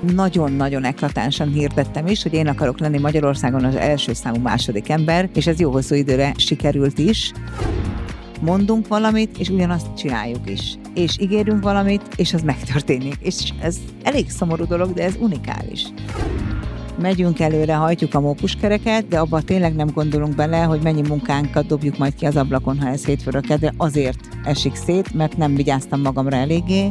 nagyon-nagyon eklatánsan hirdettem is, hogy én akarok lenni Magyarországon az első számú második ember, és ez jó hosszú időre sikerült is mondunk valamit, és ugyanazt csináljuk is. És ígérünk valamit, és az megtörténik. És ez elég szomorú dolog, de ez unikális. Megyünk előre, hajtjuk a mókuskereket, de abban tényleg nem gondolunk bele, hogy mennyi munkánkat dobjuk majd ki az ablakon, ha ez hétfőről de azért esik szét, mert nem vigyáztam magamra eléggé,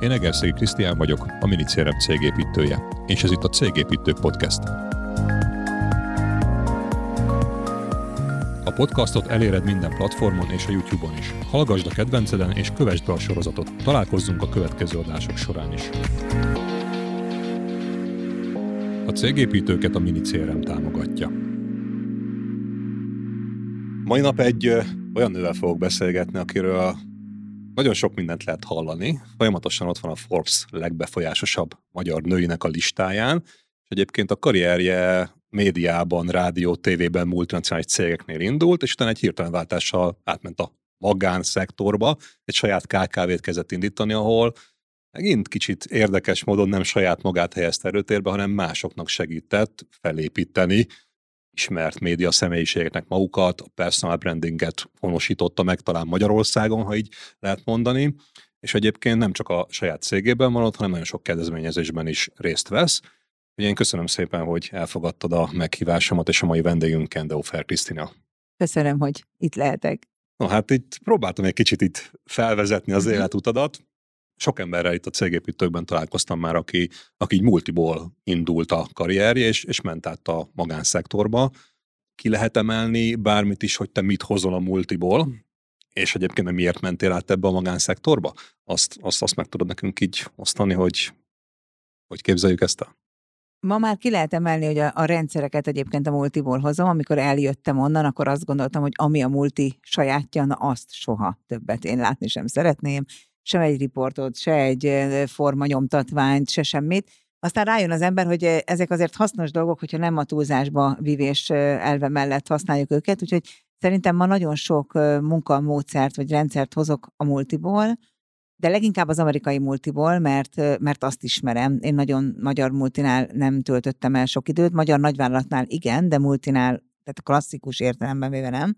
Én Egerszegi Krisztián vagyok, a Minicérem cégépítője, és ez itt a Cégépítő Podcast. A podcastot eléred minden platformon és a YouTube-on is. Hallgasd a kedvenceden és kövesd be a sorozatot. Találkozzunk a következő adások során is. A cégépítőket a Minicérem támogatja. Mai nap egy olyan nővel fogok beszélgetni, akiről nagyon sok mindent lehet hallani. Folyamatosan ott van a Forbes legbefolyásosabb magyar nőinek a listáján, és egyébként a karrierje médiában, rádió, tévében, multinacionális cégeknél indult, és utána egy hirtelen váltással átment a magánszektorba, egy saját KKV-t kezdett indítani, ahol megint kicsit érdekes módon nem saját magát helyezte erőtérbe, hanem másoknak segített felépíteni ismert média személyiségeknek magukat, a personal brandinget honosította meg talán Magyarországon, ha így lehet mondani, és egyébként nem csak a saját cégében van ott, hanem nagyon sok kedvezményezésben is részt vesz. Ugye én köszönöm szépen, hogy elfogadtad a meghívásomat, és a mai vendégünk Kendall Krisztina. Köszönöm, hogy itt lehetek. No hát itt próbáltam egy kicsit itt felvezetni az mm-hmm. életutadat sok emberrel itt a cégépítőkben találkoztam már, aki, aki így multiból indult a karrierje, és, és ment át a magánszektorba. Ki lehet emelni bármit is, hogy te mit hozol a multiból, és egyébként miért mentél át ebbe a magánszektorba? Azt, azt, azt meg tudod nekünk így osztani, hogy hogy képzeljük ezt el? Ma már ki lehet emelni, hogy a, a rendszereket egyébként a multiból hozom. Amikor eljöttem onnan, akkor azt gondoltam, hogy ami a multi sajátja, na azt soha többet én látni sem szeretném sem egy riportot, se egy formanyomtatványt, se semmit. Aztán rájön az ember, hogy ezek azért hasznos dolgok, hogyha nem a túlzásba vívés elve mellett használjuk őket, úgyhogy szerintem ma nagyon sok munkamódszert vagy rendszert hozok a multiból, de leginkább az amerikai multiból, mert, mert azt ismerem. Én nagyon magyar multinál nem töltöttem el sok időt, magyar nagyvállalatnál igen, de multinál, tehát a klasszikus értelemben véve nem.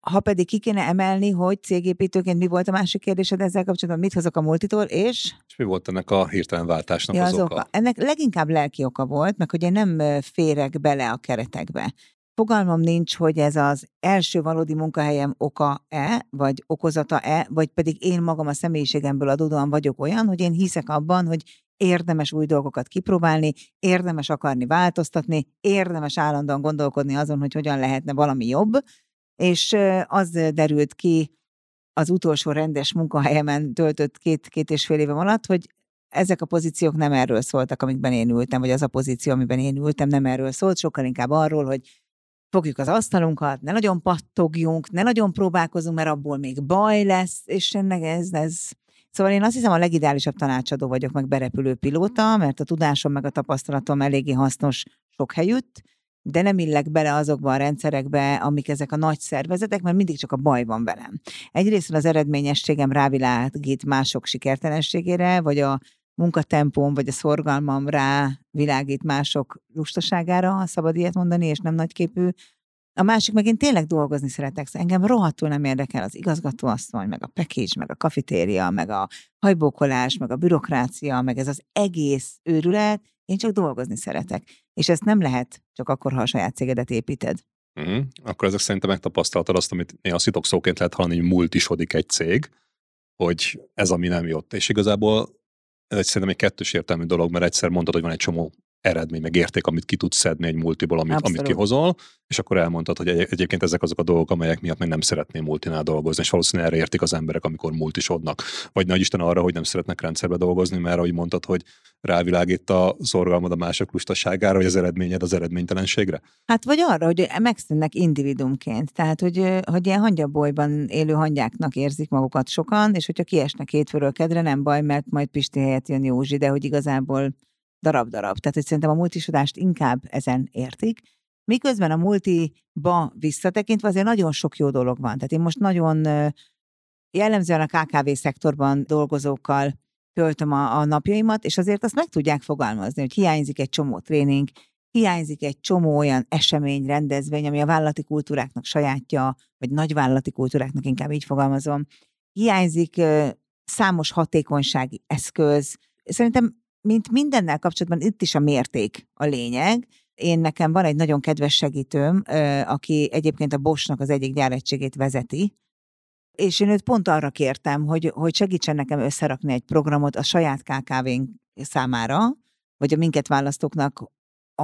Ha pedig ki kéne emelni, hogy cégépítőként mi volt a másik kérdésed ezzel kapcsolatban, mit hozok a multitól, és... És mi volt ennek a hirtelen váltásnak ja, az, az oka? oka? Ennek leginkább lelki oka volt, meg hogy én nem férek bele a keretekbe. Fogalmam nincs, hogy ez az első valódi munkahelyem oka-e, vagy okozata-e, vagy pedig én magam a személyiségemből adódóan vagyok olyan, hogy én hiszek abban, hogy érdemes új dolgokat kipróbálni, érdemes akarni változtatni, érdemes állandóan gondolkodni azon, hogy hogyan lehetne valami jobb, és az derült ki az utolsó rendes munkahelyemen töltött két, két és fél évem alatt, hogy ezek a pozíciók nem erről szóltak, amikben én ültem, vagy az a pozíció, amiben én ültem, nem erről szólt, sokkal inkább arról, hogy fogjuk az asztalunkat, ne nagyon pattogjunk, ne nagyon próbálkozunk, mert abból még baj lesz, és ennek ez, ez. Szóval én azt hiszem a legideálisabb tanácsadó vagyok, meg berepülő pilóta, mert a tudásom meg a tapasztalatom eléggé hasznos sok helyütt, de nem illek bele azokba a rendszerekbe, amik ezek a nagy szervezetek, mert mindig csak a baj van velem. Egyrészt az eredményességem rávilágít mások sikertelenségére, vagy a munkatempóm, vagy a szorgalmam rá világít mások lustaságára, ha szabad ilyet mondani, és nem nagyképű A másik meg én tényleg dolgozni szeretek, szóval engem rohadtul nem érdekel az igazgatóasszony, meg a package, meg a kafetéria, meg a hajbókolás, meg a bürokrácia, meg ez az egész őrület, én csak dolgozni szeretek. És ezt nem lehet csak akkor, ha a saját cégedet építed. Uh-huh. Akkor ezek szerintem megtapasztaltad azt, amit néha szitokszóként lehet hallani, hogy multisodik egy cég, hogy ez ami nem jött. És igazából ez egy szerintem egy kettős értelmű dolog, mert egyszer mondtad, hogy van egy csomó eredmény, meg érték, amit ki tudsz szedni egy multiból, amit, amit kihozol, és akkor elmondtad, hogy egy, egyébként ezek azok a dolgok, amelyek miatt meg nem szeretném multinál dolgozni, és valószínűleg erre értik az emberek, amikor multisodnak. Vagy nagy Isten arra, hogy nem szeretnek rendszerbe dolgozni, mert ahogy mondtad, hogy rávilágít a szorgalmad a mások lustaságára, vagy az eredményed az eredménytelenségre? Hát vagy arra, hogy megszűnnek individumként. Tehát, hogy, hogy ilyen hangyabolyban élő hangyáknak érzik magukat sokan, és hogyha kiesnek hétfőről kedre, nem baj, mert majd Pisti helyett jön Józsi, de hogy igazából darab-darab. Tehát, hogy szerintem a multisodást inkább ezen értik. Miközben a multiba visszatekintve azért nagyon sok jó dolog van. Tehát én most nagyon jellemzően a KKV szektorban dolgozókkal töltöm a, a napjaimat, és azért azt meg tudják fogalmazni, hogy hiányzik egy csomó tréning, hiányzik egy csomó olyan esemény, rendezvény, ami a vállalati kultúráknak sajátja, vagy nagyvállalati kultúráknak inkább így fogalmazom. Hiányzik számos hatékonysági eszköz. Szerintem mint mindennel kapcsolatban itt is a mérték a lényeg. Én nekem van egy nagyon kedves segítőm, aki egyébként a Bosnak az egyik gyáregységét vezeti, és én őt pont arra kértem, hogy, hogy segítsen nekem összerakni egy programot a saját KKV-nk számára, vagy a minket választóknak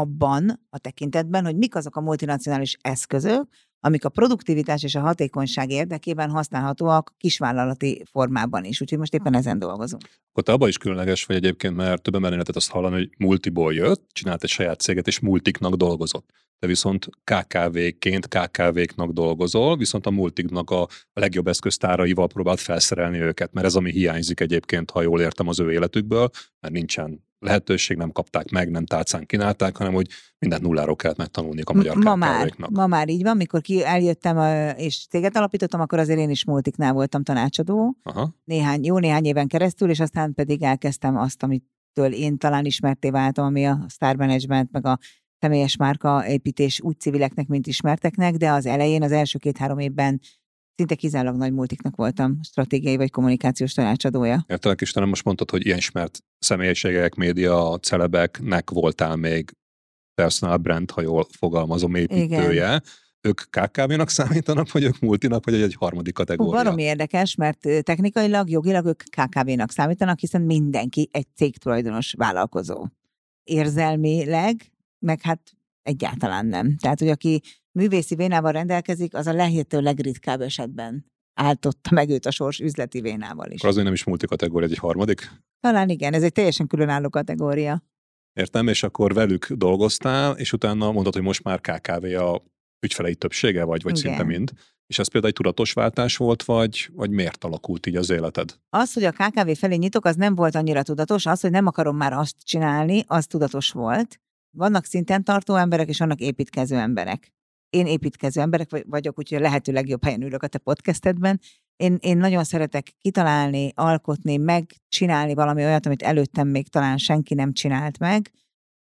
abban a tekintetben, hogy mik azok a multinacionális eszközök, amik a produktivitás és a hatékonyság érdekében használhatóak kisvállalati formában is. Úgyhogy most éppen ezen dolgozunk. Akkor te abban is különleges vagy egyébként, mert több ember lehetett azt hallani, hogy multiból jött, csinált egy saját céget, és multiknak dolgozott. Te viszont KKV-ként KKV-knak dolgozol, viszont a multiknak a legjobb eszköztáraival próbált felszerelni őket, mert ez ami hiányzik egyébként, ha jól értem az ő életükből, mert nincsen lehetőség, nem kapták meg, nem tálcán kínálták, hanem hogy mindent nulláról kellett megtanulni a magyar ma már, ma már így van, mikor ki eljöttem és céget alapítottam, akkor azért én is multiknál voltam tanácsadó, Aha. néhány, jó néhány éven keresztül, és aztán pedig elkezdtem azt, amitől én talán ismerté váltam, ami a Star Management, meg a személyes márka építés úgy civileknek, mint ismerteknek, de az elején, az első két-három évben szinte kizárólag nagy multiknak voltam stratégiai vagy kommunikációs tanácsadója. Értelek Istenem, most mondtad, hogy ilyen ismert személyiségek, média, celebeknek voltál még personal brand, ha jól fogalmazom, építője. Igen. Ők KKV-nak számítanak, vagy ők multinak, vagy egy harmadik kategória? Valami érdekes, mert technikailag, jogilag ők KKV-nak számítanak, hiszen mindenki egy cégtulajdonos vállalkozó. Érzelmileg, meg hát egyáltalán nem. Tehát, hogy aki művészi vénával rendelkezik, az a lehető legritkább esetben áltotta meg őt a sors üzleti vénával is. Akkor azért nem is multikategória, egy harmadik? Talán igen, ez egy teljesen különálló kategória. Értem, és akkor velük dolgoztál, és utána mondod, hogy most már KKV a ügyfelei többsége vagy, vagy igen. szinte mind. És ez például egy tudatos váltás volt, vagy, vagy miért alakult így az életed? Az, hogy a KKV felé nyitok, az nem volt annyira tudatos. Az, hogy nem akarom már azt csinálni, az tudatos volt. Vannak szinten tartó emberek, és vannak építkező emberek én építkező emberek vagyok, úgyhogy a lehető legjobb helyen ülök a te podcastedben. Én, én nagyon szeretek kitalálni, alkotni, megcsinálni valami olyat, amit előttem még talán senki nem csinált meg,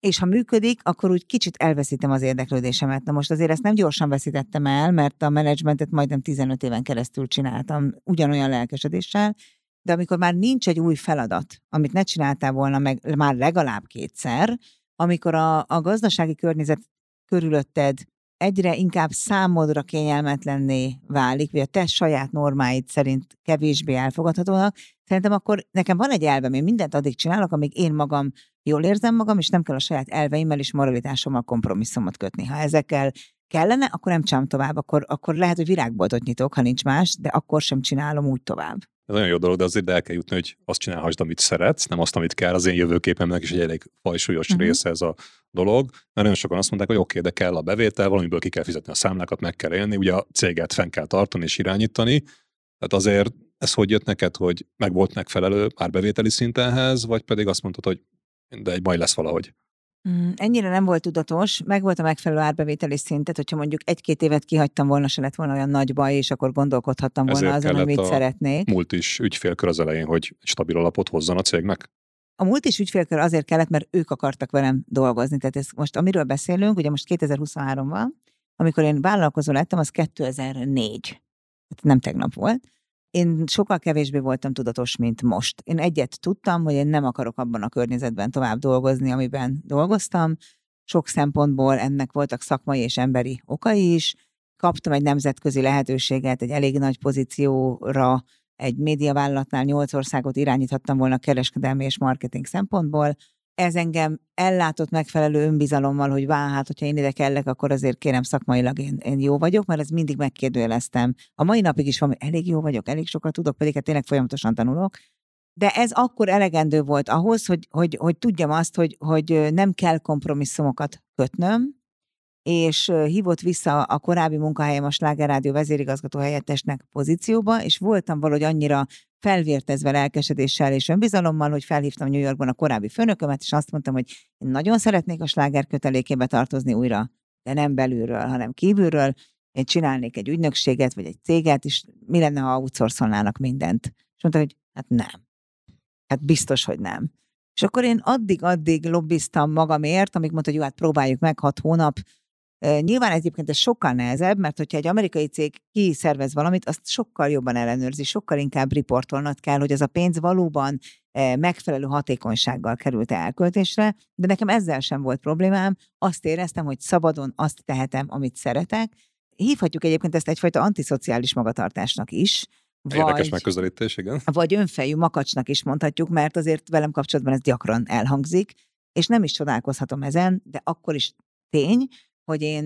és ha működik, akkor úgy kicsit elveszítem az érdeklődésemet. Na most azért ezt nem gyorsan veszítettem el, mert a menedzsmentet majdnem 15 éven keresztül csináltam ugyanolyan lelkesedéssel, de amikor már nincs egy új feladat, amit ne csináltál volna meg már legalább kétszer, amikor a, a gazdasági környezet körülötted egyre inkább számodra kényelmetlenné válik, vagy a te saját normáid szerint kevésbé elfogadhatónak, szerintem akkor nekem van egy elvem, én mindent addig csinálok, amíg én magam jól érzem magam, és nem kell a saját elveimmel és moralitásommal kompromisszumot kötni. Ha ezekkel kellene, akkor nem csinálom tovább, akkor, akkor lehet, hogy virágboltot nyitok, ha nincs más, de akkor sem csinálom úgy tovább. Ez nagyon jó dolog, de azért el kell jutni, hogy azt csinálhassd, amit szeretsz, nem azt, amit kell. Az én jövőképemnek is egy elég fajsúlyos uh-huh. része ez a dolog. Mert nagyon sokan azt mondták, hogy oké, okay, de kell a bevétel, valamiből ki kell fizetni a számlákat, meg kell élni, ugye a céget fenn kell tartani és irányítani. Tehát azért ez hogy jött neked, hogy meg volt megfelelő bevételi szintenhez, vagy pedig azt mondtad, hogy de egy majd lesz valahogy? Mm, ennyire nem volt tudatos, meg volt a megfelelő árbevételi szintet, hogyha mondjuk egy-két évet kihagytam volna, se lett volna olyan nagy baj, és akkor gondolkodhattam volna Ezért azon, hogy mit szeretnék. Múlt is ügyfélkör az elején, hogy stabil alapot hozzon a cégnek? A múlt is ügyfélkör azért kellett, mert ők akartak velem dolgozni. Tehát ez most, amiről beszélünk, ugye most 2023 van, amikor én vállalkozó lettem, az 2004. Hát nem tegnap volt. Én sokkal kevésbé voltam tudatos, mint most. Én egyet tudtam, hogy én nem akarok abban a környezetben tovább dolgozni, amiben dolgoztam. Sok szempontból ennek voltak szakmai és emberi okai is. Kaptam egy nemzetközi lehetőséget, egy elég nagy pozícióra, egy médiavállalatnál nyolc országot irányíthattam volna kereskedelmi és marketing szempontból, ez engem ellátott megfelelő önbizalommal, hogy vá, hát, hogyha én ide kellek, akkor azért kérem szakmailag én, én jó vagyok, mert ez mindig megkérdőjeleztem. A mai napig is van, hogy elég jó vagyok, elég sokat tudok, pedig hát tényleg folyamatosan tanulok. De ez akkor elegendő volt ahhoz, hogy, hogy, hogy tudjam azt, hogy, hogy nem kell kompromisszumokat kötnöm, és hívott vissza a korábbi munkahelyem a Sláger Rádió vezérigazgató helyettesnek pozícióba, és voltam valahogy annyira felvértezve lelkesedéssel és önbizalommal, hogy felhívtam New Yorkban a korábbi főnökömet, és azt mondtam, hogy én nagyon szeretnék a sláger kötelékébe tartozni újra, de nem belülről, hanem kívülről. Én csinálnék egy ügynökséget, vagy egy céget, és mi lenne, ha outsourcolnának mindent? És mondta, hogy hát nem. Hát biztos, hogy nem. És akkor én addig-addig lobbiztam magamért, amíg mondta, hogy jó, hát próbáljuk meg, hat hónap, Nyilván egyébként ez sokkal nehezebb, mert hogyha egy amerikai cég kiszervez valamit, azt sokkal jobban ellenőrzi, sokkal inkább riportolnod kell, hogy az a pénz valóban megfelelő hatékonysággal került elköltésre, de nekem ezzel sem volt problémám. Azt éreztem, hogy szabadon azt tehetem, amit szeretek. Hívhatjuk egyébként ezt egyfajta antiszociális magatartásnak is, Érdekes vagy, megközelítés, igen. Vagy önfejű makacsnak is mondhatjuk, mert azért velem kapcsolatban ez gyakran elhangzik, és nem is csodálkozhatom ezen, de akkor is tény, hogy én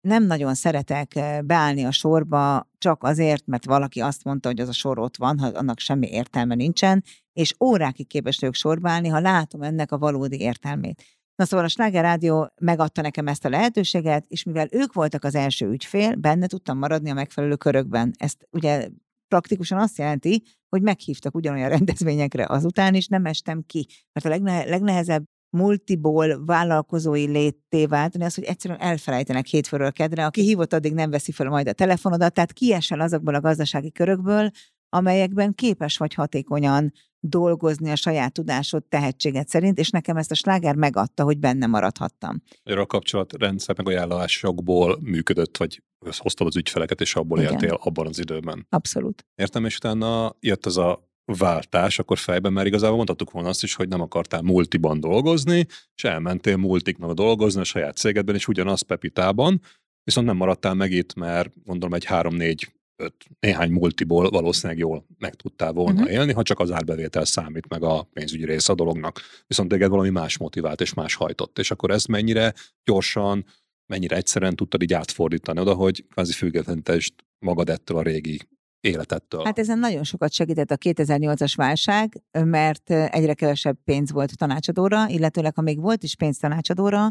nem nagyon szeretek beállni a sorba csak azért, mert valaki azt mondta, hogy az a sor ott van, ha annak semmi értelme nincsen, és órákig képes vagyok sorba állni, ha látom ennek a valódi értelmét. Na szóval a Sláger Rádió megadta nekem ezt a lehetőséget, és mivel ők voltak az első ügyfél, benne tudtam maradni a megfelelő körökben. Ezt ugye praktikusan azt jelenti, hogy meghívtak ugyanolyan rendezvényekre azután is, nem estem ki. Mert a legne- legnehezebb multiból vállalkozói létté váltani, az, hogy egyszerűen elfelejtenek hétfőről kedre, aki hívott, addig nem veszi fel majd a telefonodat, tehát kiesel azokból a gazdasági körökből, amelyekben képes vagy hatékonyan dolgozni a saját tudásod, tehetséget szerint, és nekem ezt a sláger megadta, hogy benne maradhattam. A kapcsolatrendszer meg ajánlásokból működött, vagy hoztad az ügyfeleket, és abból Igen. éltél abban az időben. Abszolút. Értem, és utána jött ez a váltás, akkor fejben már igazából mondhattuk volna azt is, hogy nem akartál multiban dolgozni, és elmentél multiknak dolgozni a saját cégedben, és ugyanaz Pepitában, viszont nem maradtál meg itt, mert gondolom egy három-négy öt, néhány multiból valószínűleg jól meg tudtál volna uh-huh. élni, ha csak az árbevétel számít meg a pénzügyi része a dolognak. Viszont téged valami más motivált és más hajtott. És akkor ezt mennyire gyorsan, mennyire egyszerűen tudtad így átfordítani oda, hogy kvázi függetlenítest magad ettől a régi életettől. Hát ezen nagyon sokat segített a 2008-as válság, mert egyre kevesebb pénz volt tanácsadóra, illetőleg ha még volt is pénz tanácsadóra,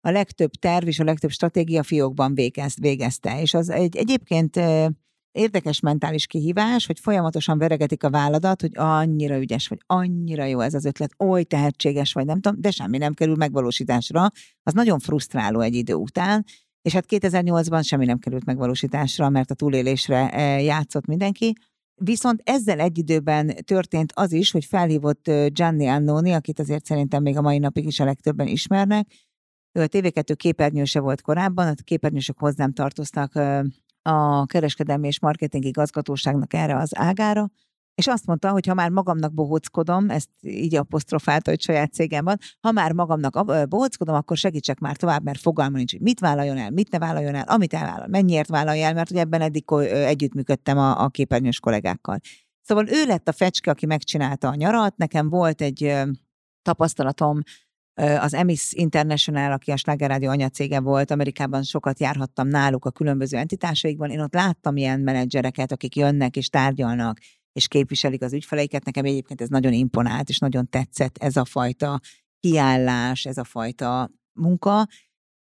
a legtöbb terv és a legtöbb stratégia fiókban végezte. És az egy, egyébként érdekes mentális kihívás, hogy folyamatosan veregetik a válladat, hogy annyira ügyes vagy, annyira jó ez az ötlet, oly tehetséges vagy, nem tudom, de semmi nem kerül megvalósításra. Az nagyon frusztráló egy idő után, és hát 2008-ban semmi nem került megvalósításra, mert a túlélésre e, játszott mindenki. Viszont ezzel egy időben történt az is, hogy felhívott Gianni Annoni, akit azért szerintem még a mai napig is a legtöbben ismernek. Ő a TV2 képernyőse volt korábban, a képernyősök hozzám tartoztak a kereskedelmi és marketing igazgatóságnak erre az ágára, és azt mondta, hogy ha már magamnak bohóckodom, ezt így apostrofálta, hogy saját cégem van, ha már magamnak bohóckodom, akkor segítsek már tovább, mert fogalma nincs, hogy mit vállaljon el, mit ne vállaljon el, amit elvállal, mennyiért vállalja el, mert ugye ebben eddig együttműködtem a, a képernyős kollégákkal. Szóval ő lett a fecske, aki megcsinálta a nyarat, nekem volt egy tapasztalatom, az Emis International, aki a Schlager Rádió anyacége volt, Amerikában sokat járhattam náluk a különböző entitásaikban, én ott láttam ilyen menedzsereket, akik jönnek és tárgyalnak, és képviselik az ügyfeleiket. Nekem egyébként ez nagyon imponált, és nagyon tetszett ez a fajta kiállás, ez a fajta munka.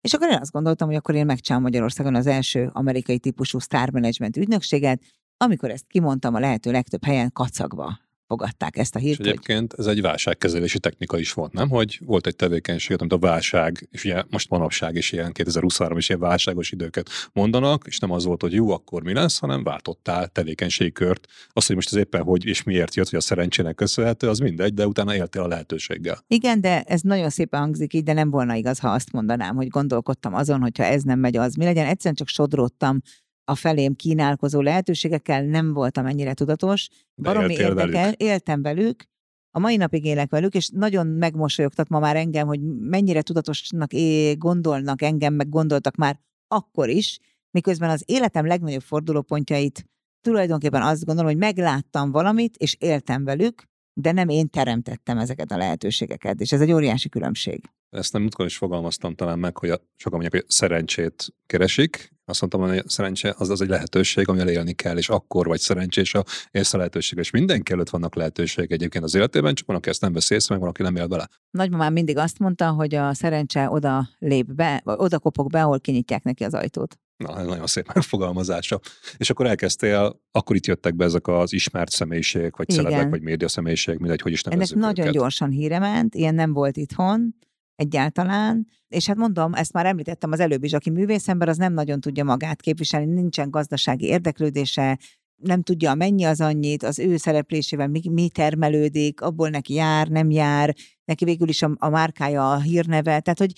És akkor én azt gondoltam, hogy akkor én megcsinálom Magyarországon az első amerikai típusú star management ügynökséget, amikor ezt kimondtam a lehető legtöbb helyen kacagva fogadták ezt a És hírt, hogy egyébként ez egy válságkezelési technika is volt, nem? Hogy volt egy tevékenység, amit a válság, és ugye most manapság is ilyen 2023 is ilyen válságos időket mondanak, és nem az volt, hogy jó, akkor mi lesz, hanem váltottál tevékenységkört. Az, hogy most ez éppen hogy és miért jött, hogy a szerencsének köszönhető, az mindegy, de utána éltél a lehetőséggel. Igen, de ez nagyon szépen hangzik így, de nem volna igaz, ha azt mondanám, hogy gondolkodtam azon, hogyha ez nem megy, az mi legyen. Egyszerűen csak sodródtam a felém kínálkozó lehetőségekkel, nem voltam ennyire tudatos. De Baromi érdekel, velük. éltem velük, a mai napig élek velük, és nagyon megmosolyogtat ma már engem, hogy mennyire tudatosnak é- gondolnak engem, meg gondoltak már akkor is, miközben az életem legnagyobb fordulópontjait tulajdonképpen azt gondolom, hogy megláttam valamit, és éltem velük, de nem én teremtettem ezeket a lehetőségeket, és ez egy óriási különbség. Ezt nem múltkor is fogalmaztam talán meg, hogy a, sokan mondják, hogy szerencsét keresik. Azt mondtam, hogy a szerencse az, az egy lehetőség, amivel élni kell, és akkor vagy szerencsés, ha élsz a lehetőség. És mindenki előtt vannak lehetőségek egyébként az életében, csak van, aki ezt nem veszi észre, meg van, aki nem él vele. Nagymamám mindig azt mondta, hogy a szerencse oda lép be, vagy oda kopog be, ahol kinyitják neki az ajtót. Na, nagyon szép megfogalmazása. És akkor elkezdtél, akkor itt jöttek be ezek az ismert személyiségek, vagy Igen. celebek, vagy média személyiségek, mindegy, hogy is Ennek nevezzük nagyon őket. gyorsan híre ment, ilyen nem volt itthon egyáltalán, és hát mondom, ezt már említettem az előbb is, aki művészember, az nem nagyon tudja magát képviselni, nincsen gazdasági érdeklődése, nem tudja, mennyi az annyit, az ő szereplésével mi, mi termelődik, abból neki jár, nem jár, neki végül is a, a márkája, a hírneve, tehát hogy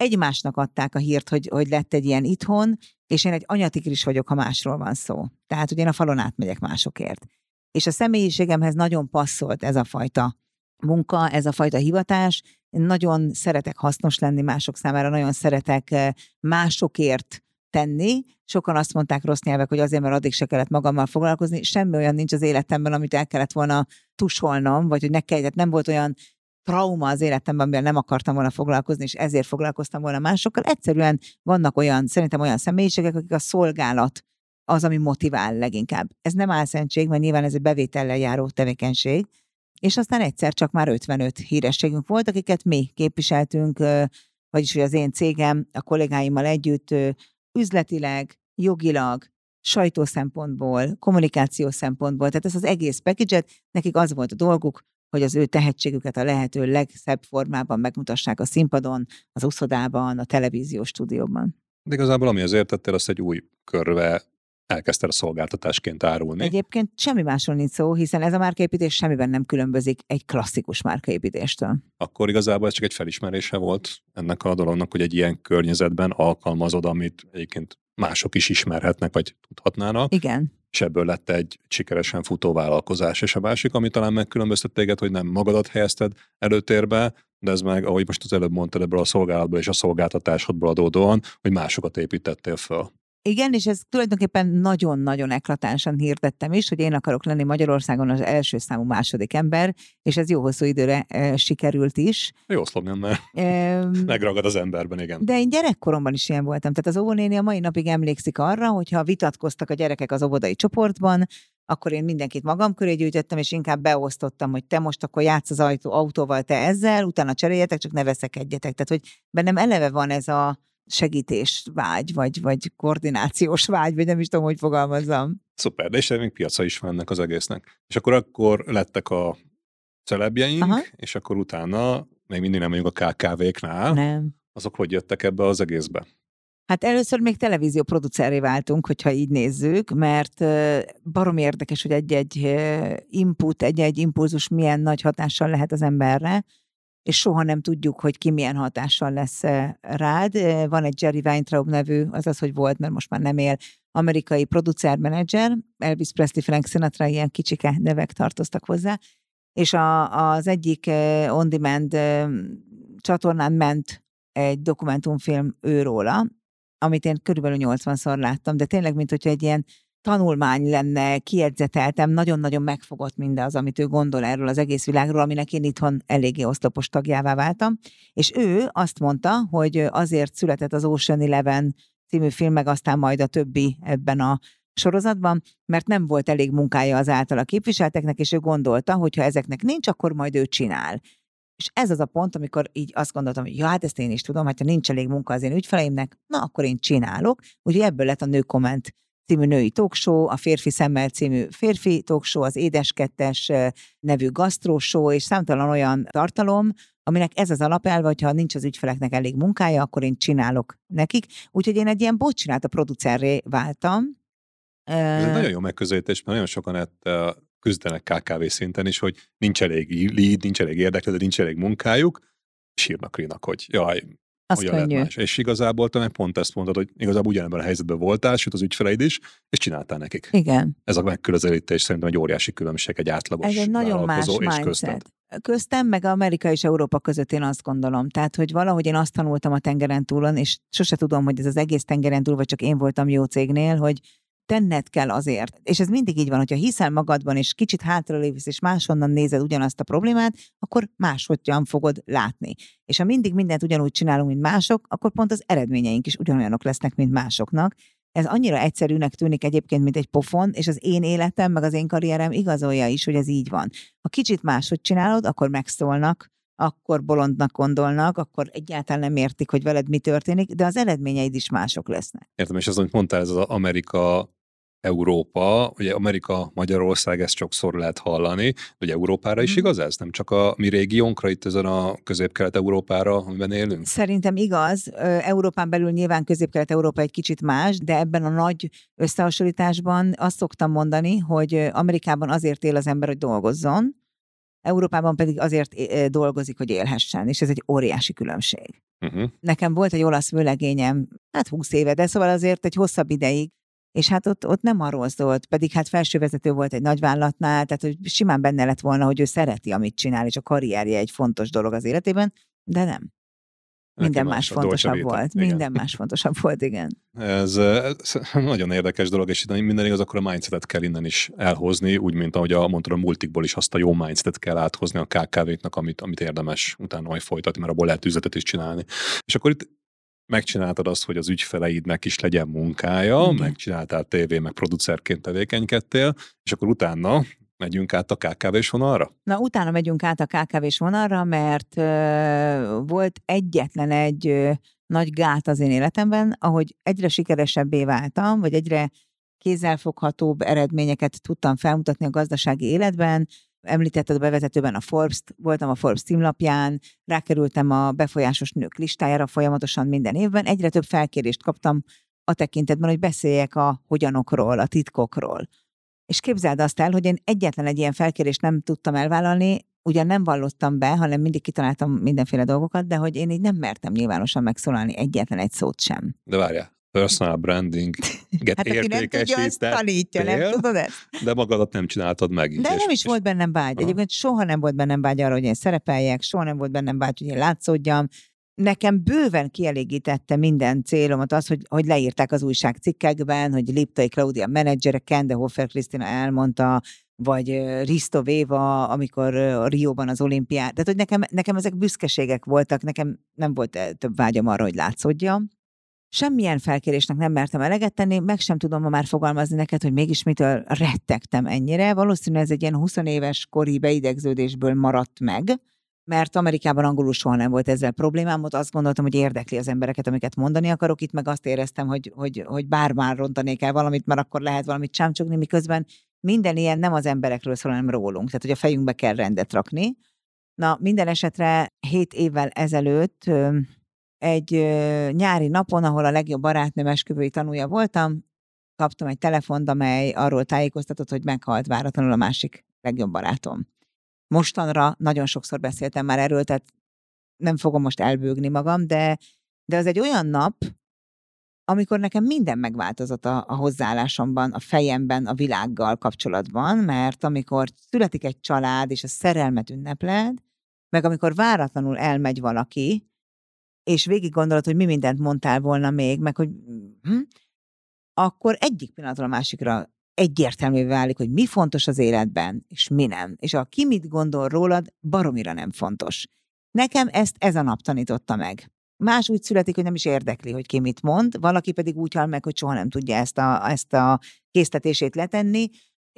egymásnak adták a hírt, hogy, hogy lett egy ilyen itthon, és én egy anyatikris vagyok, ha másról van szó. Tehát, hogy én a falon átmegyek másokért. És a személyiségemhez nagyon passzolt ez a fajta munka, ez a fajta hivatás. Én nagyon szeretek hasznos lenni mások számára, nagyon szeretek eh, másokért tenni. Sokan azt mondták rossz nyelvek, hogy azért, mert addig se kellett magammal foglalkozni. Semmi olyan nincs az életemben, amit el kellett volna tusolnom, vagy hogy ne kellett, nem volt olyan trauma az életemben, amivel nem akartam volna foglalkozni, és ezért foglalkoztam volna másokkal. Egyszerűen vannak olyan, szerintem olyan személyiségek, akik a szolgálat az, ami motivál leginkább. Ez nem álszentség, mert nyilván ez egy bevétellel járó tevékenység, és aztán egyszer csak már 55 hírességünk volt, akiket mi képviseltünk, vagyis hogy az én cégem a kollégáimmal együtt üzletileg, jogilag, sajtó szempontból, kommunikáció szempontból, tehát ez az egész package nekik az volt a dolguk, hogy az ő tehetségüket a lehető legszebb formában megmutassák a színpadon, az uszodában, a televíziós stúdióban. De igazából ami az értettél, azt egy új körbe elkezdted a szolgáltatásként árulni. Egyébként semmi másról nincs szó, hiszen ez a márkaépítés semmiben nem különbözik egy klasszikus márkaépítéstől. Akkor igazából ez csak egy felismerése volt ennek a dolognak, hogy egy ilyen környezetben alkalmazod, amit egyébként mások is ismerhetnek, vagy tudhatnának, Igen. és ebből lett egy sikeresen futó vállalkozás. És a másik, ami talán megkülönböztet téged, hogy nem magadat helyezted előtérbe, de ez meg, ahogy most az előbb mondtad, ebből a szolgálatból és a szolgáltatásodból adódóan, hogy másokat építettél föl. Igen, és ez tulajdonképpen nagyon-nagyon eklatánsan hirdettem is, hogy én akarok lenni Magyarországon az első számú második ember, és ez jó hosszú időre e, sikerült is. Jó szlogan, mert E, megragad az emberben, igen. De én gyerekkoromban is ilyen voltam. Tehát az óvónéni a mai napig emlékszik arra, hogyha vitatkoztak a gyerekek az óvodai csoportban, akkor én mindenkit magam köré gyűjtöttem, és inkább beosztottam, hogy te most akkor játsz az ajtó, autóval, te ezzel, utána cseréljetek, csak ne veszekedjetek. Tehát, hogy bennem eleve van ez a segítés vágy, vagy, vagy koordinációs vágy, vagy nem is tudom, hogy fogalmazzam. Szuper, de és még piaca is van ennek az egésznek. És akkor akkor lettek a celebjeink, Aha. és akkor utána, még mindig nem vagyunk a KKV-knál, Nem. azok hogy jöttek ebbe az egészbe? Hát először még televízió produceré váltunk, hogyha így nézzük, mert barom érdekes, hogy egy-egy input, egy-egy impulzus milyen nagy hatással lehet az emberre, és soha nem tudjuk, hogy ki milyen hatással lesz rád. Van egy Jerry Weintraub nevű, azaz, hogy volt, mert most már nem él, amerikai producer-menedzser, Elvis Presley, Frank Sinatra, ilyen kicsike nevek tartoztak hozzá, és a, az egyik on-demand csatornán ment egy dokumentumfilm őróla, amit én körülbelül 80-szor láttam, de tényleg, mint hogyha egy ilyen tanulmány lenne, kiedzeteltem, nagyon-nagyon megfogott mindaz, amit ő gondol erről az egész világról, aminek én itthon eléggé oszlopos tagjává váltam. És ő azt mondta, hogy azért született az Ocean Eleven című film, meg aztán majd a többi ebben a sorozatban, mert nem volt elég munkája az általa képviselteknek, és ő gondolta, hogy ha ezeknek nincs, akkor majd ő csinál. És ez az a pont, amikor így azt gondoltam, hogy ja, hát ezt én is tudom, hát ha nincs elég munka az én ügyfeleimnek, na akkor én csinálok. Úgyhogy ebből lett a Nő Komment című női talkshow, a Férfi Szemmel című férfi talkshow, az Édeskettes nevű gasztróshow, és számtalan olyan tartalom, aminek ez az alapelve, hogyha nincs az ügyfeleknek elég munkája, akkor én csinálok nekik. Úgyhogy én egy ilyen a producerré váltam. Ez nagyon jó megközelítés, mert nagyon sokan ezt küzdenek KKV szinten is, hogy nincs elég lead, nincs elég érdeklődő, nincs elég munkájuk, sírnak rínak, hogy jaj, az hogyan könnyű. Más. És igazából te meg pont ezt mondod, hogy igazából ugyanebben a helyzetben voltál, sőt az ügyfeleid is, és csináltál nekik. Igen. Ez a megközelítés szerintem egy óriási különbség egy átlagos Ez egy nagyon más és mindset. Köztem, meg Amerika és Európa között én azt gondolom. Tehát, hogy valahogy én azt tanultam a tengeren túlon, és sose tudom, hogy ez az egész tengeren túl, vagy csak én voltam jó cégnél, hogy tenned kell azért. És ez mindig így van, hogyha hiszel magadban, és kicsit hátralévsz, és máshonnan nézed ugyanazt a problémát, akkor máshogyan fogod látni. És ha mindig mindent ugyanúgy csinálunk, mint mások, akkor pont az eredményeink is ugyanolyanok lesznek, mint másoknak. Ez annyira egyszerűnek tűnik egyébként, mint egy pofon, és az én életem, meg az én karrierem igazolja is, hogy ez így van. Ha kicsit máshogy csinálod, akkor megszólnak, akkor bolondnak gondolnak, akkor egyáltalán nem értik, hogy veled mi történik, de az eredményeid is mások lesznek. Értem, és az, amit mondtál, ez az Amerika Európa, ugye Amerika, Magyarország, ezt sokszor lehet hallani, de ugye Európára is mhm. igaz ez? Nem csak a mi régiónkra, itt ezen a közép-kelet-európára, amiben élünk? Szerintem igaz. Európán belül nyilván közép-kelet-európa egy kicsit más, de ebben a nagy összehasonlításban azt szoktam mondani, hogy Amerikában azért él az ember, hogy dolgozzon, Európában pedig azért dolgozik, hogy élhessen, és ez egy óriási különbség. Uh-huh. Nekem volt egy olasz vőlegényem, hát 20 éve, de szóval azért egy hosszabb ideig, és hát ott, ott nem arról szólt, pedig hát felsővezető volt egy nagyvállalatnál, tehát hogy simán benne lett volna, hogy ő szereti, amit csinál, és a karrierje egy fontos dolog az életében, de nem. Minden más, más fontosabb volt. Igen. Minden más fontosabb volt, igen. Ez, ez nagyon érdekes dolog, és itt minden igaz, akkor a mindsetet kell innen is elhozni, úgy, mint ahogy a, mondtad, a multikból is azt a jó mindsetet kell áthozni a KKV-knak, amit, amit érdemes utána majd folytatni, mert abból lehet üzletet is csinálni. És akkor itt megcsináltad azt, hogy az ügyfeleidnek is legyen munkája, Igen. megcsináltál tévé, meg producerként tevékenykedtél, és akkor utána megyünk át a KKV-s vonalra? Na, utána megyünk át a KKV-s vonalra, mert uh, volt egyetlen egy uh, nagy gát az én életemben, ahogy egyre sikeresebbé váltam, vagy egyre kézzelfoghatóbb eredményeket tudtam felmutatni a gazdasági életben, Említetted a bevezetőben a Forbes-t, voltam a Forbes címlapján, rákerültem a befolyásos nők listájára folyamatosan minden évben, egyre több felkérést kaptam a tekintetben, hogy beszéljek a hogyanokról, a titkokról. És képzeld azt el, hogy én egyetlen egy ilyen felkérést nem tudtam elvállalni, ugyan nem vallottam be, hanem mindig kitaláltam mindenféle dolgokat, de hogy én így nem mertem nyilvánosan megszólalni egyetlen egy szót sem. De várjál, personal branding hát aki nem tanítja, nem tudod ezt? De magadat nem csináltad meg. De és, nem is és... volt bennem vágy. Aha. Egyébként soha nem volt bennem vágy arra, hogy én szerepeljek, soha nem volt bennem vágy, hogy én látszódjam. Nekem bőven kielégítette minden célomat az, hogy, hogy leírták az újságcikkekben, hogy Liptai Claudia menedzsere, Kende Hofer Krisztina elmondta, vagy Risto Véva, amikor Rióban az olimpiát. Tehát, hogy nekem, nekem ezek büszkeségek voltak, nekem nem volt több vágyam arra, hogy látszódjam. Semmilyen felkérésnek nem mertem eleget tenni, meg sem tudom ma már fogalmazni neked, hogy mégis mitől rettegtem ennyire. Valószínűleg ez egy ilyen 20 éves kori beidegződésből maradt meg, mert Amerikában angolul soha nem volt ezzel problémám, ott azt gondoltam, hogy érdekli az embereket, amiket mondani akarok, itt meg azt éreztem, hogy, hogy, hogy bár már rontanék el valamit, mert akkor lehet valamit csámcsogni, miközben minden ilyen nem az emberekről szól, hanem rólunk, tehát hogy a fejünkbe kell rendet rakni. Na, minden esetre hét évvel ezelőtt egy nyári napon, ahol a legjobb barátnőm esküvői tanúja voltam, kaptam egy telefont, amely arról tájékoztatott, hogy meghalt váratlanul a másik legjobb barátom. Mostanra nagyon sokszor beszéltem már erről, tehát nem fogom most elbőgni magam, de, de az egy olyan nap, amikor nekem minden megváltozott a, a hozzáállásomban, a fejemben, a világgal kapcsolatban, mert amikor születik egy család, és a szerelmet ünnepled, meg amikor váratlanul elmegy valaki, és végig gondolod, hogy mi mindent mondtál volna még, meg hogy hm, akkor egyik pillanatról a másikra egyértelművé válik, hogy mi fontos az életben, és mi nem. És a ki mit gondol rólad, baromira nem fontos. Nekem ezt ez a nap tanította meg. Más úgy születik, hogy nem is érdekli, hogy ki mit mond, valaki pedig úgy hal meg, hogy soha nem tudja ezt a, ezt a késztetését letenni,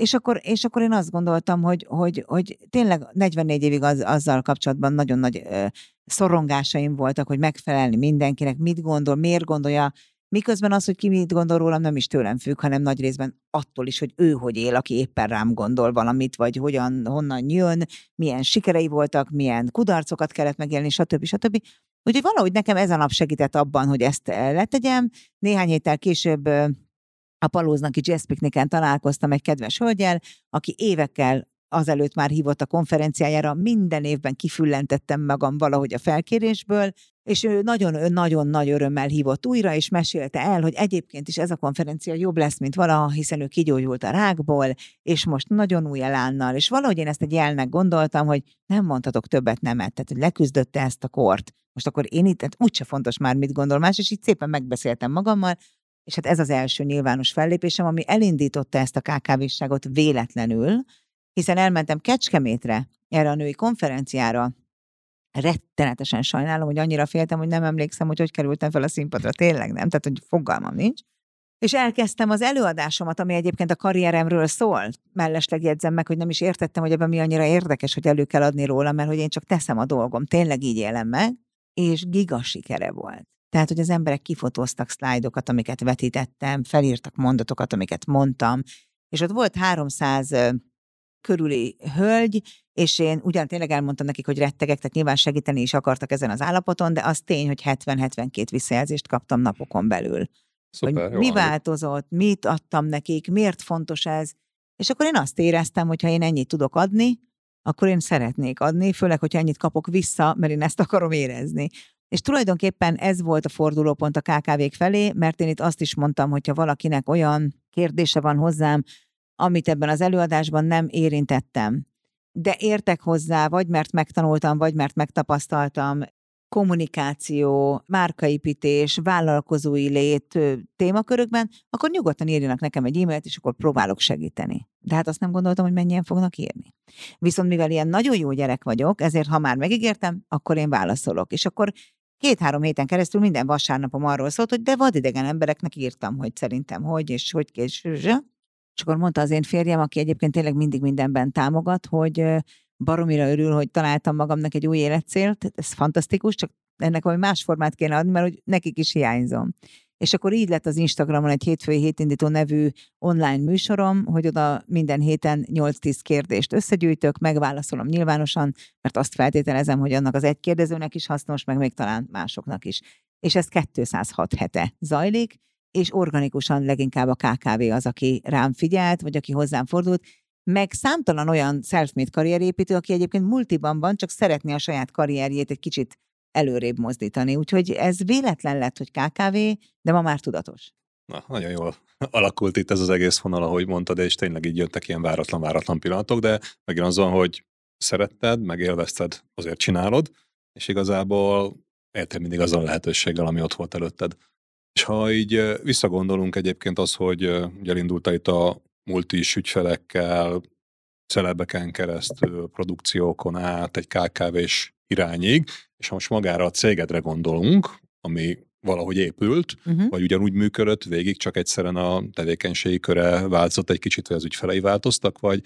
és akkor, és akkor én azt gondoltam, hogy, hogy, hogy tényleg 44 évig az, azzal kapcsolatban nagyon nagy ö, szorongásaim voltak, hogy megfelelni mindenkinek, mit gondol, miért gondolja, Miközben az, hogy ki mit gondol rólam, nem is tőlem függ, hanem nagy részben attól is, hogy ő hogy él, aki éppen rám gondol valamit, vagy hogyan, honnan jön, milyen sikerei voltak, milyen kudarcokat kellett megélni, stb. stb. Úgyhogy valahogy nekem ez a nap segített abban, hogy ezt letegyem. Néhány héttel később a Palóznaki Jazz Picniken találkoztam egy kedves hölgyel, aki évekkel azelőtt már hívott a konferenciájára, minden évben kifüllentettem magam valahogy a felkérésből, és ő nagyon-nagyon nagy örömmel hívott újra, és mesélte el, hogy egyébként is ez a konferencia jobb lesz, mint valaha, hiszen ő kigyógyult a rákból, és most nagyon új elánnal, és valahogy én ezt egy jelnek gondoltam, hogy nem mondhatok többet nemet, tehát hogy leküzdötte ezt a kort. Most akkor én itt, tehát úgyse fontos már, mit gondol más, és így szépen megbeszéltem magammal, és hát ez az első nyilvános fellépésem, ami elindította ezt a KKV-ságot véletlenül, hiszen elmentem Kecskemétre, erre a női konferenciára, rettenetesen sajnálom, hogy annyira féltem, hogy nem emlékszem, hogy hogy kerültem fel a színpadra. Tényleg nem, tehát hogy fogalmam nincs. És elkezdtem az előadásomat, ami egyébként a karrieremről szól. Mellesleg jegyzem meg, hogy nem is értettem, hogy ebben mi annyira érdekes, hogy elő kell adni róla, mert hogy én csak teszem a dolgom, tényleg így élem meg, és giga sikere volt. Tehát, hogy az emberek kifotóztak szlájdokat, amiket vetítettem, felírtak mondatokat, amiket mondtam, és ott volt 300 körüli hölgy, és én ugyan tényleg elmondtam nekik, hogy rettegek, tehát nyilván segíteni is akartak ezen az állapoton, de az tény, hogy 70-72 visszajelzést kaptam napokon belül. Szuper, hogy mi jó, változott, mit adtam nekik, miért fontos ez. És akkor én azt éreztem, hogy ha én ennyit tudok adni, akkor én szeretnék adni, főleg, hogyha ennyit kapok vissza, mert én ezt akarom érezni. És tulajdonképpen ez volt a fordulópont a KKV-k felé, mert én itt azt is mondtam, hogyha valakinek olyan kérdése van hozzám, amit ebben az előadásban nem érintettem, de értek hozzá, vagy mert megtanultam, vagy mert megtapasztaltam, kommunikáció, márkaipítés, vállalkozói lét témakörökben, akkor nyugodtan írjanak nekem egy e-mailt, és akkor próbálok segíteni. De hát azt nem gondoltam, hogy mennyien fognak írni. Viszont mivel ilyen nagyon jó gyerek vagyok, ezért ha már megígértem, akkor én válaszolok. És akkor két-három héten keresztül minden vasárnapom arról szólt, hogy de vadidegen embereknek írtam, hogy szerintem hogy, és hogy kés, és akkor mondta az én férjem, aki egyébként tényleg mindig mindenben támogat, hogy baromira örül, hogy találtam magamnak egy új életcélt, ez fantasztikus, csak ennek valami más formát kéne adni, mert hogy nekik is hiányzom. És akkor így lett az Instagramon egy hétfői hétindító nevű online műsorom, hogy oda minden héten 8-10 kérdést összegyűjtök, megválaszolom nyilvánosan, mert azt feltételezem, hogy annak az egy kérdezőnek is hasznos, meg még talán másoknak is. És ez 206 hete zajlik, és organikusan leginkább a KKV az, aki rám figyelt, vagy aki hozzám fordult, meg számtalan olyan self-made karrierépítő, aki egyébként multiban van, csak szeretné a saját karrierjét egy kicsit előrébb mozdítani. Úgyhogy ez véletlen lett, hogy KKV, de ma már tudatos. Na, nagyon jól alakult itt ez az egész vonal, ahogy mondtad, és tényleg így jöttek ilyen váratlan-váratlan pillanatok, de megint az van, hogy szeretted, meg élvezted, azért csinálod, és igazából éltél mindig azon a lehetőséggel, ami ott volt előtted. És ha így visszagondolunk egyébként az, hogy ugye elindult itt a multis ügyfelekkel, celebeken keresztül, produkciókon át, egy KKV-s irányig, és ha most magára a cégedre gondolunk, ami valahogy épült, uh-huh. vagy ugyanúgy működött végig, csak egyszerűen a tevékenységi köre változott egy kicsit, vagy az ügyfelei változtak, vagy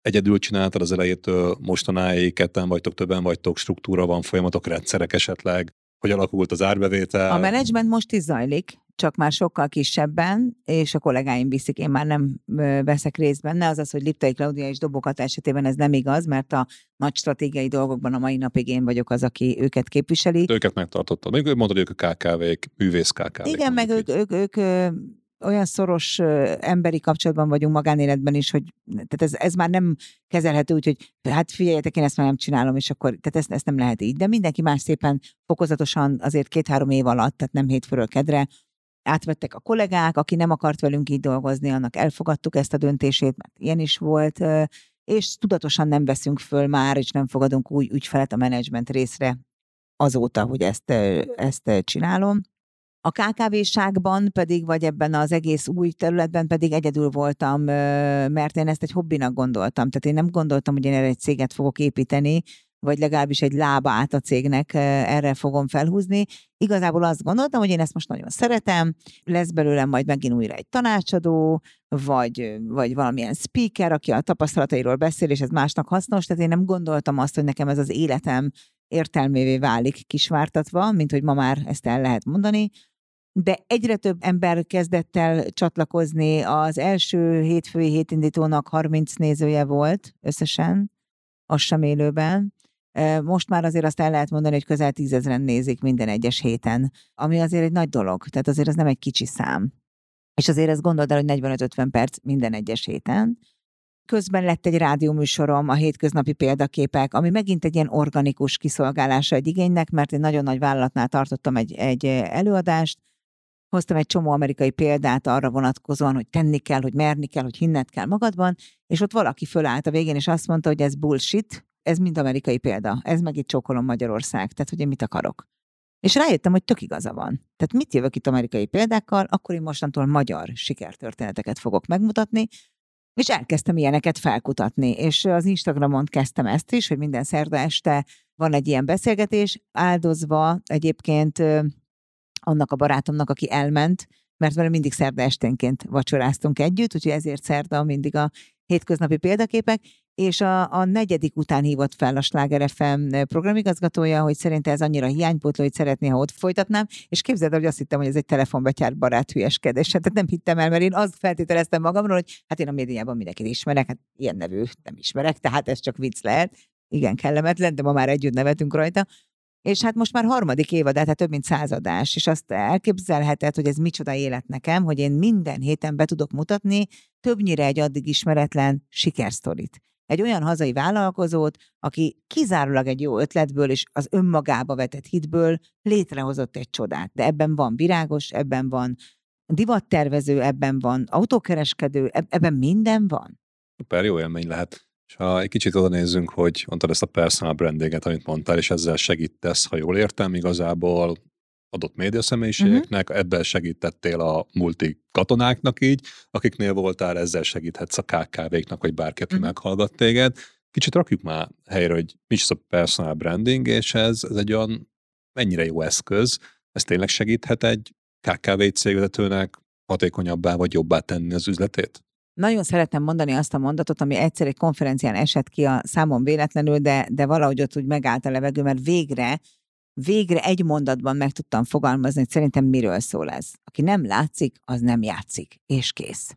egyedül csináltad az elejétől mostanáig, ketten vagytok, többen vagytok, struktúra van, folyamatok, rendszerek esetleg, hogy alakult az árbevétel? A menedzsment most is zajlik, csak már sokkal kisebben, és a kollégáim viszik, én már nem veszek részt benne. Az az, hogy Liptai Klaudia és Dobokat esetében ez nem igaz, mert a nagy stratégiai dolgokban a mai napig én vagyok az, aki őket képviseli. Őket megtartottad. Még mondod, hogy ők a KKV-k, művész KKV-k. Igen, meg ők, ők, ők, ők olyan szoros emberi kapcsolatban vagyunk magánéletben is, hogy tehát ez, ez már nem kezelhető úgy, hogy hát figyeljetek, én ezt már nem csinálom, és akkor, tehát ezt, ezt nem lehet így. De mindenki más szépen fokozatosan azért két-három év alatt, tehát nem hétfőről kedre, átvettek a kollégák, aki nem akart velünk így dolgozni, annak elfogadtuk ezt a döntését, mert ilyen is volt, és tudatosan nem veszünk föl már, és nem fogadunk új ügyfelet a menedzsment részre azóta, hogy ezt, ezt csinálom. A KKV-ságban pedig, vagy ebben az egész új területben pedig egyedül voltam, mert én ezt egy hobbinak gondoltam. Tehát én nem gondoltam, hogy én erre egy céget fogok építeni, vagy legalábbis egy lába át a cégnek erre fogom felhúzni. Igazából azt gondoltam, hogy én ezt most nagyon szeretem, lesz belőlem majd megint újra egy tanácsadó, vagy, vagy valamilyen speaker, aki a tapasztalatairól beszél, és ez másnak hasznos, tehát én nem gondoltam azt, hogy nekem ez az életem értelmévé válik kisvártatva, mint hogy ma már ezt el lehet mondani, de egyre több ember kezdett el csatlakozni. Az első hétfői hétindítónak 30 nézője volt összesen, az sem élőben. Most már azért azt el lehet mondani, hogy közel tízezren nézik minden egyes héten, ami azért egy nagy dolog, tehát azért ez nem egy kicsi szám. És azért ezt gondold el, hogy 45-50 perc minden egyes héten. Közben lett egy rádióműsorom, a hétköznapi példaképek, ami megint egy ilyen organikus kiszolgálása egy igénynek, mert egy nagyon nagy vállalatnál tartottam egy, egy előadást, hoztam egy csomó amerikai példát arra vonatkozóan, hogy tenni kell, hogy merni kell, hogy hinned kell magadban, és ott valaki fölállt a végén, és azt mondta, hogy ez bullshit, ez mind amerikai példa, ez meg itt csókolom Magyarország, tehát hogy én mit akarok. És rájöttem, hogy tök igaza van. Tehát mit jövök itt amerikai példákkal, akkor én mostantól magyar sikertörténeteket fogok megmutatni, és elkezdtem ilyeneket felkutatni. És az Instagramon kezdtem ezt is, hogy minden szerda este van egy ilyen beszélgetés, áldozva egyébként annak a barátomnak, aki elment, mert vele mindig szerda esténként vacsoráztunk együtt, úgyhogy ezért szerda mindig a hétköznapi példaképek, és a, a negyedik után hívott fel a Sláger FM programigazgatója, hogy szerinte ez annyira hiánypótló, hogy szeretné, ha ott folytatnám, és képzeld, hogy azt hittem, hogy ez egy telefonbetyár barát hülyeskedés. Hát nem hittem el, mert én azt feltételeztem magamról, hogy hát én a médiában mindenkit ismerek, hát ilyen nevű nem ismerek, tehát ez csak vicc lehet. Igen, kellemetlen, de ma már együtt nevetünk rajta. És hát most már harmadik évad, tehát több mint századás, és azt elképzelheted, hogy ez micsoda élet nekem, hogy én minden héten be tudok mutatni többnyire egy addig ismeretlen sikersztorit. Egy olyan hazai vállalkozót, aki kizárólag egy jó ötletből és az önmagába vetett hitből létrehozott egy csodát. De ebben van virágos, ebben van divattervező, ebben van autókereskedő, ebben minden van. Szuper, jó élmény lehet. És ha egy kicsit oda nézzünk, hogy mondtad ezt a personal brandinget, amit mondtál, és ezzel segítesz, ha jól értem, igazából adott média személyiségeknek, uh-huh. ebben segítettél a multi katonáknak így, akiknél voltál, ezzel segíthetsz a KKV-knak, vagy bárki, aki uh-huh. meghallgat téged. Kicsit rakjuk már helyre, hogy mi is a personal branding, és ez, ez egy olyan mennyire jó eszköz, ez tényleg segíthet egy KKV cégvezetőnek hatékonyabbá vagy jobbá tenni az üzletét? Nagyon szeretem mondani azt a mondatot, ami egyszer egy konferencián esett ki a számon véletlenül, de, de valahogy ott úgy megállt a levegő, mert végre, végre egy mondatban meg tudtam fogalmazni, hogy szerintem miről szól ez. Aki nem látszik, az nem játszik, és kész.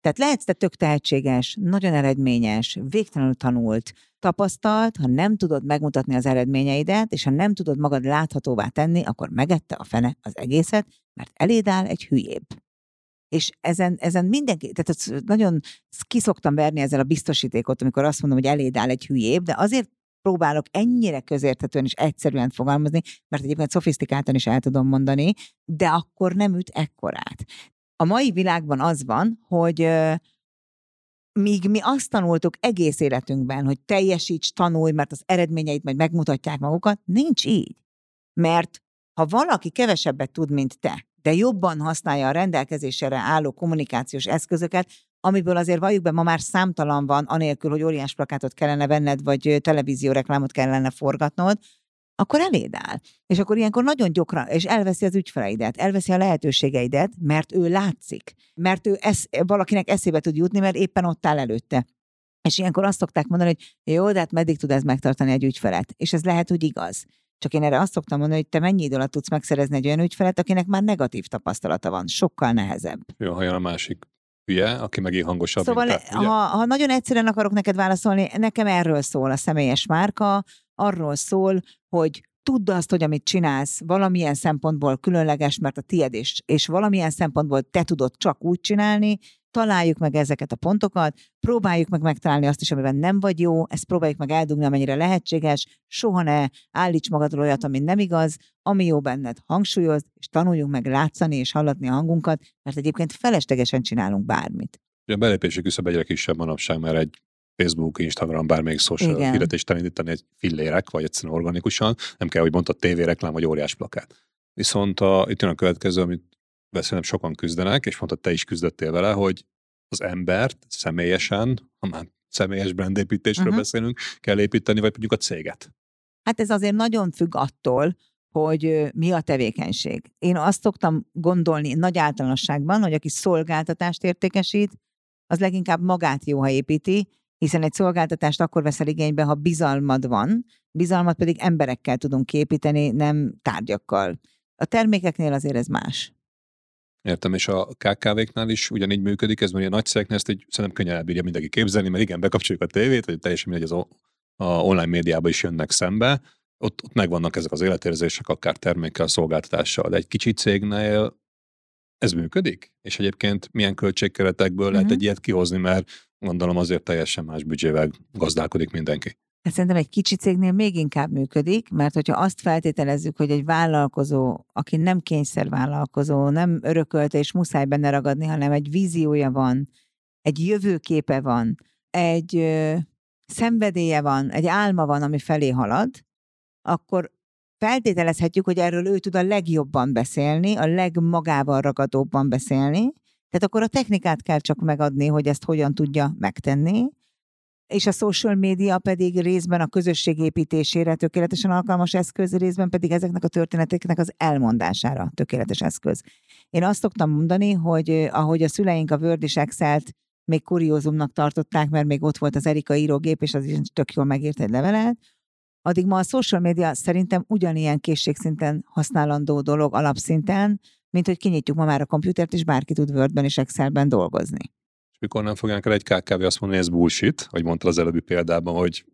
Tehát lehetsz te tök tehetséges, nagyon eredményes, végtelenül tanult, tapasztalt, ha nem tudod megmutatni az eredményeidet, és ha nem tudod magad láthatóvá tenni, akkor megette a fene az egészet, mert eléd áll egy hülyébb és ezen, ezen mindenki, tehát nagyon kiszoktam verni ezzel a biztosítékot, amikor azt mondom, hogy eléd áll egy hülyébb, de azért próbálok ennyire közérthetően és egyszerűen fogalmazni, mert egyébként szofisztikáltan is el tudom mondani, de akkor nem üt ekkorát. A mai világban az van, hogy míg mi azt tanultuk egész életünkben, hogy teljesíts, tanulj, mert az eredményeit majd megmutatják magukat, nincs így. Mert ha valaki kevesebbet tud, mint te, de jobban használja a rendelkezésre álló kommunikációs eszközöket, amiből azért valljuk be, ma már számtalan van, anélkül, hogy óriás plakátot kellene venned, vagy televízió reklámot kellene forgatnod, akkor eléd áll. És akkor ilyenkor nagyon gyakran, és elveszi az ügyfeleidet, elveszi a lehetőségeidet, mert ő látszik, mert ő esz, valakinek eszébe tud jutni, mert éppen ott áll előtte. És ilyenkor azt szokták mondani, hogy jó, de hát meddig tud ez megtartani egy ügyfelet? És ez lehet, hogy igaz. Csak én erre azt szoktam mondani, hogy te mennyi idő alatt tudsz megszerezni egy olyan ügyfelet, akinek már negatív tapasztalata van. Sokkal nehezebb. Jó, ha jön a másik hülye, aki megint hangosabb. Szóval, te, ha, ha nagyon egyszerűen akarok neked válaszolni, nekem erről szól a személyes márka, arról szól, hogy tudd azt, hogy amit csinálsz, valamilyen szempontból különleges, mert a tied és, és valamilyen szempontból te tudod csak úgy csinálni, találjuk meg ezeket a pontokat, próbáljuk meg megtalálni azt is, amiben nem vagy jó, ezt próbáljuk meg eldugni, amennyire lehetséges, soha ne állíts magadról olyat, ami nem igaz, ami jó benned, hangsúlyozd, és tanuljunk meg látszani és hallatni a hangunkat, mert egyébként feleslegesen csinálunk bármit. A belépési küszöb egyre kisebb manapság, mert egy Facebook, Instagram, bármelyik social hirdetést elindítani egy fillérek, vagy egyszerűen organikusan, nem kell, hogy mondta tévéreklám, vagy óriás plakát. Viszont a, itt jön a következő, amit szerintem sokan küzdenek, és mondta, te is küzdöttél vele, hogy az embert személyesen, ha már személyes brandépítésről uh-huh. beszélünk, kell építeni, vagy mondjuk a céget? Hát ez azért nagyon függ attól, hogy mi a tevékenység. Én azt szoktam gondolni nagy általánosságban, hogy aki szolgáltatást értékesít, az leginkább magát jó, ha építi, hiszen egy szolgáltatást akkor veszel igénybe, ha bizalmad van, bizalmat pedig emberekkel tudunk képíteni, nem tárgyakkal. A termékeknél azért ez más. Értem, és a KKV-knál is ugyanígy működik, ez mert a nagy cégeknél ezt egy szerintem könnyen elbírja mindenki képzelni, mert igen, bekapcsoljuk a tévét, vagy teljesen mindegy, az a online médiában is jönnek szembe, ott, ott megvannak ezek az életérzések, akár termékkel, szolgáltatással, de egy kicsi cégnél ez működik? És egyébként milyen költségkeretekből uh-huh. lehet mhm. egy ilyet kihozni, mert gondolom azért teljesen más büdzsével gazdálkodik mindenki. Hát szerintem egy kicsi cégnél még inkább működik, mert hogyha azt feltételezzük, hogy egy vállalkozó, aki nem kényszervállalkozó, nem örökölte és muszáj benne ragadni, hanem egy víziója van, egy jövőképe van, egy ö, szenvedélye van, egy álma van, ami felé halad, akkor feltételezhetjük, hogy erről ő tud a legjobban beszélni, a legmagával ragadóbban beszélni, tehát akkor a technikát kell csak megadni, hogy ezt hogyan tudja megtenni, és a social média pedig részben a közösség építésére tökéletesen alkalmas eszköz, részben pedig ezeknek a történeteknek az elmondására tökéletes eszköz. Én azt szoktam mondani, hogy ahogy a szüleink a Word és Excel-t még kuriózumnak tartották, mert még ott volt az Erika írógép, és az is tök jól megírt egy levelet, addig ma a social media szerintem ugyanilyen készségszinten használandó dolog alapszinten, mint hogy kinyitjuk ma már a komputert, és bárki tud Wordben és Excelben dolgozni. És mikor nem fogják el egy KKV azt mondani, hogy ez bullshit, hogy mondta az előbbi példában, hogy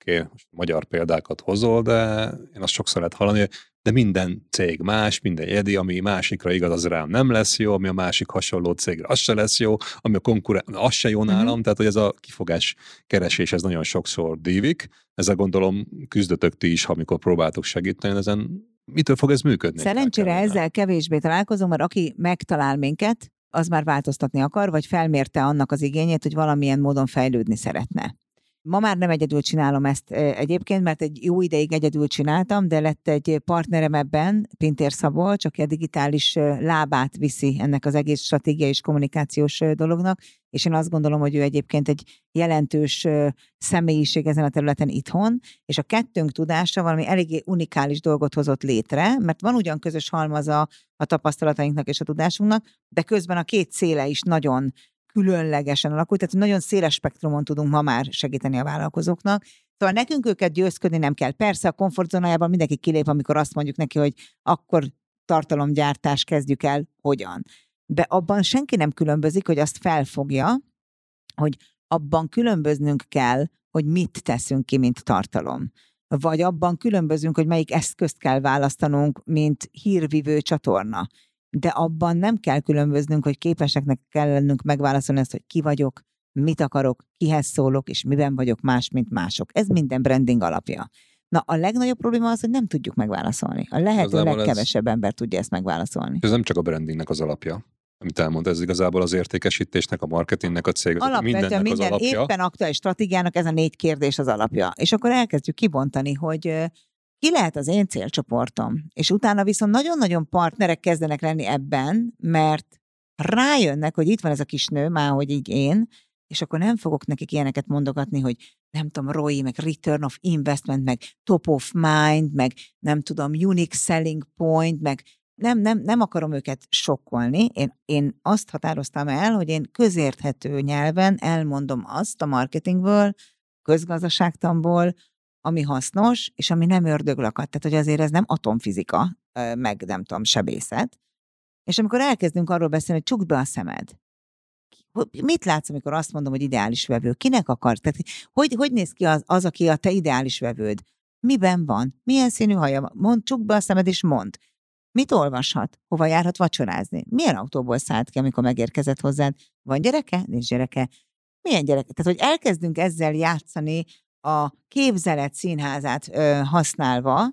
oké, okay, most magyar példákat hozol, de én azt sokszor lehet hallani, de minden cég más, minden egyedi, ami másikra igaz, az rám nem lesz jó, ami a másik hasonló cégre, az se lesz jó, ami a konkurens, az se jó nálam, uh-huh. tehát hogy ez a kifogás keresés, ez nagyon sokszor dívik. Ezzel gondolom küzdötök ti is, amikor próbáltok segíteni ezen. Mitől fog ez működni? Szerencsére ezzel kevésbé találkozom, mert aki megtalál minket, az már változtatni akar, vagy felmérte annak az igényét, hogy valamilyen módon fejlődni szeretne. Ma már nem egyedül csinálom ezt egyébként, mert egy jó ideig egyedül csináltam, de lett egy partnerem ebben, Pintér Szabol, csak a digitális lábát viszi ennek az egész stratégiai és kommunikációs dolognak, és én azt gondolom, hogy ő egyébként egy jelentős személyiség ezen a területen itthon, és a kettőnk tudása valami eléggé unikális dolgot hozott létre, mert van ugyan közös halmaza a tapasztalatainknak és a tudásunknak, de közben a két széle is nagyon különlegesen alakult, tehát nagyon széles spektrumon tudunk ma már segíteni a vállalkozóknak. Szóval nekünk őket győzködni nem kell. Persze a komfortzónájában mindenki kilép, amikor azt mondjuk neki, hogy akkor tartalomgyártás kezdjük el, hogyan. De abban senki nem különbözik, hogy azt felfogja, hogy abban különböznünk kell, hogy mit teszünk ki, mint tartalom. Vagy abban különbözünk, hogy melyik eszközt kell választanunk, mint hírvivő csatorna de abban nem kell különböznünk, hogy képeseknek kell lennünk megválaszolni ezt, hogy ki vagyok, mit akarok, kihez szólok, és miben vagyok más, mint mások. Ez minden branding alapja. Na, a legnagyobb probléma az, hogy nem tudjuk megválaszolni. A lehető legkevesebb ez... ember tudja ezt megválaszolni. Ez nem csak a brandingnek az alapja amit elmond, ez igazából az értékesítésnek, a marketingnek, a cég, Alapvetően minden az alapja. éppen aktuális stratégiának ez a négy kérdés az alapja. És akkor elkezdjük kibontani, hogy ki lehet az én célcsoportom. És utána viszont nagyon-nagyon partnerek kezdenek lenni ebben, mert rájönnek, hogy itt van ez a kis nő, már hogy így én, és akkor nem fogok nekik ilyeneket mondogatni, hogy nem tudom, ROI, meg Return of Investment, meg Top of Mind, meg nem tudom, Unique Selling Point, meg nem, nem, nem akarom őket sokkolni. Én, én azt határoztam el, hogy én közérthető nyelven elmondom azt a marketingből, közgazdaságtamból, ami hasznos, és ami nem ördöglakat. Tehát, hogy azért ez nem atomfizika, meg nem tudom, sebészet. És amikor elkezdünk arról beszélni, hogy csukd be a szemed, mit látsz, amikor azt mondom, hogy ideális vevő? Kinek akar? Tehát, hogy, hogy néz ki az, az, aki a te ideális vevőd? Miben van? Milyen színű haja? Mond, csukd be a szemed, és mond. Mit olvashat? Hova járhat vacsorázni? Milyen autóból szállt ki, amikor megérkezett hozzád? Van gyereke? Nincs gyereke. Milyen gyereke? Tehát, hogy elkezdünk ezzel játszani a képzelet színházát ö, használva,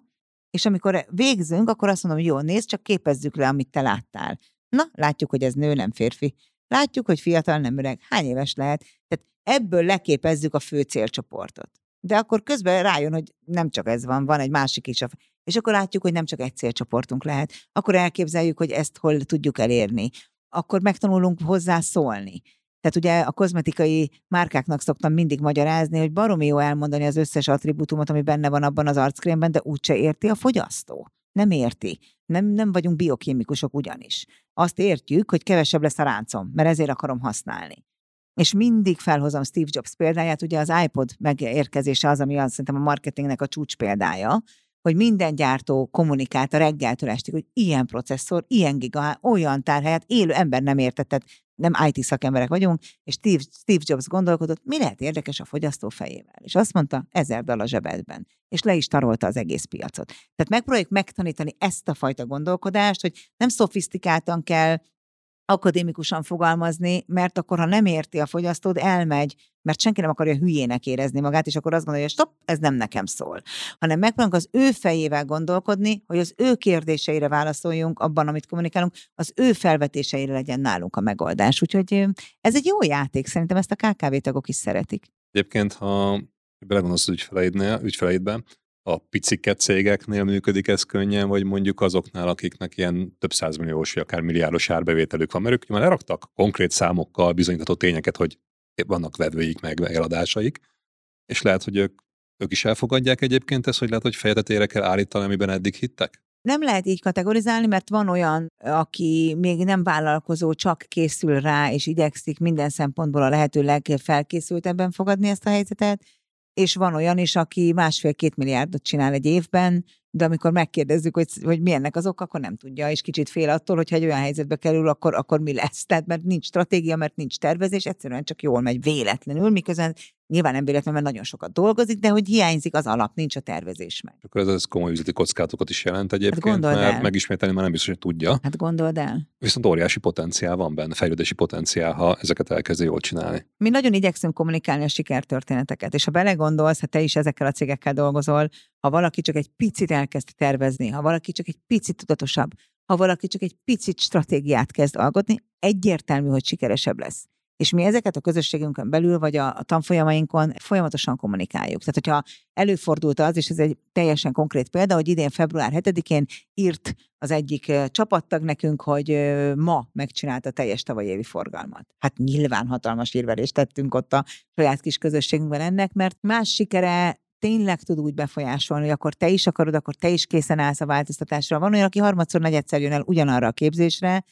és amikor végzünk, akkor azt mondom, jó, nézd, csak képezzük le, amit te láttál. Na, látjuk, hogy ez nő, nem férfi. Látjuk, hogy fiatal, nem öreg. Hány éves lehet? Tehát ebből leképezzük a fő célcsoportot. De akkor közben rájön, hogy nem csak ez van, van egy másik is. És akkor látjuk, hogy nem csak egy célcsoportunk lehet. Akkor elképzeljük, hogy ezt hol tudjuk elérni. Akkor megtanulunk hozzá szólni. Tehát ugye a kozmetikai márkáknak szoktam mindig magyarázni, hogy baromi jó elmondani az összes attribútumot, ami benne van abban az arckrémben, de úgyse érti a fogyasztó. Nem érti. Nem, nem vagyunk biokémikusok ugyanis. Azt értjük, hogy kevesebb lesz a ráncom, mert ezért akarom használni. És mindig felhozom Steve Jobs példáját, ugye az iPod megérkezése az, ami azt szerintem a marketingnek a csúcs példája, hogy minden gyártó kommunikált a reggeltől estig, hogy ilyen processzor, ilyen giga, olyan tárhelyet, élő ember nem értetett, nem IT szakemberek vagyunk, és Steve, Steve Jobs gondolkodott, mi lehet érdekes a fogyasztó fejével. És azt mondta, ezer dal a zsebedben. És le is tarolta az egész piacot. Tehát megpróbáljuk megtanítani ezt a fajta gondolkodást, hogy nem szofisztikáltan kell akadémikusan fogalmazni, mert akkor, ha nem érti a fogyasztód, elmegy, mert senki nem akarja hülyének érezni magát, és akkor azt gondolja, hogy stop, ez nem nekem szól. Hanem megpróbálunk az ő fejével gondolkodni, hogy az ő kérdéseire válaszoljunk abban, amit kommunikálunk, az ő felvetéseire legyen nálunk a megoldás. Úgyhogy ez egy jó játék, szerintem ezt a KKV tagok is szeretik. Egyébként, ha belegondolsz az ügyfeleidnél, ügyfeleidben, a piciket cégeknél működik ez könnyen, vagy mondjuk azoknál, akiknek ilyen több százmilliós, vagy akár milliárdos árbevételük van, mert ők már leraktak konkrét számokkal bizonyítható tényeket, hogy vannak vevőik, meg eladásaik, és lehet, hogy ők, ők is elfogadják egyébként ezt, hogy lehet, hogy fejetetére kell állítani, amiben eddig hittek? Nem lehet így kategorizálni, mert van olyan, aki még nem vállalkozó, csak készül rá, és igyekszik minden szempontból a lehető legfelkészültebben fogadni ezt a helyzetet, és van olyan is, aki másfél-két milliárdot csinál egy évben, de amikor megkérdezzük, hogy, hogy mi ennek az ok, akkor nem tudja, és kicsit fél attól, hogyha egy olyan helyzetbe kerül, akkor, akkor mi lesz. Tehát mert nincs stratégia, mert nincs tervezés, egyszerűen csak jól megy véletlenül, miközben nyilván nem véletlenül, mert nagyon sokat dolgozik, de hogy hiányzik az alap, nincs a tervezés meg. Akkor ez, ez komoly üzleti kockátokat is jelent egyébként, hát mert el. megismételni már nem biztos, hogy tudja. Hát gondold el. Viszont óriási potenciál van benne, fejlődési potenciál, ha ezeket elkezdi jól csinálni. Mi nagyon igyekszünk kommunikálni a sikertörténeteket, és ha belegondolsz, ha te is ezekkel a cégekkel dolgozol, ha valaki csak egy picit elkezd tervezni, ha valaki csak egy picit tudatosabb, ha valaki csak egy picit stratégiát kezd alkotni, egyértelmű, hogy sikeresebb lesz. És mi ezeket a közösségünkön belül, vagy a, a tanfolyamainkon folyamatosan kommunikáljuk. Tehát, hogyha előfordult az, és ez egy teljesen konkrét példa, hogy idén február 7-én írt az egyik csapattag nekünk, hogy ma megcsinálta teljes tavalyi évi forgalmat. Hát nyilván hatalmas írverést tettünk ott a saját kis közösségünkben ennek, mert más sikere tényleg tud úgy befolyásolni, hogy akkor te is akarod, akkor te is készen állsz a változtatásra. Van olyan, aki harmadszor, negyedszer jön el ugyanarra a képzésre,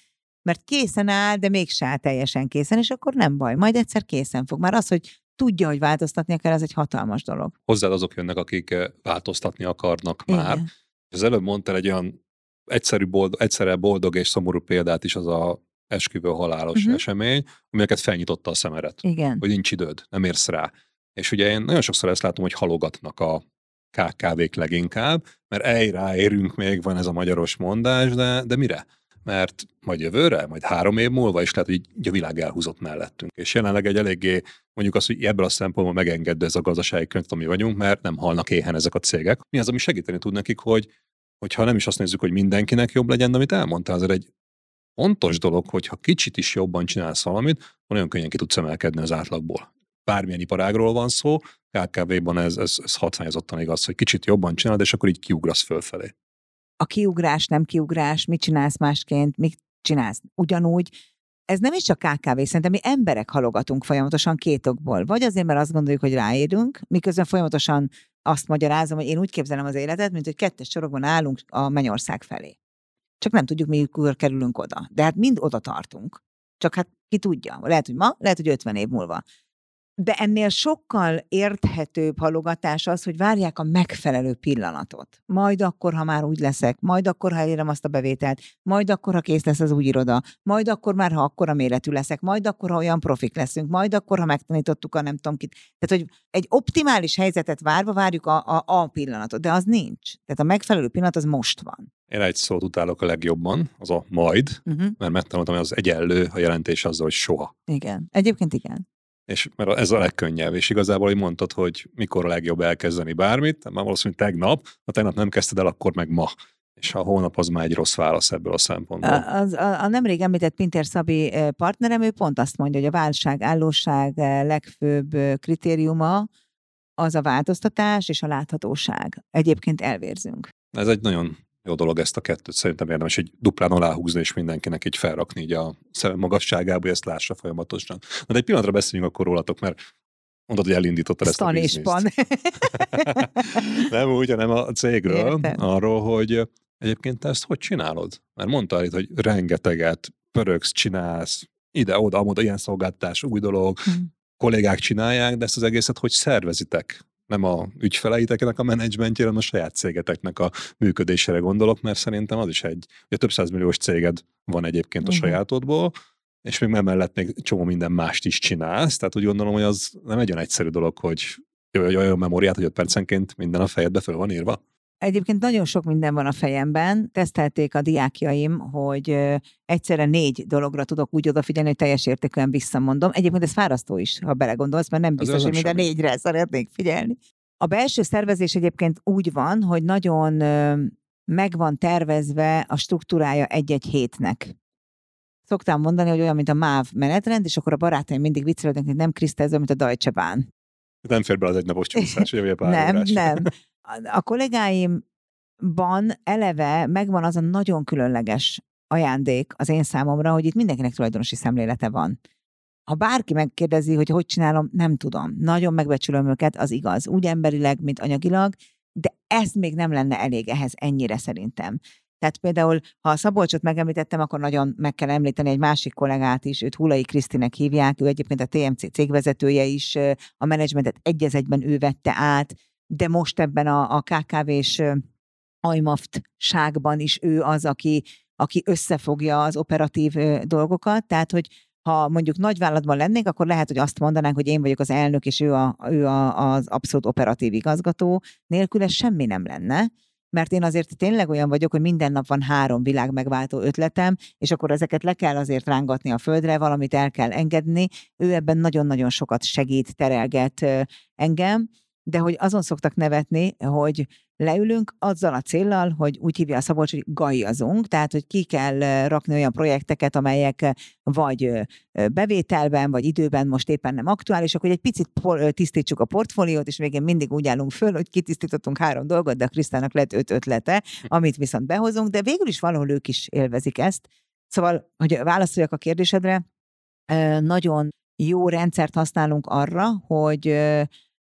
mert készen áll, de mégse áll teljesen készen, és akkor nem baj, majd egyszer készen fog. Már az, hogy tudja, hogy változtatnia kell, ez egy hatalmas dolog. Hozzád azok jönnek, akik eh, változtatni akarnak Igen. már. Az előbb mondtál egy olyan egyszerű boldog, egyszerre boldog és szomorú példát is az a esküvő halálos uh-huh. esemény, amelyeket felnyitotta a szemeret. Igen. Hogy nincs időd, nem érsz rá. És ugye én nagyon sokszor ezt látom, hogy halogatnak a KKV-k leginkább, mert ej érünk még, van ez a magyaros mondás, de, de mire? Mert majd jövőre, majd három év múlva is lehet, hogy a világ elhúzott mellettünk. És jelenleg egy eléggé, mondjuk azt, hogy ebből a szempontból megengedő ez a gazdasági könyv, ami vagyunk, mert nem halnak éhen ezek a cégek. Mi az, ami segíteni tud nekik, hogy hogyha nem is azt nézzük, hogy mindenkinek jobb legyen, de amit elmondtál, azért egy fontos dolog, hogy ha kicsit is jobban csinálsz valamit, olyan könnyen ki tudsz emelkedni az átlagból. Bármilyen iparágról van szó, KKV-ban ez, ez, ez hatványozottan igaz, hogy kicsit jobban csinálod, és akkor így kiugrasz fölfelé a kiugrás, nem kiugrás, mit csinálsz másként, mit csinálsz ugyanúgy, ez nem is csak KKV, szerintem mi emberek halogatunk folyamatosan két okból. Vagy azért, mert azt gondoljuk, hogy ráérünk, miközben folyamatosan azt magyarázom, hogy én úgy képzelem az életet, mint hogy kettes sorokban állunk a mennyország felé. Csak nem tudjuk, mikor kerülünk oda. De hát mind oda tartunk. Csak hát ki tudja. Lehet, hogy ma, lehet, hogy 50 év múlva. De ennél sokkal érthetőbb halogatás az, hogy várják a megfelelő pillanatot. Majd akkor, ha már úgy leszek, majd akkor, ha elérem azt a bevételt, majd akkor, ha kész lesz az új iroda, majd akkor már, ha akkor a méretű leszek, majd akkor, ha olyan profik leszünk, majd akkor, ha megtanítottuk a nem tudom kit. Tehát, hogy egy optimális helyzetet várva várjuk a, a, a pillanatot, de az nincs. Tehát a megfelelő pillanat az most van. Én egy szót utálok a legjobban, az a majd, uh-huh. mert megtanultam, hogy az egyenlő a jelentés azzal, hogy soha. Igen. Egyébként igen és mert ez a legkönnyebb, és igazából, hogy mondtad, hogy mikor a legjobb elkezdeni bármit, már valószínűleg tegnap, ha tegnap nem kezdted el, akkor meg ma. És a hónap az már egy rossz válasz ebből a szempontból. A, az, a, a nemrég említett Pinter Szabi partnerem, ő pont azt mondja, hogy a válság, állóság legfőbb kritériuma az a változtatás és a láthatóság. Egyébként elvérzünk. Ez egy nagyon jó dolog ezt a kettőt szerintem érdemes egy duplán aláhúzni, és mindenkinek így felrakni így a szem magasságába, hogy ezt lássa folyamatosan. Na de egy pillanatra beszéljünk akkor rólatok, mert mondod, hogy elindítottad ezt a bizniszt. nem úgy, hanem a cégről, Értem. arról, hogy egyébként te ezt hogy csinálod? Mert mondtál itt, hogy rengeteget pörögsz, csinálsz, ide-oda, oda, ilyen szolgáltatás, új dolog, hmm. kollégák csinálják, de ezt az egészet hogy szervezitek? Nem a ügyfeleiteknek a menedzsmentjére, hanem a saját cégeteknek a működésére gondolok, mert szerintem az is egy, ugye több százmilliós céged van egyébként a uh-huh. sajátodból, és még mellett még csomó minden mást is csinálsz, tehát úgy gondolom, hogy az nem egy olyan egyszerű dolog, hogy olyan memóriát, hogy 5 percenként minden a fejedbe föl van írva. Egyébként nagyon sok minden van a fejemben. Tesztelték a diákjaim, hogy egyszerre négy dologra tudok úgy odafigyelni, hogy teljes értékűen visszamondom. Egyébként ez fárasztó is, ha belegondolsz, mert nem biztos, hogy minden négyre szeretnék figyelni. A belső szervezés egyébként úgy van, hogy nagyon meg van tervezve a struktúrája egy-egy hétnek. Szoktam mondani, hogy olyan, mint a MÁV menetrend, és akkor a barátaim mindig viccelődnek, hogy nem Kriszta, ez olyan, mint a Deutsche Bahn. Nem fér be az egynapos csúszás, vagy a pár Nem, órás. nem. A kollégáimban eleve megvan az a nagyon különleges ajándék az én számomra, hogy itt mindenkinek tulajdonosi szemlélete van. Ha bárki megkérdezi, hogy hogy csinálom, nem tudom. Nagyon megbecsülöm őket, az igaz. Úgy emberileg, mint anyagilag, de ez még nem lenne elég ehhez ennyire szerintem. Tehát például, ha a Szabolcsot megemlítettem, akkor nagyon meg kell említeni egy másik kollégát is, őt Hulai Krisztinek hívják, ő egyébként a TMC cégvezetője is, a menedzsmentet egy egyben ő vette át, de most ebben a, a KKV-s ajmaft-ságban is ő az, aki, aki összefogja az operatív dolgokat, tehát hogy ha mondjuk nagyvállalatban lennénk, akkor lehet, hogy azt mondanánk, hogy én vagyok az elnök, és ő, a, ő a, az abszolút operatív igazgató. Nélküle semmi nem lenne mert én azért tényleg olyan vagyok, hogy minden nap van három világ megváltó ötletem, és akkor ezeket le kell azért rángatni a földre, valamit el kell engedni. Ő ebben nagyon-nagyon sokat segít, terelget engem, de hogy azon szoktak nevetni, hogy leülünk azzal a céllal, hogy úgy hívja a Szabolcs, hogy gajazunk, tehát hogy ki kell rakni olyan projekteket, amelyek vagy bevételben, vagy időben most éppen nem aktuálisak, hogy egy picit tisztítsuk a portfóliót, és végén mindig úgy állunk föl, hogy kitisztítottunk három dolgot, de a Krisztának lett öt ötlete, amit viszont behozunk, de végül is valahol ők is élvezik ezt. Szóval, hogy válaszoljak a kérdésedre, nagyon jó rendszert használunk arra, hogy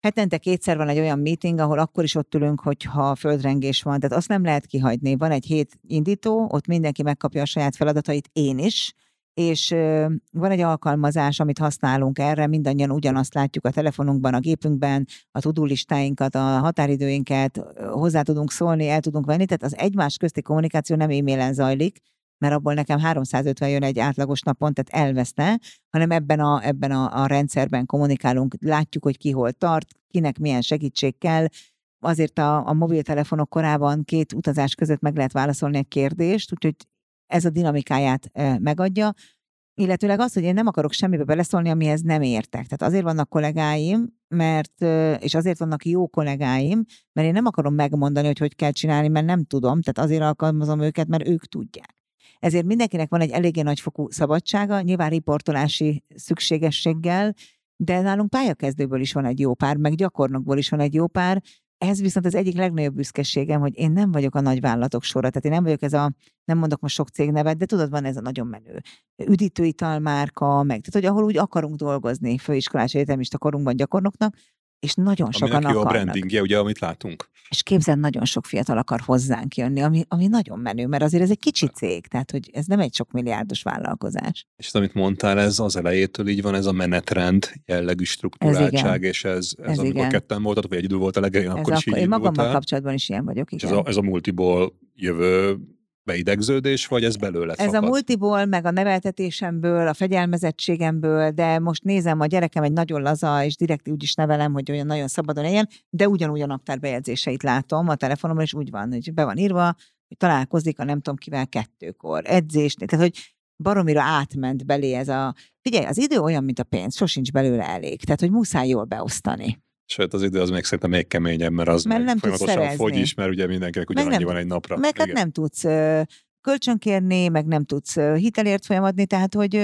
Hetente kétszer van egy olyan meeting, ahol akkor is ott ülünk, hogyha földrengés van. Tehát azt nem lehet kihagyni. Van egy hét indító, ott mindenki megkapja a saját feladatait, én is, és van egy alkalmazás, amit használunk erre, mindannyian ugyanazt látjuk a telefonunkban, a gépünkben, a tudulistáinkat, a határidőinket, hozzá tudunk szólni, el tudunk venni, tehát az egymás közti kommunikáció nem e-mailen zajlik, mert abból nekem 350 jön egy átlagos napon, tehát elveszne, hanem ebben a, ebben a, a rendszerben kommunikálunk, látjuk, hogy ki hol tart, kinek milyen segítség kell, azért a, a mobiltelefonok korában két utazás között meg lehet válaszolni egy kérdést, úgyhogy ez a dinamikáját megadja, illetőleg az, hogy én nem akarok semmibe beleszólni, amihez nem értek. Tehát azért vannak kollégáim, mert, és azért vannak jó kollégáim, mert én nem akarom megmondani, hogy hogy kell csinálni, mert nem tudom, tehát azért alkalmazom őket, mert ők tudják. Ezért mindenkinek van egy eléggé nagyfokú szabadsága, nyilván riportolási szükségességgel, de nálunk pályakezdőből is van egy jó pár, meg gyakornokból is van egy jó pár, ez viszont az egyik legnagyobb büszkeségem, hogy én nem vagyok a nagy vállalatok sora, tehát én nem vagyok ez a, nem mondok most sok cégnevet, de tudod, van ez a nagyon menő üdítőitalmárka, meg tehát, hogy ahol úgy akarunk dolgozni főiskolás egyetemista korunkban gyakornoknak, és nagyon sokan Aminek jó a brandingje, ugye, amit látunk. És képzeld, nagyon sok fiatal akar hozzánk jönni, ami, ami nagyon menő, mert azért ez egy kicsi cég, tehát hogy ez nem egy sok milliárdos vállalkozás. És amit mondtál, ez az elejétől így van, ez a menetrend jellegű struktúráltság, és ez, ez, ez amikor igen. ketten voltatok, vagy egy idő volt a legelején, akkor is így Én magammal kapcsolatban is ilyen vagyok, igen. És ez a, ez a multiból jövő beidegződés, vagy ez belőle Ez fakad? a multiból, meg a neveltetésemből, a fegyelmezettségemből, de most nézem, a gyerekem egy nagyon laza, és direkt úgy is nevelem, hogy olyan nagyon szabadon éljen, de ugyanúgy a naptárbejegyzéseit látom a telefonomon, és úgy van, hogy be van írva, hogy találkozik a nem tudom kivel kettőkor, edzés, tehát hogy baromira átment belé ez a... Figyelj, az idő olyan, mint a pénz, sosincs belőle elég, tehát hogy muszáj jól beosztani. Sőt, az idő az még szerintem még keményebb, mert az mert nem folyamatosan fogy is, mert ugye mindenkinek ugyanannyi nem, van egy napra. Meg hát nem tudsz kölcsönkérni, meg nem tudsz hitelért folyamadni, tehát hogy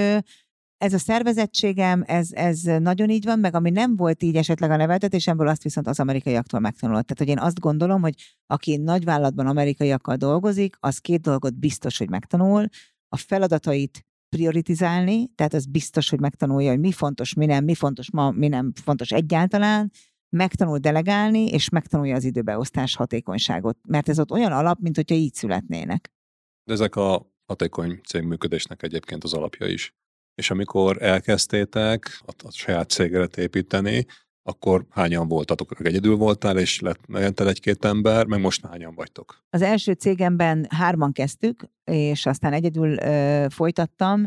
ez a szervezettségem, ez, ez nagyon így van, meg ami nem volt így esetleg a neveltetésemből, azt viszont az amerikaiaktól megtanulott. Tehát, hogy én azt gondolom, hogy aki nagyvállalatban amerikaiakkal dolgozik, az két dolgot biztos, hogy megtanul. A feladatait prioritizálni, tehát az biztos, hogy megtanulja, hogy mi fontos, mi nem, mi fontos ma, mi nem fontos egyáltalán, megtanul delegálni, és megtanulja az időbeosztás hatékonyságot. Mert ez ott olyan alap, mint hogyha így születnének. De ezek a hatékony cégműködésnek egyébként az alapja is. És amikor elkezdtétek a, a saját cégeret építeni, akkor hányan voltatok? Egyedül voltál, és lett megented egy-két ember, meg most hányan vagytok? Az első cégemben hárman kezdtük, és aztán egyedül ö, folytattam.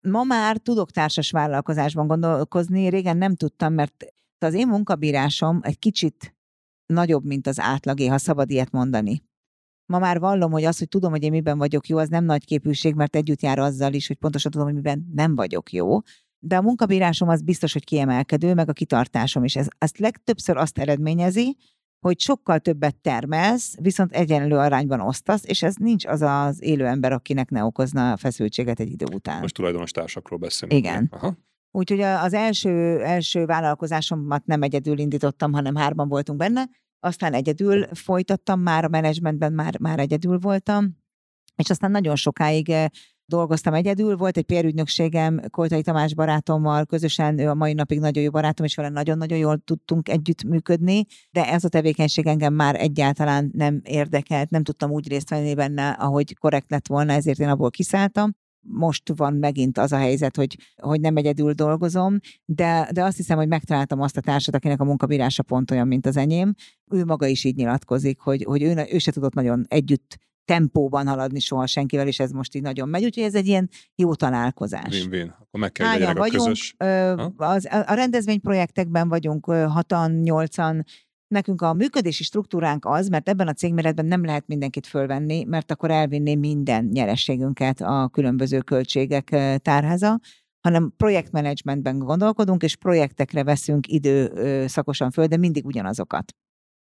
Ma már tudok társas vállalkozásban gondolkozni, régen nem tudtam, mert az én munkabírásom egy kicsit nagyobb, mint az átlagé, ha szabad ilyet mondani. Ma már vallom, hogy az, hogy tudom, hogy én miben vagyok jó, az nem nagy képűség, mert együtt jár azzal is, hogy pontosan tudom, hogy miben nem vagyok jó. De a munkabírásom az biztos, hogy kiemelkedő, meg a kitartásom is. Ez azt legtöbbször azt eredményezi, hogy sokkal többet termelsz, viszont egyenlő arányban osztasz, és ez nincs az az élő ember, akinek ne okozna feszültséget egy idő után. Most tulajdonos társakról beszélünk. Igen. Aha. Úgyhogy az első, első vállalkozásomat nem egyedül indítottam, hanem hárman voltunk benne, aztán egyedül folytattam, már a menedzsmentben már, már egyedül voltam, és aztán nagyon sokáig eh, dolgoztam egyedül, volt egy pérügynökségem Koltai Tamás barátommal, közösen. Ő a mai napig nagyon jó barátom, és vele nagyon-nagyon jól tudtunk együtt működni, de ez a tevékenység engem már egyáltalán nem érdekelt, nem tudtam úgy részt venni benne, ahogy korrekt lett volna, ezért én abból kiszálltam most van megint az a helyzet, hogy, hogy nem egyedül dolgozom, de, de azt hiszem, hogy megtaláltam azt a társat, akinek a munkabírása pont olyan, mint az enyém. Ő maga is így nyilatkozik, hogy, hogy ő, ő se tudott nagyon együtt tempóban haladni soha senkivel, és ez most így nagyon megy, úgyhogy ez egy ilyen jó találkozás. Win-win. Akkor meg kell, Hányan vagyunk, a közös... Ö, az, a rendezvényprojektekben vagyunk hatan, nyolcan, Nekünk a működési struktúránk az, mert ebben a cégméretben nem lehet mindenkit fölvenni, mert akkor elvinné minden nyerességünket a különböző költségek tárháza, hanem projektmenedzsmentben gondolkodunk, és projektekre veszünk idő szakosan föl, de mindig ugyanazokat.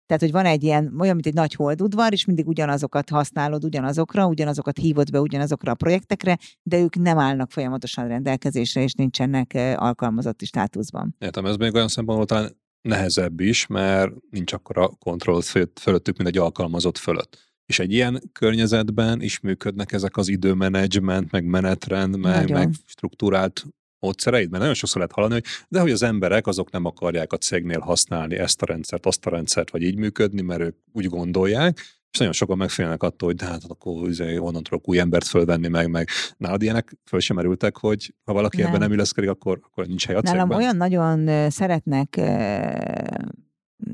Tehát, hogy van egy ilyen, olyan, mint egy nagy holdudvar, és mindig ugyanazokat használod ugyanazokra, ugyanazokat hívod be ugyanazokra a projektekre, de ők nem állnak folyamatosan rendelkezésre, és nincsenek alkalmazotti státuszban. Értem, ez még olyan szempontból talán nehezebb is, mert nincs akkora kontroll fölöttük, mint egy alkalmazott fölött. És egy ilyen környezetben is működnek ezek az időmenedzsment, meg menetrend, meg, meg struktúrált módszereid, mert nagyon sokszor lehet hallani, hogy de hogy az emberek azok nem akarják a cégnél használni ezt a rendszert, azt a rendszert, vagy így működni, mert ők úgy gondolják, és nagyon sokan megfélnek attól, hogy de hát akkor izé, onnan tudok új embert fölvenni meg, meg nálad ilyenek föl sem merültek, hogy ha valaki nem. ebben nem illeszkedik, akkor, akkor nincs hely a Nálam cégben. olyan nagyon szeretnek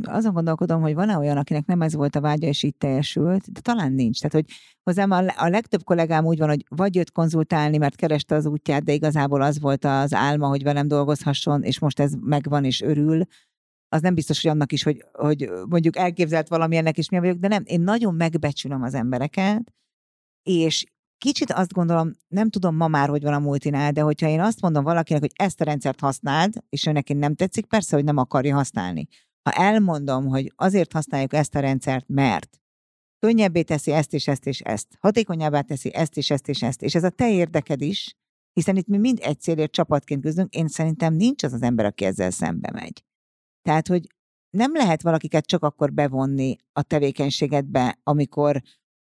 azon gondolkodom, hogy van-e olyan, akinek nem ez volt a vágya, és így teljesült, de talán nincs. Tehát, hogy hozzám a, a legtöbb kollégám úgy van, hogy vagy jött konzultálni, mert kereste az útját, de igazából az volt az álma, hogy velem dolgozhasson, és most ez megvan és örül, az nem biztos, hogy annak is, hogy, hogy mondjuk elképzelt valamilyennek is milyen vagyok, de nem, én nagyon megbecsülöm az embereket, és kicsit azt gondolom, nem tudom ma már, hogy van a multinál, de hogyha én azt mondom valakinek, hogy ezt a rendszert használd, és ő neki nem tetszik, persze, hogy nem akarja használni. Ha elmondom, hogy azért használjuk ezt a rendszert, mert könnyebbé teszi ezt és ezt és ezt, hatékonyabbá teszi ezt és ezt és ezt, és ez a te érdeked is, hiszen itt mi mind egy célért csapatként küzdünk, én szerintem nincs az az ember, aki ezzel szembe megy. Tehát, hogy nem lehet valakiket csak akkor bevonni a tevékenységedbe, amikor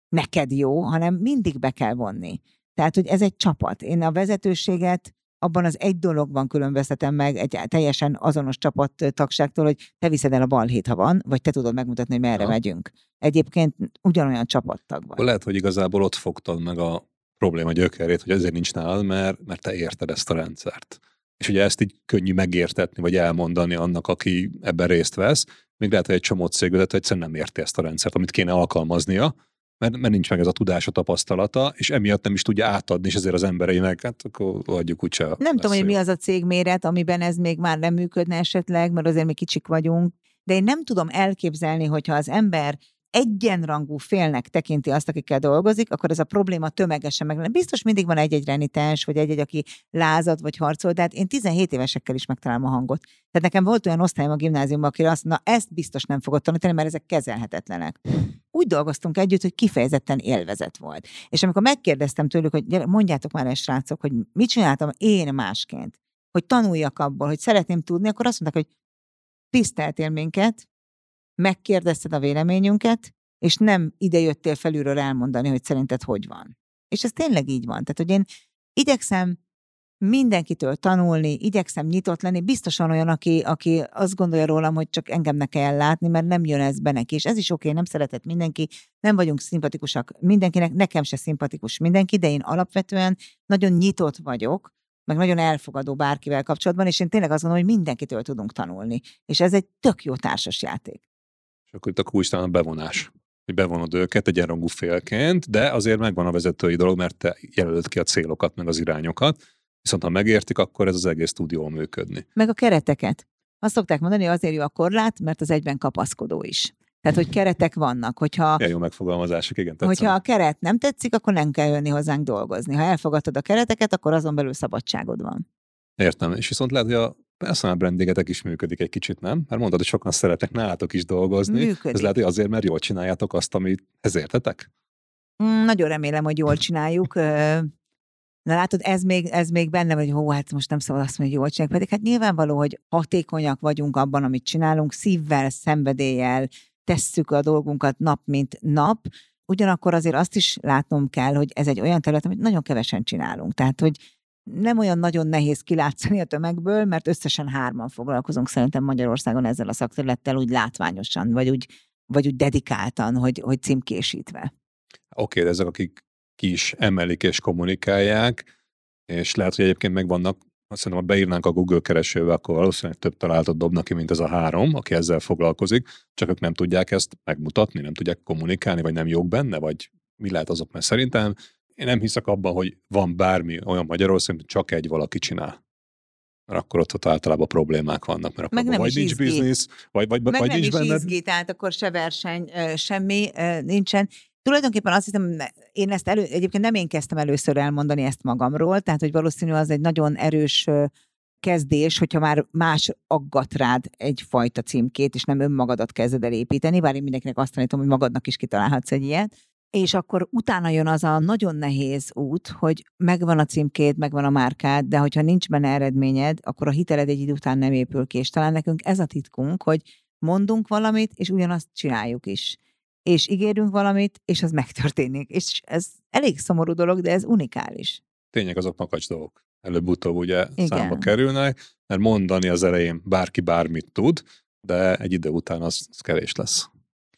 neked jó, hanem mindig be kell vonni. Tehát, hogy ez egy csapat. Én a vezetőséget abban az egy dologban különböztetem meg egy teljesen azonos csapat tagságtól, hogy te viszed el a balhét, ha van, vagy te tudod megmutatni, hogy merre ja. megyünk. Egyébként ugyanolyan csapattag vagy. Lehet, hogy igazából ott fogtad meg a probléma gyökerét, hogy ezért nincs nálad, mert, mert te érted ezt a rendszert. És ugye ezt így könnyű megértetni, vagy elmondani annak, aki ebben részt vesz. Még lehet, hogy egy csomó cégvezető egyszerűen nem érti ezt a rendszert, amit kéne alkalmaznia, mert, mert nincs meg ez a tudás, a tapasztalata, és emiatt nem is tudja átadni, és ezért az embereinek, hát akkor adjuk úgyse. Nem tudom, hogy mi az a cégméret, amiben ez még már nem működne esetleg, mert azért mi kicsik vagyunk, de én nem tudom elképzelni, hogyha az ember egyenrangú félnek tekinti azt, akikkel dolgozik, akkor ez a probléma tömegesen meg. Biztos mindig van egy-egy renitens, vagy egy-egy, aki lázad, vagy harcol, de hát én 17 évesekkel is megtalálom a hangot. Tehát nekem volt olyan osztályom a gimnáziumban, aki azt na ezt biztos nem fogod tanítani, mert ezek kezelhetetlenek. Úgy dolgoztunk együtt, hogy kifejezetten élvezet volt. És amikor megkérdeztem tőlük, hogy gyere, mondjátok már egy srácok, hogy mit csináltam én másként, hogy tanuljak abból, hogy szeretném tudni, akkor azt mondták, hogy tiszteltél minket, megkérdezted a véleményünket, és nem idejöttél felülről elmondani, hogy szerinted hogy van. És ez tényleg így van. Tehát, hogy én igyekszem mindenkitől tanulni, igyekszem nyitott lenni, biztosan olyan, aki, aki azt gondolja rólam, hogy csak engem ne kell látni, mert nem jön ez be neki. És ez is oké, okay, nem szeretett mindenki, nem vagyunk szimpatikusak mindenkinek, nekem se szimpatikus mindenki, de én alapvetően nagyon nyitott vagyok meg nagyon elfogadó bárkivel kapcsolatban, és én tényleg azt gondolom, hogy mindenkitől tudunk tanulni. És ez egy tök jó társas játék. És akkor itt a kulcs a bevonás hogy bevonod őket egyenrangú félként, de azért megvan a vezetői dolog, mert te jelölöd ki a célokat, meg az irányokat, viszont ha megértik, akkor ez az egész tud jól működni. Meg a kereteket. Azt szokták mondani, hogy azért jó a korlát, mert az egyben kapaszkodó is. Tehát, hogy keretek vannak. Hogyha, ja, jó megfogalmazások, igen. Tetszenek. Hogyha a keret nem tetszik, akkor nem kell jönni hozzánk dolgozni. Ha elfogadod a kereteket, akkor azon belül szabadságod van. Értem. És viszont lehet, hogy a personal brandingetek is működik egy kicsit, nem? Mert mondod, hogy sokan szeretnek nálatok is dolgozni. Működik. Ez lehet, hogy azért, mert jól csináljátok azt, amit ez értetek? Mm, nagyon remélem, hogy jól csináljuk. Na látod, ez még, ez még benne, hogy hó, hát most nem szabad azt mondani, hogy jól csináljuk, pedig hát nyilvánvaló, hogy hatékonyak vagyunk abban, amit csinálunk, szívvel, szenvedéllyel tesszük a dolgunkat nap, mint nap, ugyanakkor azért azt is látnom kell, hogy ez egy olyan terület, amit nagyon kevesen csinálunk. Tehát, hogy nem olyan nagyon nehéz kilátszani a tömegből, mert összesen hárman foglalkozunk szerintem Magyarországon ezzel a szakterülettel úgy látványosan, vagy úgy, vagy úgy dedikáltan, hogy, hogy címkésítve. Oké, okay, ezek, akik ki is emelik és kommunikálják, és lehet, hogy egyébként megvannak, azt hiszem, ha beírnánk a Google keresőbe, akkor valószínűleg több találatot dobnak ki, mint ez a három, aki ezzel foglalkozik, csak ők nem tudják ezt megmutatni, nem tudják kommunikálni, vagy nem jók benne, vagy mi lehet azok, mert szerintem én nem hiszek abban, hogy van bármi olyan Magyarországon, hogy csak egy valaki csinál. Mert akkor ott, ott általában problémák vannak, mert Meg akkor vagy nincs izgi. biznisz, vagy, vagy, Meg vagy nem nincs is benned. izgi, tehát akkor se verseny, semmi nincsen. Tulajdonképpen azt hiszem, én ezt elő, egyébként nem én kezdtem először elmondani ezt magamról, tehát hogy valószínű az egy nagyon erős kezdés, hogyha már más aggat rád egyfajta címkét, és nem önmagadat kezded el építeni, bár én mindenkinek azt tanítom, hogy magadnak is kitalálhatsz egy ilyet, és akkor utána jön az a nagyon nehéz út, hogy megvan a címkéd, megvan a márkád, de hogyha nincs benne eredményed, akkor a hiteled egy idő után nem épül ki. És talán nekünk ez a titkunk, hogy mondunk valamit, és ugyanazt csináljuk is. És ígérünk valamit, és az megtörténik. És ez elég szomorú dolog, de ez unikális. Tényleg azok makacs dolgok. Előbb-utóbb ugye Igen. számba kerülnek, mert mondani az elején bárki bármit tud, de egy idő után az, az kevés lesz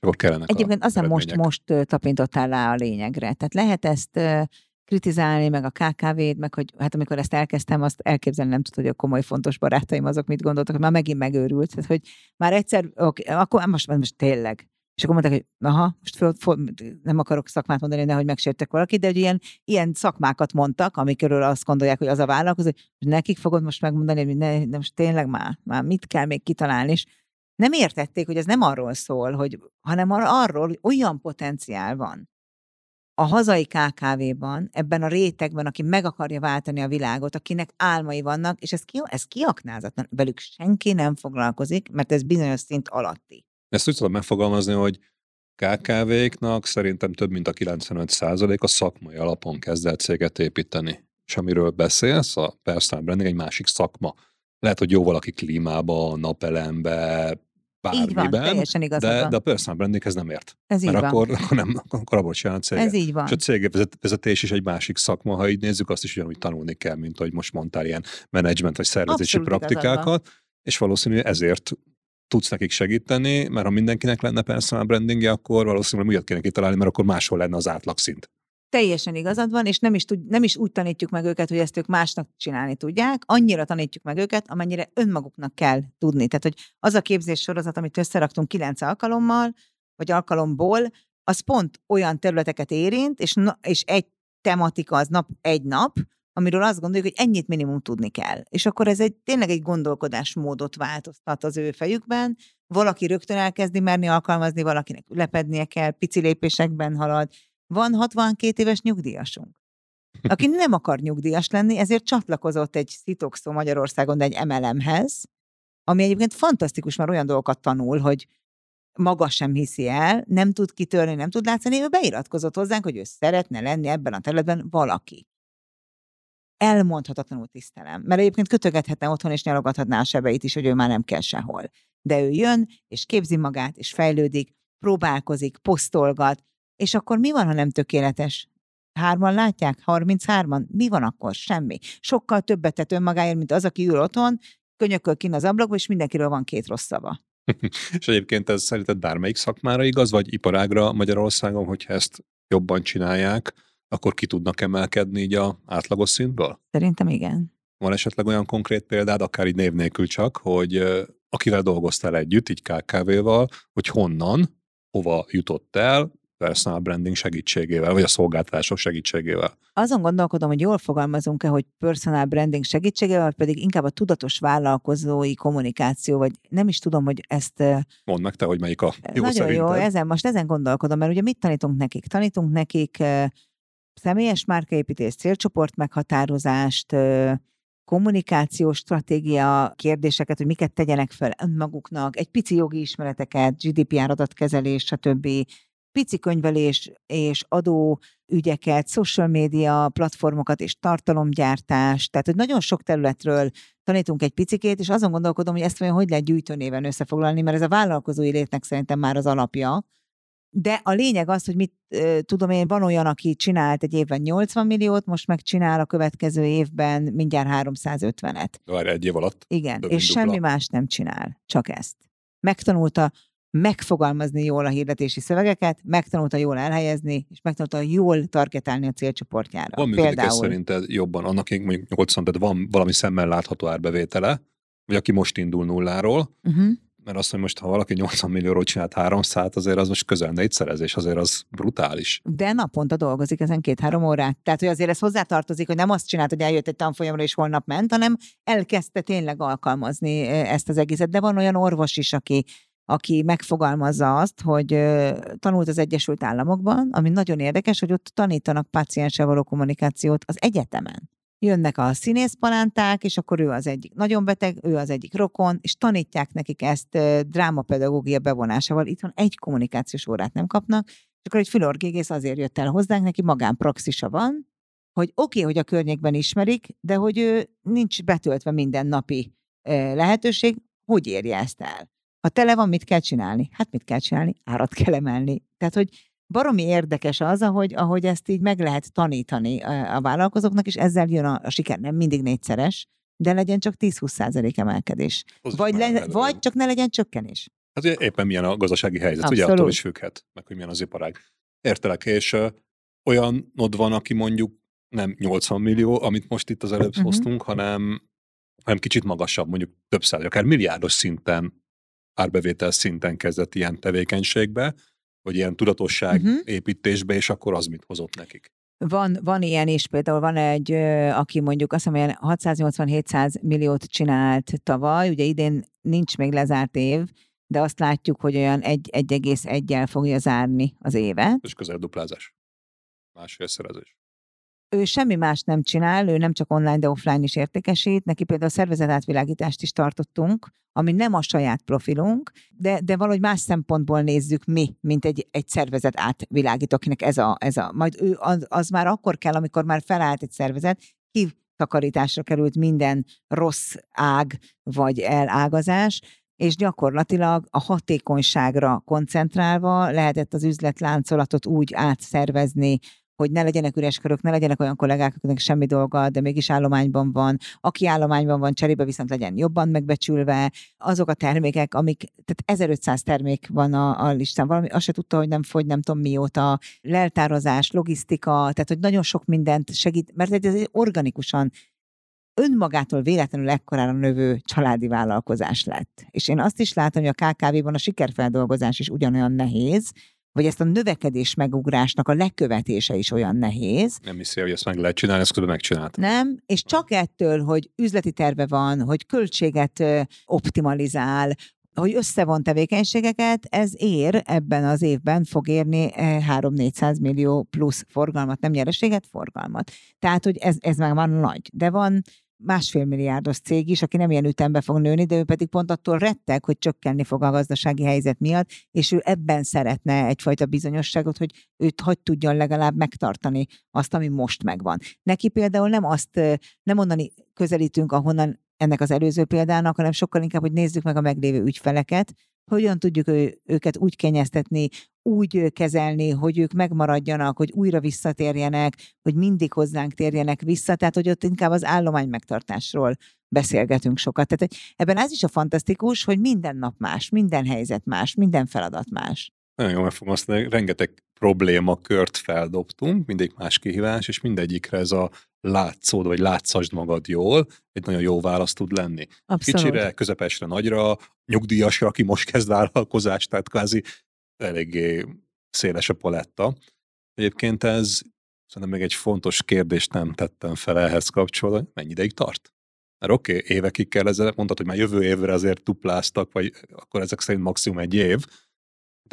akkor kellene Egyébként azért most, most tapintottál rá a lényegre. Tehát lehet ezt kritizálni, meg a KKV-t, meg hogy hát amikor ezt elkezdtem, azt elképzelni nem tudod, hogy a komoly, fontos barátaim azok mit gondoltak, hogy már megint megőrült. Tehát, hogy már egyszer, okay, akkor most, most tényleg. És akkor mondták, hogy aha, most föl, föl, nem akarok szakmát mondani, nehogy megsértek valakit, de hogy ilyen, ilyen szakmákat mondtak, amikről azt gondolják, hogy az a vállalkozó, hogy nekik fogod most megmondani, hogy ne, de most tényleg már, már mit kell még kitalálni, és nem értették, hogy ez nem arról szól, hogy, hanem arról, hogy olyan potenciál van a hazai KKV-ban, ebben a rétegben, aki meg akarja váltani a világot, akinek álmai vannak, és ez, ki, ez kiaknázatlan. Velük senki nem foglalkozik, mert ez bizonyos szint alatti. Ezt úgy tudom megfogalmazni, hogy KKV-knak szerintem több mint a 95% a szakmai alapon kezd el céget építeni. És amiről beszélsz, a personal branding egy másik szakma lehet, hogy jó valaki klímába, napelembe, bármiben, így van, teljesen de, de a personal branding ez nem ért. Ez Mert így akkor, van. akkor, nem, akkor abból csinál céget. Ez így van. És a cégvezetés is egy másik szakma, ha így nézzük, azt is ugyanúgy tanulni kell, mint hogy most mondtál ilyen menedzsment vagy szervezési Abszolút praktikákat, és valószínű ezért tudsz nekik segíteni, mert ha mindenkinek lenne personal brandingje, akkor valószínűleg újat kéne kitalálni, mert akkor máshol lenne az átlagszint. Teljesen igazad van, és nem is, tud, nem is úgy tanítjuk meg őket, hogy ezt ők másnak csinálni tudják, annyira tanítjuk meg őket, amennyire önmaguknak kell tudni. Tehát, hogy az a képzés sorozat, amit összeraktunk kilenc alkalommal, vagy alkalomból, az pont olyan területeket érint, és, és egy tematika az nap egy nap, amiről azt gondoljuk, hogy ennyit minimum tudni kell. És akkor ez egy tényleg egy gondolkodásmódot változtat az ő fejükben. Valaki rögtön elkezdi merni alkalmazni, valakinek ülepednie kell, pici lépésekben halad, van 62 éves nyugdíjasunk, aki nem akar nyugdíjas lenni, ezért csatlakozott egy szitokszó Magyarországon, egy MLM-hez, ami egyébként fantasztikus, mert olyan dolgokat tanul, hogy maga sem hiszi el, nem tud kitörni, nem tud látszani, ő beiratkozott hozzánk, hogy ő szeretne lenni ebben a területben valaki. Elmondhatatlanul tisztelem, mert egyébként kötögethetne otthon, és nyalogathatná a sebeit is, hogy ő már nem kell sehol. De ő jön, és képzi magát, és fejlődik, próbálkozik, posztolgat, és akkor mi van, ha nem tökéletes? Hárman látják? 33-an? Mi van akkor? Semmi. Sokkal többet tett önmagáért, mint az, aki ül otthon, könyököl kin az ablakba, és mindenkiről van két rossz szava. és egyébként ez szerinted bármelyik szakmára igaz, vagy iparágra Magyarországon, hogyha ezt jobban csinálják, akkor ki tudnak emelkedni így a átlagos szintből? Szerintem igen. Van esetleg olyan konkrét példád, akár így név nélkül csak, hogy akivel dolgoztál együtt, így KKV-val, hogy honnan, hova jutott el, personal branding segítségével, vagy a szolgáltatások segítségével. Azon gondolkodom, hogy jól fogalmazunk-e, hogy personal branding segítségével, vagy pedig inkább a tudatos vállalkozói kommunikáció, vagy nem is tudom, hogy ezt... Mondd meg te, hogy melyik a jó Nagyon szerinted. jó, ezen, most ezen gondolkodom, mert ugye mit tanítunk nekik? Tanítunk nekik személyes márkaépítés, célcsoport meghatározást, kommunikációs stratégia kérdéseket, hogy miket tegyenek fel önmaguknak, egy pici jogi ismereteket, GDPR adatkezelés, stb pici könyvelés és adó ügyeket, social media platformokat és tartalomgyártást, tehát hogy nagyon sok területről tanítunk egy picikét, és azon gondolkodom, hogy ezt olyan hogy lehet gyűjtőnéven összefoglalni, mert ez a vállalkozói létnek szerintem már az alapja. De a lényeg az, hogy mit tudom én, van olyan, aki csinált egy évben 80 milliót, most meg csinál a következő évben mindjárt 350-et. Várj, egy év alatt? Igen, és dupla. semmi más nem csinál, csak ezt. Megtanulta megfogalmazni jól a hirdetési szövegeket, megtanulta jól elhelyezni, és megtanulta jól targetálni a célcsoportjára. Van működik ez szerinted jobban, annak mondjuk 80, tehát van valami szemmel látható árbevétele, vagy aki most indul nulláról, uh-huh. mert azt, hogy most ha valaki 80 millióról csinált 300, azért az most közel négyszerezés, azért az brutális. De naponta dolgozik ezen két-három órát. Tehát, hogy azért ez hozzátartozik, hogy nem azt csinált, hogy eljött egy tanfolyamra és holnap ment, hanem elkezdte tényleg alkalmazni ezt az egészet. De van olyan orvos is, aki aki megfogalmazza azt, hogy tanult az Egyesült Államokban, ami nagyon érdekes, hogy ott tanítanak pácienssel való kommunikációt az egyetemen. Jönnek a színészpalánták, és akkor ő az egyik nagyon beteg, ő az egyik rokon, és tanítják nekik ezt drámapedagógia bevonásával. Itthon egy kommunikációs órát nem kapnak, és akkor egy fülorgégész azért jött el hozzánk, neki magánpraxisa van, hogy oké, okay, hogy a környékben ismerik, de hogy ő nincs betöltve minden napi lehetőség, hogy érje ezt el? Ha tele van, mit kell csinálni? Hát mit kell csinálni? Árat kell emelni. Tehát, hogy baromi érdekes az, ahogy, ahogy ezt így meg lehet tanítani a vállalkozóknak, és ezzel jön a, a siker. Nem mindig négyszeres, de legyen csak 10-20 százalék emelkedés. vagy, le, vagy csak ne legyen csökkenés. Hát ugye éppen milyen a gazdasági helyzet, Abszolút. ugye attól is függhet, meg hogy milyen az iparág. Értelek, és uh, olyanod van, aki mondjuk nem 80 millió, amit most itt az előbb uh-huh. hoztunk, hanem, hanem kicsit magasabb, mondjuk több száz, akár milliárdos szinten árbevétel szinten kezdett ilyen tevékenységbe, vagy ilyen tudatosság uh-huh. építésbe, és akkor az mit hozott nekik? Van, van ilyen is, például van egy, aki mondjuk azt mondja, 680-700 milliót csinált tavaly, ugye idén nincs még lezárt év, de azt látjuk, hogy olyan 1,1-el fogja zárni az évet. És közel duplázás. Másfélszerezés ő semmi más nem csinál, ő nem csak online, de offline is értékesít. Neki például a szervezetátvilágítást is tartottunk, ami nem a saját profilunk, de, de valahogy más szempontból nézzük mi, mint egy, egy szervezet átvilágító, akinek ez a, ez a majd ő az, az már akkor kell, amikor már felállt egy szervezet, takarításra került minden rossz ág vagy elágazás, és gyakorlatilag a hatékonyságra koncentrálva lehetett az üzletláncolatot úgy átszervezni, hogy ne legyenek üres körök, ne legyenek olyan kollégák, akiknek semmi dolga, de mégis állományban van. Aki állományban van, cserébe viszont legyen jobban megbecsülve. Azok a termékek, amik, tehát 1500 termék van a, a listán, valami azt se tudta, hogy nem fogy, nem tudom mióta. Leltározás, logisztika, tehát hogy nagyon sok mindent segít, mert ez egy organikusan önmagától véletlenül ekkorára növő családi vállalkozás lett. És én azt is látom, hogy a KKV-ban a sikerfeldolgozás is ugyanolyan nehéz, vagy ezt a növekedés megugrásnak a lekövetése is olyan nehéz. Nem hiszi, hogy ezt meg lehet csinálni, ezt közben megcsinált. Nem, és csak ettől, hogy üzleti terve van, hogy költséget optimalizál, hogy összevon tevékenységeket, ez ér ebben az évben fog érni 3-400 eh, millió plusz forgalmat, nem nyereséget, forgalmat. Tehát, hogy ez, ez már van nagy. De van másfél milliárdos cég is, aki nem ilyen ütembe fog nőni, de ő pedig pont attól rettek, hogy csökkenni fog a gazdasági helyzet miatt, és ő ebben szeretne egyfajta bizonyosságot, hogy őt hogy tudjon legalább megtartani azt, ami most megvan. Neki például nem azt, nem mondani közelítünk, ahonnan ennek az előző példának, hanem sokkal inkább, hogy nézzük meg a meglévő ügyfeleket, hogyan tudjuk ő, őket úgy kenyeztetni, úgy kezelni, hogy ők megmaradjanak, hogy újra visszatérjenek, hogy mindig hozzánk térjenek vissza, tehát hogy ott inkább az állomány megtartásról beszélgetünk sokat. Tehát ebben ez is a fantasztikus, hogy minden nap más, minden helyzet más, minden feladat más. Nagyon jól megfogalmaztad, rengeteg problémakört feldobtunk, mindig más kihívás, és mindegyikre ez a látszód, vagy látszasd magad jól, egy nagyon jó válasz tud lenni. Abszolút. Kicsire, közepesre, nagyra, nyugdíjasra, aki most kezd vállalkozást, tehát kvázi eléggé széles a paletta. Egyébként ez szerintem még egy fontos kérdést nem tettem fel ehhez kapcsolatban, mennyi ideig tart? Mert oké, okay, évekig kell ezzel, mondtad, hogy már jövő évre azért tupláztak, vagy akkor ezek szerint maximum egy év,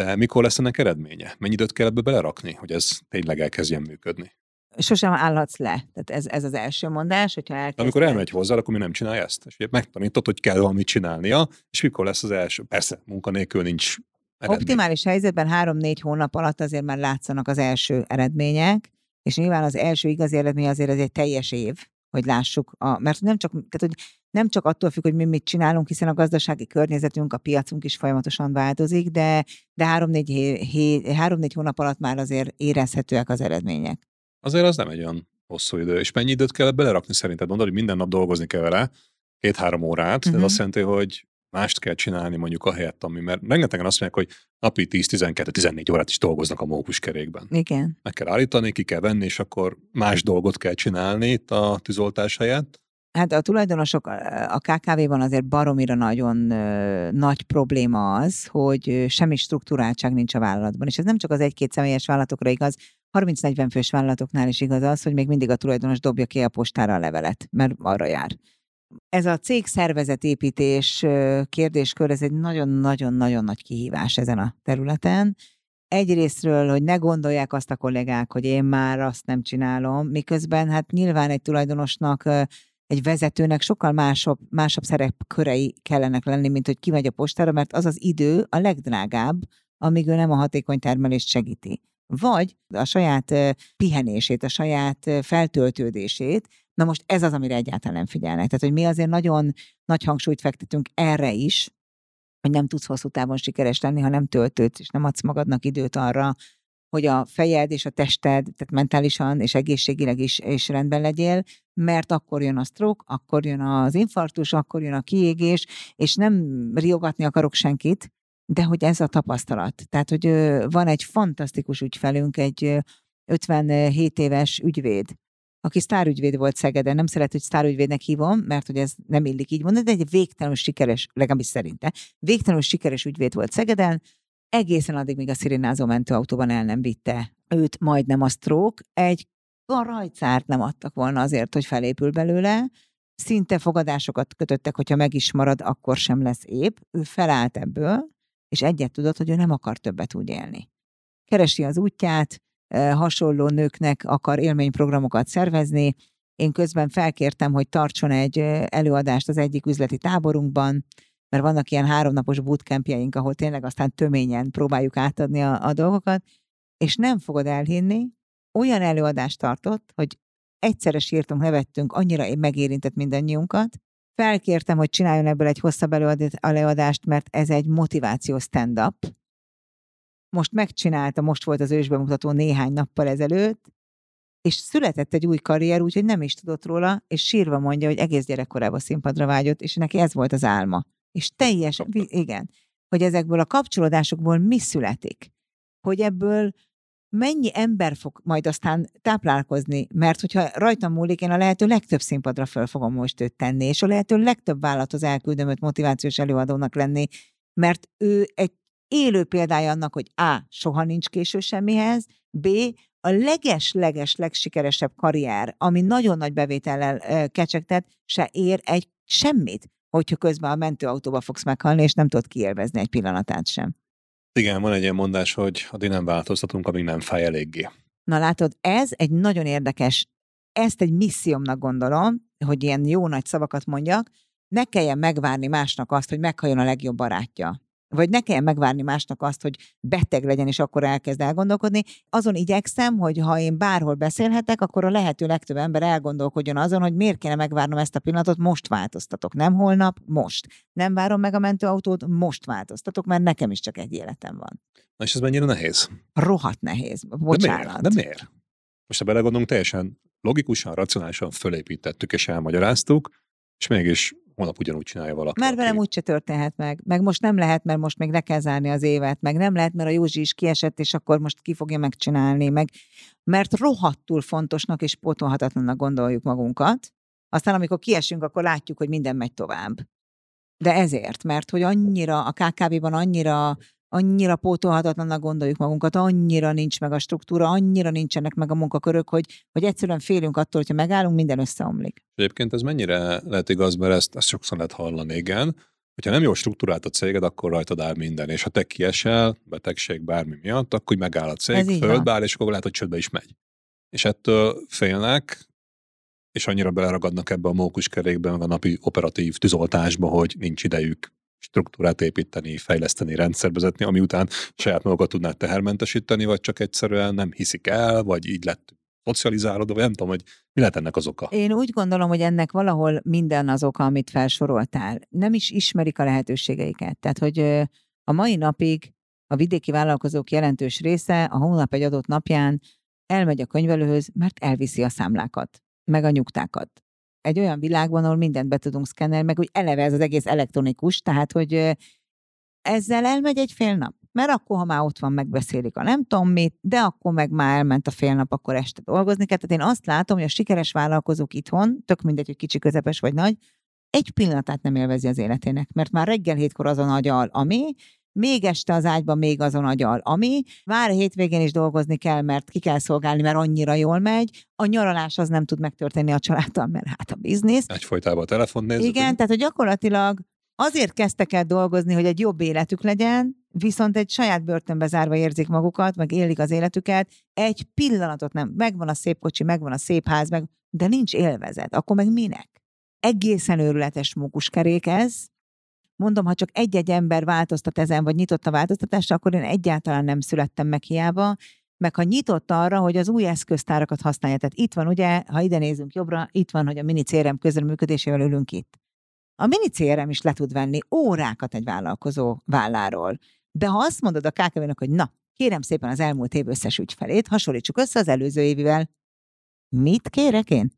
de mikor lesz ennek eredménye? Mennyi időt kell ebbe belerakni, hogy ez tényleg elkezdjen működni? Sosem állhatsz le. Tehát ez, ez az első mondás, hogyha elkezded... Amikor elmegy hozzá, akkor mi nem csinálja ezt? És megtanítod, hogy kell valamit csinálnia, és mikor lesz az első? Persze, munkanélkül nincs eredmény. Optimális helyzetben három-négy hónap alatt azért már látszanak az első eredmények, és nyilván az első igazi eredmény azért ez egy teljes év, hogy lássuk, a, mert nem csak, tehát, hogy nem csak attól függ, hogy mi mit csinálunk, hiszen a gazdasági környezetünk, a piacunk is folyamatosan változik, de, de három-négy, három-négy hónap alatt már azért érezhetőek az eredmények. Azért az nem egy olyan hosszú idő. És mennyi időt kell belerakni szerinted? Mondod, hogy minden nap dolgozni kell vele, két-három órát, uh-huh. de ez mhm. azt jelenti, hogy mást kell csinálni mondjuk a helyett, ami, mert rengetegen azt mondják, hogy napi 10-12-14 órát is dolgoznak a mókuskerékben. Igen. Meg kell állítani, ki kell venni, és akkor más dolgot kell csinálni itt a tűzoltás helyett. Hát a tulajdonosok a KKV-ban azért baromira nagyon nagy probléma az, hogy semmi struktúráltság nincs a vállalatban. És ez nem csak az egy-két személyes vállalatokra igaz, 30-40 fős vállalatoknál is igaz az, hogy még mindig a tulajdonos dobja ki a postára a levelet, mert arra jár. Ez a cég szervezetépítés kérdéskör, ez egy nagyon-nagyon-nagyon nagy kihívás ezen a területen. Egyrésztről, hogy ne gondolják azt a kollégák, hogy én már azt nem csinálom, miközben hát nyilván egy tulajdonosnak egy vezetőnek sokkal másabb, másabb szerepkörei kellenek lenni, mint hogy kimegy a postára, mert az az idő a legdrágább, amíg ő nem a hatékony termelést segíti. Vagy a saját pihenését, a saját feltöltődését, Na most ez az, amire egyáltalán nem figyelnek. Tehát, hogy mi azért nagyon nagy hangsúlyt fektetünk erre is, hogy nem tudsz hosszú távon sikeres lenni, ha nem töltődsz, és nem adsz magadnak időt arra, hogy a fejed és a tested, tehát mentálisan és egészségileg is, is rendben legyél, mert akkor jön a stroke, akkor jön az infarktus, akkor jön a kiégés, és nem riogatni akarok senkit, de hogy ez a tapasztalat. Tehát, hogy van egy fantasztikus ügyfelünk, egy 57 éves ügyvéd, aki sztárügyvéd volt Szegeden, nem szeret, hogy sztárügyvédnek hívom, mert hogy ez nem illik így mondani, de egy végtelenül sikeres, legalábbis szerinte, végtelenül sikeres ügyvéd volt Szegeden, egészen addig, míg a szirénázó mentőautóban el nem vitte őt majdnem a stroke, egy rajcárt nem adtak volna azért, hogy felépül belőle, szinte fogadásokat kötöttek, hogyha meg is marad, akkor sem lesz épp. Ő felállt ebből, és egyet tudott, hogy ő nem akar többet úgy élni. Keresi az útját, hasonló nőknek akar élményprogramokat szervezni. Én közben felkértem, hogy tartson egy előadást az egyik üzleti táborunkban, mert vannak ilyen háromnapos bootcampjeink, ahol tényleg aztán töményen próbáljuk átadni a, a dolgokat, és nem fogod elhinni, olyan előadást tartott, hogy egyszerre sírtunk, nevettünk, annyira megérintett mindannyiunkat. Felkértem, hogy csináljon ebből egy hosszabb előadást, mert ez egy motiváció stand-up, most megcsinálta, most volt az ősbemutató néhány nappal ezelőtt, és született egy új karrier, úgyhogy nem is tudott róla, és sírva mondja, hogy egész gyerekkorában színpadra vágyott, és neki ez volt az álma. És teljes, igen, hogy ezekből a kapcsolódásokból mi születik. Hogy ebből mennyi ember fog majd aztán táplálkozni, mert hogyha rajtam múlik, én a lehető legtöbb színpadra föl fogom most őt tenni, és a lehető legtöbb vállalathoz elküldöm őt motivációs előadónak lenni, mert ő egy élő példája annak, hogy A. soha nincs késő semmihez, B. a leges-leges legsikeresebb karrier, ami nagyon nagy bevétellel kecsegtet, se ér egy semmit, hogyha közben a mentőautóba fogsz meghalni, és nem tudod kiélvezni egy pillanatát sem. Igen, van egy ilyen mondás, hogy addig nem változtatunk, amíg nem fáj eléggé. Na látod, ez egy nagyon érdekes, ezt egy missziómnak gondolom, hogy ilyen jó nagy szavakat mondjak, ne kelljen megvárni másnak azt, hogy meghalljon a legjobb barátja vagy ne kelljen megvárni másnak azt, hogy beteg legyen, és akkor elkezd elgondolkodni. Azon igyekszem, hogy ha én bárhol beszélhetek, akkor a lehető legtöbb ember elgondolkodjon azon, hogy miért kéne megvárnom ezt a pillanatot, most változtatok. Nem holnap, most. Nem várom meg a mentőautót, most változtatok, mert nekem is csak egy életem van. Na és ez mennyire nehéz? Rohadt nehéz. Bocsánat. De miért? De miért? Most ha belegondolunk, teljesen logikusan, racionálisan fölépítettük és elmagyaráztuk, és mégis holnap ugyanúgy csinálja valaki. Mert velem úgyse történhet meg. Meg most nem lehet, mert most még le kell zárni az évet. Meg nem lehet, mert a Józsi is kiesett, és akkor most ki fogja megcsinálni. Meg mert rohadtul fontosnak és pótolhatatlannak gondoljuk magunkat. Aztán amikor kiesünk, akkor látjuk, hogy minden megy tovább. De ezért, mert hogy annyira, a KKV-ban annyira annyira pótolhatatlannak gondoljuk magunkat, annyira nincs meg a struktúra, annyira nincsenek meg a munkakörök, hogy, hogy egyszerűen félünk attól, hogyha megállunk, minden összeomlik. Egyébként ez mennyire lehet igaz, mert ezt, ezt sokszor lehet hallani, igen. Hogyha nem jó struktúrált a céged, akkor rajtad áll minden. És ha te kiesel, betegség bármi miatt, akkor megáll a cég, földbeáll, és akkor lehet, hogy csődbe is megy. És ettől félnek, és annyira beleragadnak ebbe a mókuskerékbe, meg a napi operatív tűzoltásba, hogy nincs idejük struktúrát építeni, fejleszteni, rendszervezetni, ami után saját magukat tudnád tehermentesíteni, vagy csak egyszerűen nem hiszik el, vagy így lett szocializálódva, vagy nem tudom, hogy mi lehet ennek az oka. Én úgy gondolom, hogy ennek valahol minden az oka, amit felsoroltál. Nem is ismerik a lehetőségeiket. Tehát, hogy a mai napig a vidéki vállalkozók jelentős része a hónap egy adott napján elmegy a könyvelőhöz, mert elviszi a számlákat, meg a nyugtákat egy olyan világban, ahol mindent be tudunk szkennelni, meg hogy eleve ez az egész elektronikus, tehát hogy ezzel elmegy egy fél nap. Mert akkor, ha már ott van, megbeszélik a nem tudom mit, de akkor meg már elment a fél nap, akkor este dolgozni kell. Tehát én azt látom, hogy a sikeres vállalkozók itthon, tök mindegy, hogy kicsi, közepes vagy nagy, egy pillanatát nem élvezi az életének, mert már reggel hétkor az a nagy al, ami, még este az ágyban még azon agyal, ami, vár hétvégén is dolgozni kell, mert ki kell szolgálni, mert annyira jól megy, a nyaralás az nem tud megtörténni a családdal, mert hát a biznisz. Egyfolytában a telefon nézzük. Igen, hogy... tehát hogy gyakorlatilag azért kezdtek el dolgozni, hogy egy jobb életük legyen, viszont egy saját börtönbe zárva érzik magukat, meg élik az életüket, egy pillanatot nem, megvan a szép kocsi, megvan a szép ház, meg, de nincs élvezet, akkor meg minek? Egészen őrületes mókuskerék ez, Mondom, ha csak egy-egy ember változtat ezen, vagy nyitott a változtatásra, akkor én egyáltalán nem születtem meg hiába, meg ha nyitott arra, hogy az új eszköztárakat használja. Tehát itt van, ugye, ha ide nézünk jobbra, itt van, hogy a mini CRM közreműködésével ülünk itt. A mini CRM is le tud venni órákat egy vállalkozó válláról. De ha azt mondod a kkv hogy na, kérem szépen az elmúlt év összes ügyfelét, hasonlítsuk össze az előző évivel. Mit kérek én?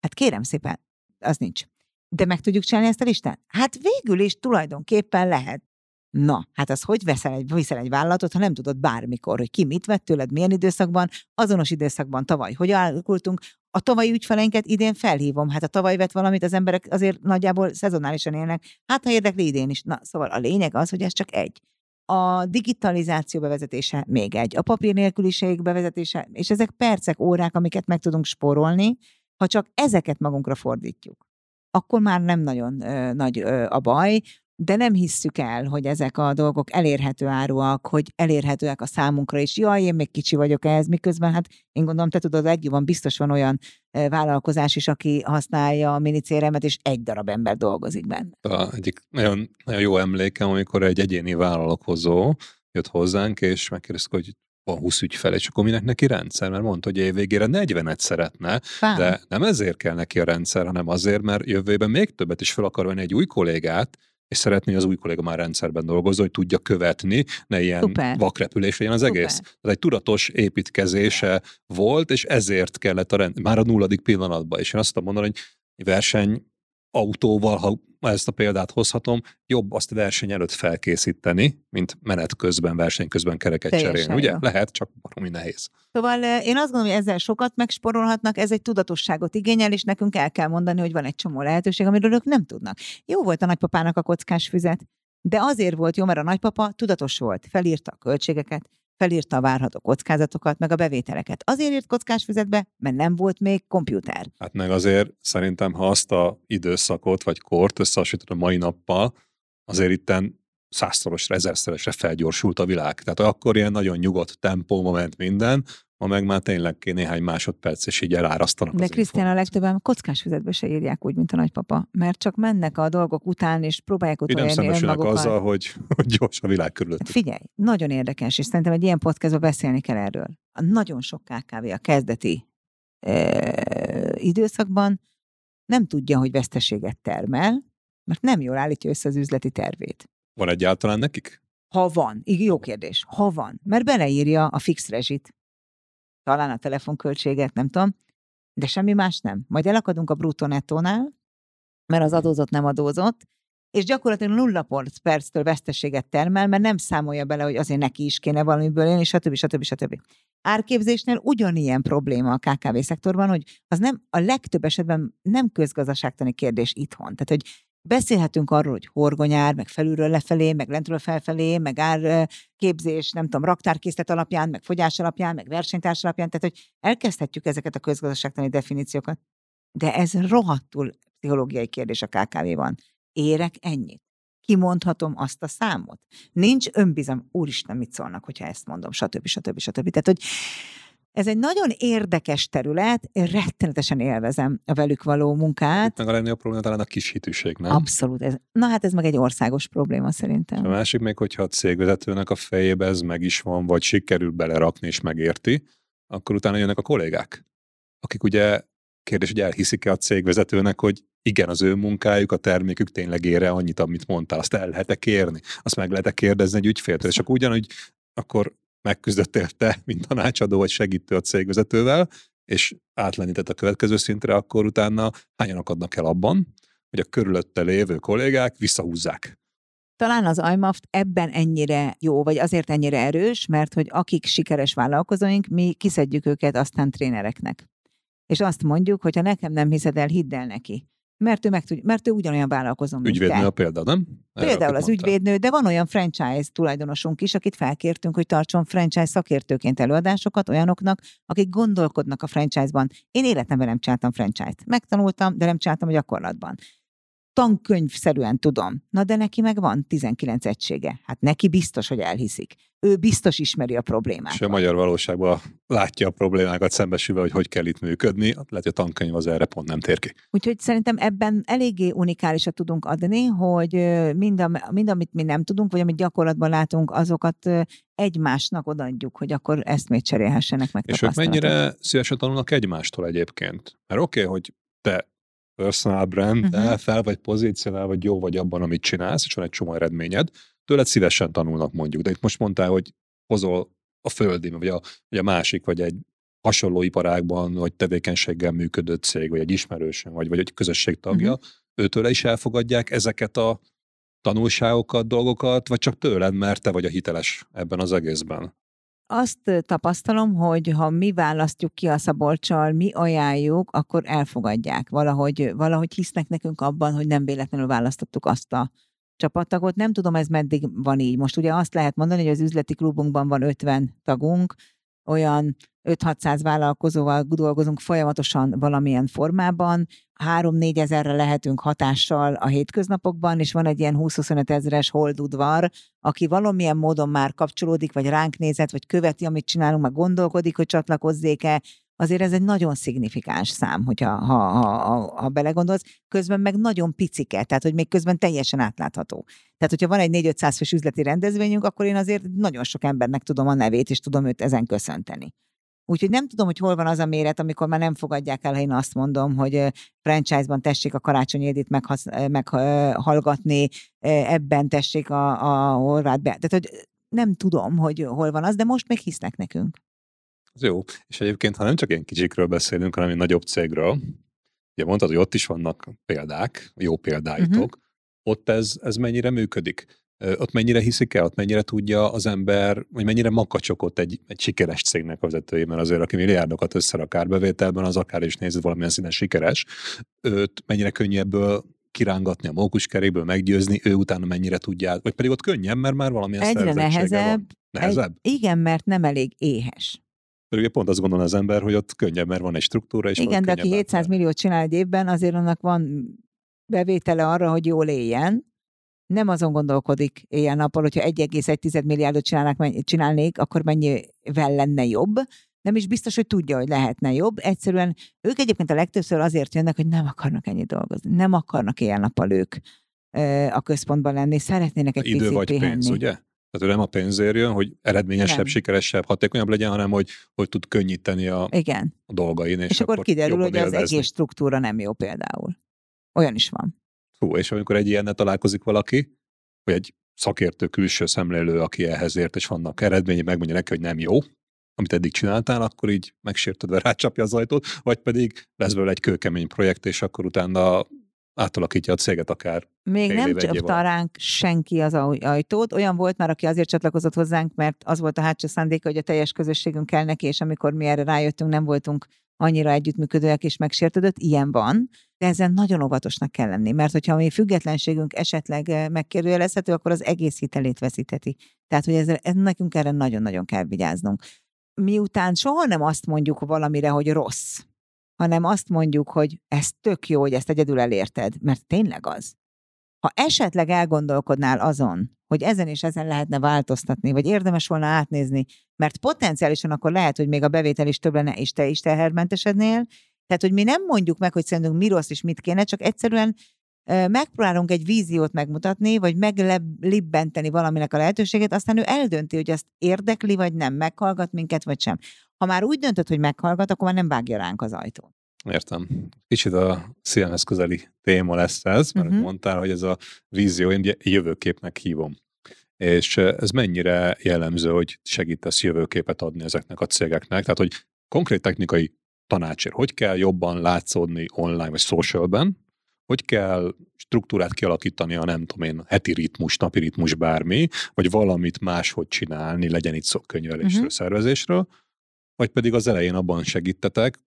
Hát kérem szépen, az nincs. De meg tudjuk csinálni ezt a listát? Hát végül is tulajdonképpen lehet. Na, hát az hogy veszel egy, viszel egy vállalatot, ha nem tudod bármikor, hogy ki mit vett tőled, milyen időszakban, azonos időszakban tavaly, hogy alakultunk, a tavalyi ügyfeleinket idén felhívom. Hát a tavaly vett valamit, az emberek azért nagyjából szezonálisan élnek. Hát ha érdekli idén is. Na, szóval a lényeg az, hogy ez csak egy. A digitalizáció bevezetése még egy. A papír nélküliség bevezetése, és ezek percek, órák, amiket meg tudunk spórolni, ha csak ezeket magunkra fordítjuk akkor már nem nagyon ö, nagy ö, a baj, de nem hisszük el, hogy ezek a dolgok elérhető áruak, hogy elérhetőek a számunkra is. Jaj, én még kicsi vagyok ehhez, miközben hát én gondolom, te tudod, legjobban biztos van olyan vállalkozás is, aki használja a minicéremet, és egy darab ember dolgozik benne. A egyik nagyon, nagyon jó emlékem, amikor egy egyéni vállalkozó jött hozzánk, és megkérdeztük, hogy van 20 ügyfel, és akkor minek neki rendszer? Mert mondta, hogy évvégére 40-et szeretne, Fán. de nem ezért kell neki a rendszer, hanem azért, mert jövőben még többet is fel akar venni egy új kollégát, és szeretné, hogy az új kolléga már rendszerben dolgozzon, hogy tudja követni, ne ilyen Super. vakrepülés legyen az Super. egész. Ez egy tudatos építkezése volt, és ezért kellett a rend, már a nulladik pillanatban. És én azt tudom mondani, hogy verseny autóval, ha ezt a példát hozhatom, jobb azt verseny előtt felkészíteni, mint menet közben, verseny közben kereket Teljesen cserélni. Ugye? Jó. Lehet, csak baromi nehéz. Szóval eh, én azt gondolom, hogy ezzel sokat megsporolhatnak, ez egy tudatosságot igényel, és nekünk el kell mondani, hogy van egy csomó lehetőség, amiről ők nem tudnak. Jó volt a nagypapának a kockás füzet, de azért volt jó, mert a nagypapa tudatos volt, felírta a költségeket, felírta a várható kockázatokat, meg a bevételeket. Azért írt kockás füzetbe, mert nem volt még komputer. Hát meg azért szerintem, ha azt a időszakot vagy kort összehasonlítod a mai nappal, azért itten százszorosra, ezerszeresre felgyorsult a világ. Tehát akkor ilyen nagyon nyugodt tempóma ment minden, ma meg már tényleg néhány másodperc, és így elárasztanak. De Krisztián a legtöbben kockás füzetbe se írják úgy, mint a nagypapa, mert csak mennek a dolgok után, és próbálják utolérni önmagukat. azzal, hogy, hogy gyors a világ körülöttük. Figyelj, nagyon érdekes, és szerintem egy ilyen podcastban beszélni kell erről. A nagyon sok KKV a kezdeti e, időszakban nem tudja, hogy veszteséget termel, mert nem jól állítja össze az üzleti tervét. Van egyáltalán nekik? Ha van, igen, jó kérdés, ha van, mert beleírja a fix rezsit, talán a telefonköltséget, nem tudom, de semmi más nem. Majd elakadunk a bruttó nettónál, mert az adózott nem adózott, és gyakorlatilag nulla perctől veszteséget termel, mert nem számolja bele, hogy azért neki is kéne valamiből élni, stb. stb. stb. Árképzésnél ugyanilyen probléma a KKV szektorban, hogy az nem a legtöbb esetben nem közgazdaságtani kérdés itthon. Tehát, hogy beszélhetünk arról, hogy horgonyár, meg felülről lefelé, meg lentről felfelé, meg árképzés, nem tudom, raktárkészlet alapján, meg fogyás alapján, meg versenytárs alapján, tehát hogy elkezdhetjük ezeket a közgazdaságtani definíciókat. De ez rohadtul pszichológiai kérdés a KKV-ban érek ennyit. Kimondhatom azt a számot. Nincs önbizalom. Úristen, mit szólnak, hogyha ezt mondom, stb. stb. stb. Tehát, hogy ez egy nagyon érdekes terület, én rettenetesen élvezem a velük való munkát. Itt meg a legnagyobb probléma talán a kis hitűség, nem? Abszolút. Ez, na hát ez meg egy országos probléma szerintem. A másik még, hogyha a cégvezetőnek a fejébe ez meg is van, vagy sikerül belerakni és megérti, akkor utána jönnek a kollégák, akik ugye kérdés, hogy elhiszik-e a cégvezetőnek, hogy igen, az ő munkájuk, a termékük tényleg ére annyit, amit mondtál, azt el lehet-e kérni, azt meg lehet-e kérdezni egy ügyféltől, és akkor ugyanúgy akkor megküzdöttél te, mint tanácsadó vagy segítő a cégvezetővel, és átlenített a következő szintre, akkor utána hányan akadnak el abban, hogy a körülötte lévő kollégák visszahúzzák. Talán az IMAFT ebben ennyire jó, vagy azért ennyire erős, mert hogy akik sikeres vállalkozóink, mi kiszedjük őket aztán trénereknek. És azt mondjuk, hogy ha nekem nem hiszed el, hidd el neki mert ő, meg tud, mert ő ugyanolyan vállalkozom, mint Ügyvédnő te. a példa, nem? Erre Például az mondtál. ügyvédnő, de van olyan franchise tulajdonosunk is, akit felkértünk, hogy tartson franchise szakértőként előadásokat olyanoknak, akik gondolkodnak a franchise-ban. Én életemben nem csináltam franchise-t. Megtanultam, de nem csináltam a gyakorlatban tankönyvszerűen tudom. Na de neki meg van 19 egysége. Hát neki biztos, hogy elhiszik. Ő biztos ismeri a problémákat. És a magyar valóságban látja a problémákat szembesülve, hogy hogy kell itt működni. Lehet, hogy a tankönyv az erre pont nem tér ki. Úgyhogy szerintem ebben eléggé unikálisat tudunk adni, hogy mind, a, mind amit mi nem tudunk, vagy amit gyakorlatban látunk, azokat egymásnak odaadjuk, hogy akkor ezt még cserélhessenek meg. És ők mennyire szívesen tanulnak egymástól egyébként? Mert oké, okay, hogy te personal brand, uh-huh. fel vagy pozícionál, vagy jó vagy abban, amit csinálsz, és van egy csomó eredményed, tőled szívesen tanulnak mondjuk. De itt most mondtál, hogy hozol a földi, vagy a, vagy a másik, vagy egy hasonló iparágban, vagy tevékenységgel működő cég, vagy egy ismerősön, vagy, vagy egy közösség tagja, uh-huh. őtőle is elfogadják ezeket a tanulságokat, dolgokat, vagy csak tőled, mert te vagy a hiteles ebben az egészben? Azt tapasztalom, hogy ha mi választjuk ki a szabolcsal, mi ajánljuk, akkor elfogadják. Valahogy, valahogy hisznek nekünk abban, hogy nem véletlenül választottuk azt a csapattagot. Nem tudom, ez meddig van így. Most ugye azt lehet mondani, hogy az üzleti klubunkban van 50 tagunk, olyan 5-600 vállalkozóval dolgozunk folyamatosan valamilyen formában, 3-4 ezerre lehetünk hatással a hétköznapokban, és van egy ilyen 20-25 ezeres holdudvar, aki valamilyen módon már kapcsolódik, vagy ránk nézett, vagy követi, amit csinálunk, meg gondolkodik, hogy csatlakozzék-e, azért ez egy nagyon szignifikáns szám, hogyha ha, ha, ha, ha belegondolsz, közben meg nagyon picike, tehát hogy még közben teljesen átlátható. Tehát, hogyha van egy 4-500 fős üzleti rendezvényünk, akkor én azért nagyon sok embernek tudom a nevét, és tudom őt ezen köszönteni. Úgyhogy nem tudom, hogy hol van az a méret, amikor már nem fogadják el, ha én azt mondom, hogy franchise-ban tessék a Karácsony Édit meghallgatni, ebben tessék a, a horvát be. Tehát, hogy nem tudom, hogy hol van az, de most még hisznek nekünk. Az jó. És egyébként, ha nem csak ilyen kicsikről beszélünk, hanem egy nagyobb cégről, ugye mondtad, hogy ott is vannak példák, jó példáitok, uh-huh. ott ez, ez mennyire működik? ott mennyire hiszik el, ott mennyire tudja az ember, vagy mennyire makacsokott egy, egy sikeres cégnek a vezetője, mert azért, aki milliárdokat összerak árbevételben, az akár is nézve valamilyen színen sikeres, őt mennyire könnyű ebből kirángatni a mókuskerékből, meggyőzni, ő utána mennyire tudja, vagy pedig ott könnyen, mert már valamilyen Egyre nehezebb. Van. Nehezebb? Egy, igen, mert nem elég éhes. Pedig pont azt gondolom az ember, hogy ott könnyebb, mert van egy struktúra. És Igen, de aki 700 milliót csinál egy évben, azért annak van bevétele arra, hogy jól éljen, nem azon gondolkodik éjjel-nappal, hogyha 1,1 milliárdot csinálnak, csinálnék, akkor mennyivel lenne jobb. Nem is biztos, hogy tudja, hogy lehetne jobb. Egyszerűen ők egyébként a legtöbbször azért jönnek, hogy nem akarnak ennyi dolgozni. Nem akarnak éjjel-nappal ők a központban lenni. Szeretnének egy Idő vagy pihenni. pénz, ugye? Tehát ő nem a pénzért jön, hogy eredményesebb, nem. sikeresebb, hatékonyabb legyen, hanem hogy, hogy tud könnyíteni a, Igen. a dolgain. És, és akkor, akkor kiderül, hogy élvezni. az egész struktúra nem jó például. Olyan is van. Hú, és amikor egy ilyennel találkozik valaki, vagy egy szakértő külső szemlélő, aki ehhez ért, és vannak eredménye, megmondja neki, hogy nem jó, amit eddig csináltál, akkor így megsértődve rácsapja az ajtót, vagy pedig lesz belőle egy kőkemény projekt, és akkor utána átalakítja a céget akár. Még nem csapta ránk senki az ajtót. Olyan volt már, aki azért csatlakozott hozzánk, mert az volt a hátsó szándéka, hogy a teljes közösségünk kell neki, és amikor mi erre rájöttünk, nem voltunk annyira együttműködőek és megsértődött, ilyen van, de ezen nagyon óvatosnak kell lenni, mert hogyha a mi függetlenségünk esetleg eh, megkérdőjelezhető, akkor az egész hitelét veszítheti. Tehát, hogy ezzel, ez nekünk erre nagyon-nagyon kell vigyáznunk. Miután soha nem azt mondjuk valamire, hogy rossz, hanem azt mondjuk, hogy ez tök jó, hogy ezt egyedül elérted, mert tényleg az. Ha esetleg elgondolkodnál azon, hogy ezen és ezen lehetne változtatni, vagy érdemes volna átnézni, mert potenciálisan akkor lehet, hogy még a bevétel is több lenne, és te is tehermentesednél. Tehát, hogy mi nem mondjuk meg, hogy szerintünk mi rossz és mit kéne, csak egyszerűen megpróbálunk egy víziót megmutatni, vagy meglibbenteni valaminek a lehetőségét, aztán ő eldönti, hogy azt érdekli, vagy nem, meghallgat minket, vagy sem. Ha már úgy döntött, hogy meghallgat, akkor már nem vágja ránk az ajtót. Értem. Kicsit a szívemhez közeli téma lesz ez, mert uh-huh. mondtál, hogy ez a vízió, én jövőképnek hívom. És ez mennyire jellemző, hogy segítesz jövőképet adni ezeknek a cégeknek? Tehát, hogy konkrét technikai tanácsért, hogy kell jobban látszódni online vagy socialben, hogy kell struktúrát kialakítani a nem tudom én, heti ritmus, napi ritmus, bármi, vagy valamit máshogy csinálni, legyen itt szó könyvelésről, uh-huh. szervezésről, vagy pedig az elején abban segítetek,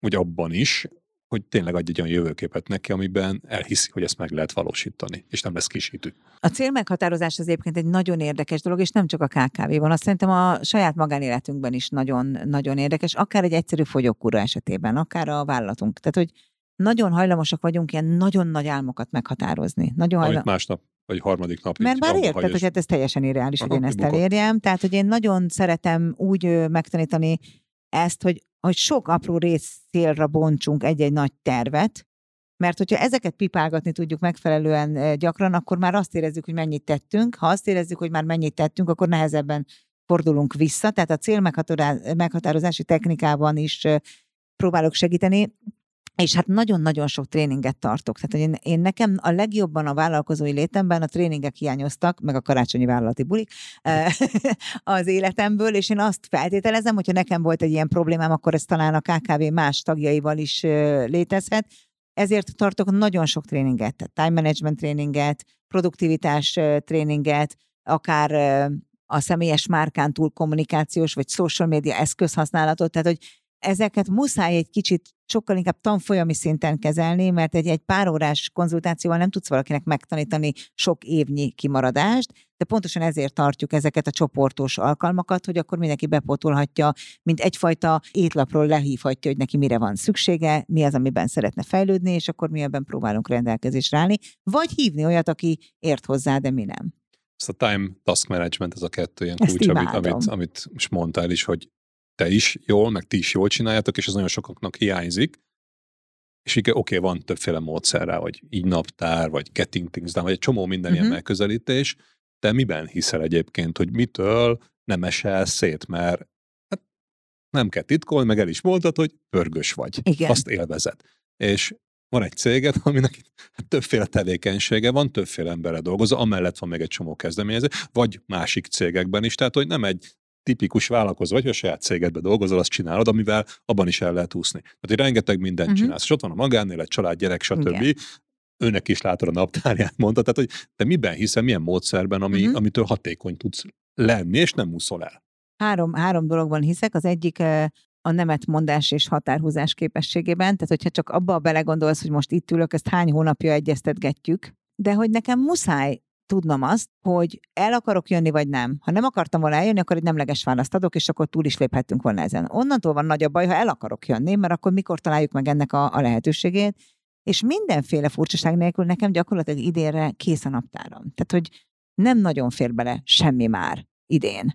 hogy abban is, hogy tényleg adj egy olyan jövőképet neki, amiben elhiszi, hogy ezt meg lehet valósítani, és nem lesz kisítő. A célmeghatározás az egyébként egy nagyon érdekes dolog, és nem csak a KKV-ban, azt szerintem a saját magánéletünkben is nagyon, nagyon érdekes, akár egy egyszerű fogyókúra esetében, akár a vállalatunk. Tehát, hogy nagyon hajlamosak vagyunk ilyen nagyon nagy álmokat meghatározni. Nagyon hajlam... Amit másnap vagy harmadik nap. Mert már érted, hogy hát ez teljesen irreális, hogy én ezt elérjem. Tehát, hogy én nagyon szeretem úgy megtanítani ezt, hogy hogy sok apró részszélre bontsunk egy-egy nagy tervet, mert hogyha ezeket pipálgatni tudjuk megfelelően gyakran, akkor már azt érezzük, hogy mennyit tettünk. Ha azt érezzük, hogy már mennyit tettünk, akkor nehezebben fordulunk vissza. Tehát a cél meghatározási technikában is próbálok segíteni. És hát nagyon-nagyon sok tréninget tartok. Tehát én, én nekem a legjobban a vállalkozói létemben a tréningek hiányoztak, meg a karácsonyi vállalati bulik az életemből, és én azt feltételezem, hogyha nekem volt egy ilyen problémám, akkor ez talán a KKV más tagjaival is létezhet. Ezért tartok nagyon sok tréninget, tehát time management tréninget, produktivitás tréninget, akár a személyes márkán túl kommunikációs vagy social media eszközhasználatot, tehát hogy ezeket muszáj egy kicsit sokkal inkább tanfolyami szinten kezelni, mert egy, egy pár órás konzultációval nem tudsz valakinek megtanítani sok évnyi kimaradást, de pontosan ezért tartjuk ezeket a csoportos alkalmakat, hogy akkor mindenki bepótolhatja, mint egyfajta étlapról lehívhatja, hogy neki mire van szüksége, mi az, amiben szeretne fejlődni, és akkor mi ebben próbálunk rendelkezésre állni, vagy hívni olyat, aki ért hozzá, de mi nem. Ez a time task management, ez a kettő ilyen kulcs, amit, amit, amit most mondtál is, hogy te is jól, meg ti is jól csináljátok, és ez nagyon sokaknak hiányzik. És így oké, okay, van többféle módszer rá, vagy így naptár, vagy getting things done, vagy egy csomó minden uh-huh. ilyen mhm. megközelítés. Te miben hiszel egyébként, hogy mitől nem esel szét, mert hát nem kell titkolni, meg el is mondtad, hogy pörgös vagy. Igen. Azt élvezed. És van egy céged, aminek többféle tevékenysége van, többféle emberre dolgozza, amellett van még egy csomó kezdeményezés, vagy másik cégekben is, tehát hogy nem egy tipikus vállalkozó vagy, hogy a saját cégedbe dolgozol, azt csinálod, amivel abban is el lehet úszni. Tehát, hogy rengeteg mindent uh-huh. csinálsz. És ott van a magánélet, család, gyerek, stb. Igen. Önnek is látod a naptárját, mondta. Tehát, hogy te miben hiszel, milyen módszerben, ami, uh-huh. amitől hatékony tudsz lenni, és nem muszol el. Három, három dologban hiszek. Az egyik a nemetmondás és határhúzás képességében. Tehát, hogyha csak abba belegondolsz, hogy most itt ülök, ezt hány hónapja egyeztetgetjük, de hogy nekem muszáj tudnom azt, hogy el akarok jönni, vagy nem. Ha nem akartam volna eljönni, akkor egy nemleges választ adok, és akkor túl is léphettünk volna ezen. Onnantól van nagy a baj, ha el akarok jönni, mert akkor mikor találjuk meg ennek a, a lehetőségét, és mindenféle furcsaság nélkül nekem gyakorlatilag idénre kész a naptáram. Tehát, hogy nem nagyon fér bele semmi már idén.